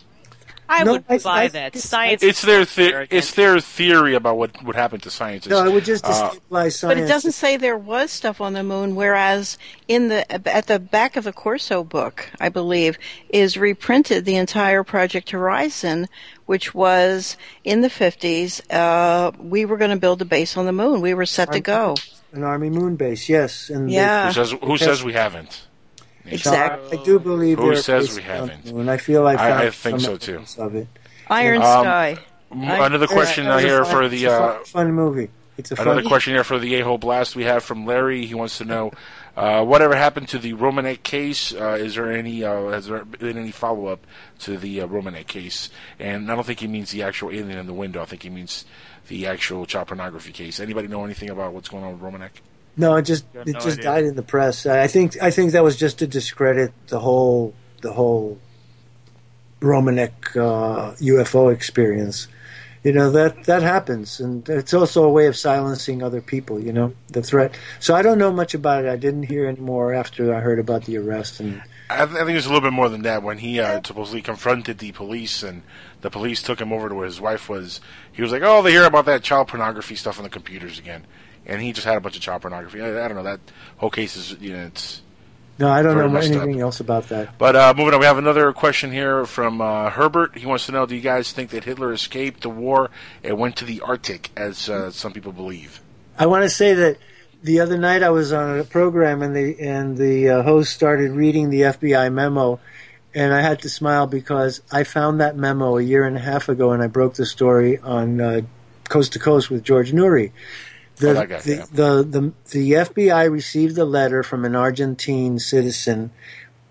I No, would I- buy I that. Science. It's their is the- it's their theory about what would happen to scientists. No, it would just Uh, science. But it doesn't say there was stuff on the moon. Whereas in the at the back of the Corso book, I believe, is reprinted the entire Project Horizon, which was in the fifties. Uh, we were going to build a base on the moon. We were set to go. An army moon base, yes. And they- Yeah. who says who says we haven't? Exactly. I do believe Who says we haven't? And. I feel I I- I think so, too. Of it. Iron Um, Sky. M- I- Another question It was a here fun- for it's the a uh, fun, fun movie. It's a Another fun. question here for the a-hole blast we have from Larry. He wants to know uh, whatever happened to the Romanek case. Uh, is there any? Uh, has there been any follow up to the uh, Romanek case? And I don't think he means the actual alien in the window. I think he means the actual child pornography case. Anybody know anything about what's going on with Romanek? No, it just Got it no just idea. died in the press. I think I think that was just to discredit the whole the whole Romanek uh, UFO experience. You know that that happens, and it's also a way of silencing other people. You know the threat. So I don't know much about it. I didn't hear any more after I heard about the arrest. And I, th- I think it's a little bit more than that. When he uh, supposedly confronted the police, and the police took him over to where his wife was, he was like, "Oh, they hear about that child pornography stuff on the computers again," and he just had a bunch of child pornography. I, I don't know that whole case is, you know, it's. no, I don't know messed up. anything else about that. But uh, moving on, we have another question here from uh, Herbert. He wants to know: Do you guys think that Hitler escaped the war and went to the Arctic, as uh, some people believe? I want to say that the other night I was on a program and the and the uh, host started reading the FBI memo, and I had to smile because I found that memo a year and a half ago, and I broke the story on uh, Coast to Coast with George Noory. The, Oh, guy, the, yeah. the, the the FBI received a letter from an Argentine citizen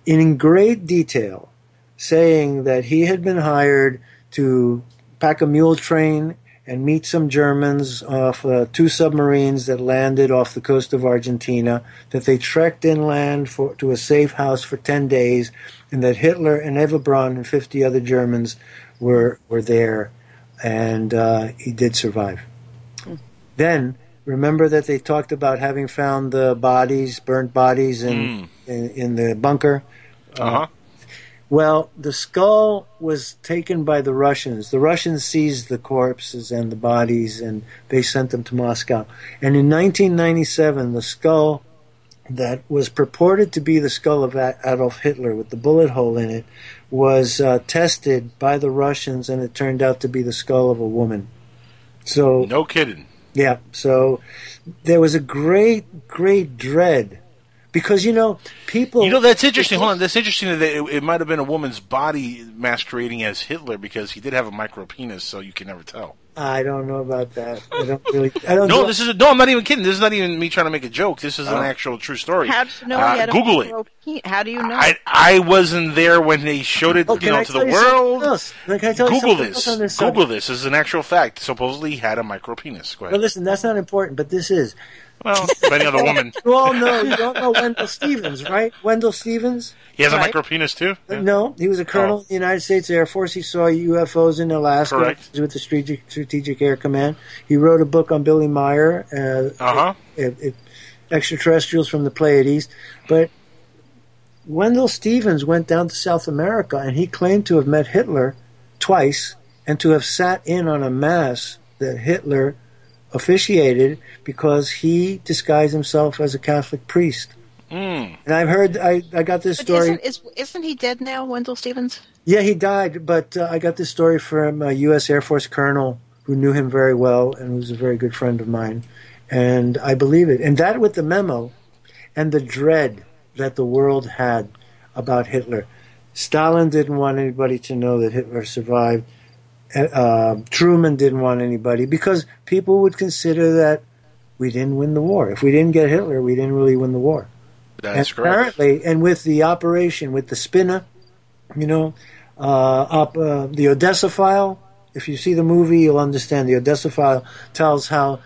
in great detail saying that he had been hired to pack a mule train and meet some Germans off uh, two submarines that landed off the coast of Argentina, that they trekked inland for, to a safe house for 10 days, and that Hitler and Eva Braun and 50 other Germans were, were there, and uh, he did survive. Then, remember that they talked about having found the bodies, burnt bodies in, in, in the bunker? Uh huh. Well, the skull was taken by the Russians. The Russians seized the corpses and the bodies and they sent them to Moscow. And in 1997, the skull that was purported to be the skull of Adolf Hitler with the bullet hole in it was uh, tested by the Russians and it turned out to be the skull of a woman. So No kidding. Yeah, so there was a great, great dread because you know people. You know that's interesting. Hold on, that's interesting that it, it might have been a woman's body masquerading as Hitler because he did have a micro penis, so you can never tell. I don't know about that. I don't really. I don't. No, do- this is no. I'm not even kidding. This is not even me trying to make a joke. This is an Oh. actual true story. How do you know Uh, he had a Google it. How do you know? I I wasn't there when they showed it, Oh, you know, I to the you world. else? Can I tell you Google this. this Google this. This is an actual fact. Supposedly he had a micro penis. Go Well, ahead. listen, that's not important, but this is. Well, depending on the woman, You all know. You all know Wendell Stevens, right? Wendell Stevens. he has a Right. micro penis too. Uh, No, he was a colonel in the United States Air Force. He saw UFOs in Alaska Correct. He was with the Strategic, Strategic Air Command. He wrote a book on Billy Meier, uh, Uh-huh. it- it- extraterrestrials from the Pleiades. But Wendell Stevens went down to South America and he claimed to have met Hitler twice and to have sat in on a mass that Hitler officiated because he disguised himself as a Catholic priest. Mm. And I've heard, I, I got this But story. isn't, is, isn't he dead now, Wendell Stevens? Yeah, he died, but uh, I got this story from a U.S. Air Force colonel who knew him very well and was a very good friend of mine. And I believe it. And that with the memo and the dread that the world had about Hitler. Stalin didn't want anybody to know that Hitler survived. Uh, Truman didn't want anybody because people would consider that we didn't win the war. If we didn't get Hitler, we didn't really win the war. That's and correct. Apparently, and with the operation, with the spinner, you know, uh, up uh, the Odessa file. If you see the movie, you'll understand. The Odessa file tells how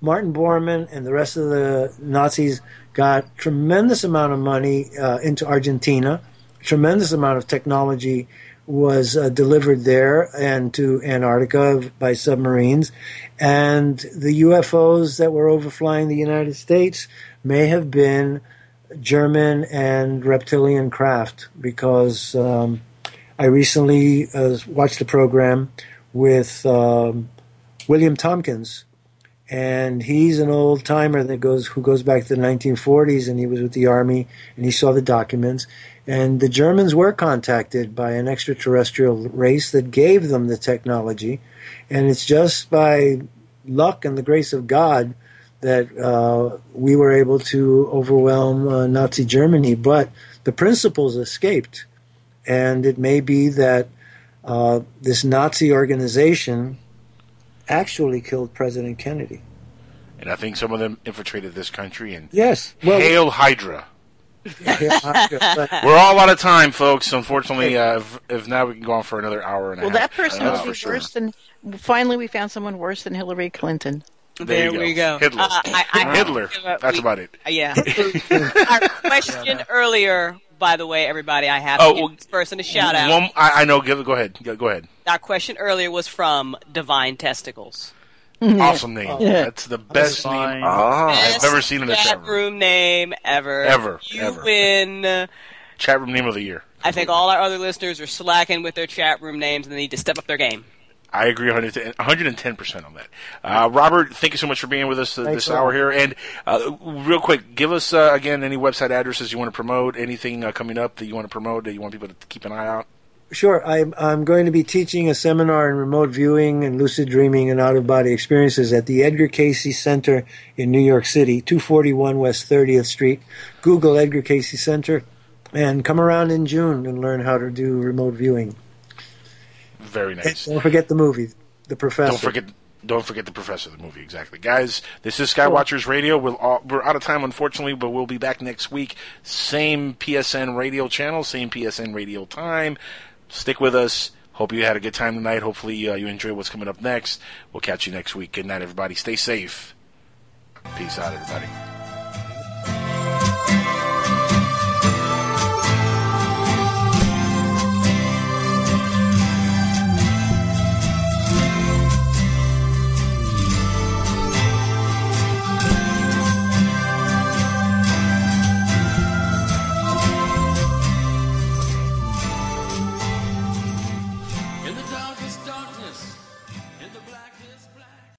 Martin Bormann and the rest of the Nazis got tremendous amount of money uh, into Argentina. Tremendous amount of technology was uh, delivered there and to Antarctica by submarines. And the UFOs that were overflying the United States may have been German and reptilian craft because um, I recently uh, watched a program with um, William Tompkins, and he's an old timer that goes who goes back to the 1940s, and he was with the army, and he saw the documents. And the Germans were contacted by an extraterrestrial race that gave them the technology, and it's just by luck and the grace of God that uh, we were able to overwhelm uh, Nazi Germany. But the principals escaped, and it may be that uh, this Nazi organization actually killed President Kennedy. And I think some of them infiltrated this country. And yes, well, hail Hydra. Hydra, We're all out of time, folks. Unfortunately, uh, if, if now we can go on for another hour and a half. Well, that person Uh, would for be sure. worse than. Finally, we found someone worse than Hillary Clinton. There, you we go. Hitler. Uh, I- I- Hitler. That's we- about it. Uh, Yeah. Our question earlier, by the way, everybody, I have to Oh, give well, this person a shout out. One, I, I know. Give, go ahead. Go, go ahead. Our question earlier was from Divine Testicles. Awesome name. Yeah. That's the best name Best I've ever seen in a chat chat room. room name ever. Ever, You ever. win. Chat room name of the year. I think all our other listeners are slacking with their chat room names and they need to step up their game. I agree 110 percent on that. Uh, Robert, thank you so much for being with us uh, Thanks this hour here. And uh, real quick, give us uh, again any website addresses you want to promote, anything uh, coming up that you want to promote that you want people to keep an eye out. Sure. I'm, I'm going to be teaching a seminar in remote viewing and lucid dreaming and out of body experiences at the Edgar Cayce Center in New York City, 241 West 30th Street. Google Edgar Cayce Center and come around in June and learn how to do remote viewing. Very nice. Don't forget the movie, The Professor. Don't forget. Don't forget the professor, of the movie. Exactly, guys. This is Skywatchers Radio. We'll all, we're out of time, unfortunately, but we'll be back next week. Same PSN radio channel, same PSN radio time. Stick with us. Hope you had a good time tonight. Hopefully, uh, you enjoy what's coming up next. We'll catch you next week. Good night, everybody. Stay safe. Peace out, everybody.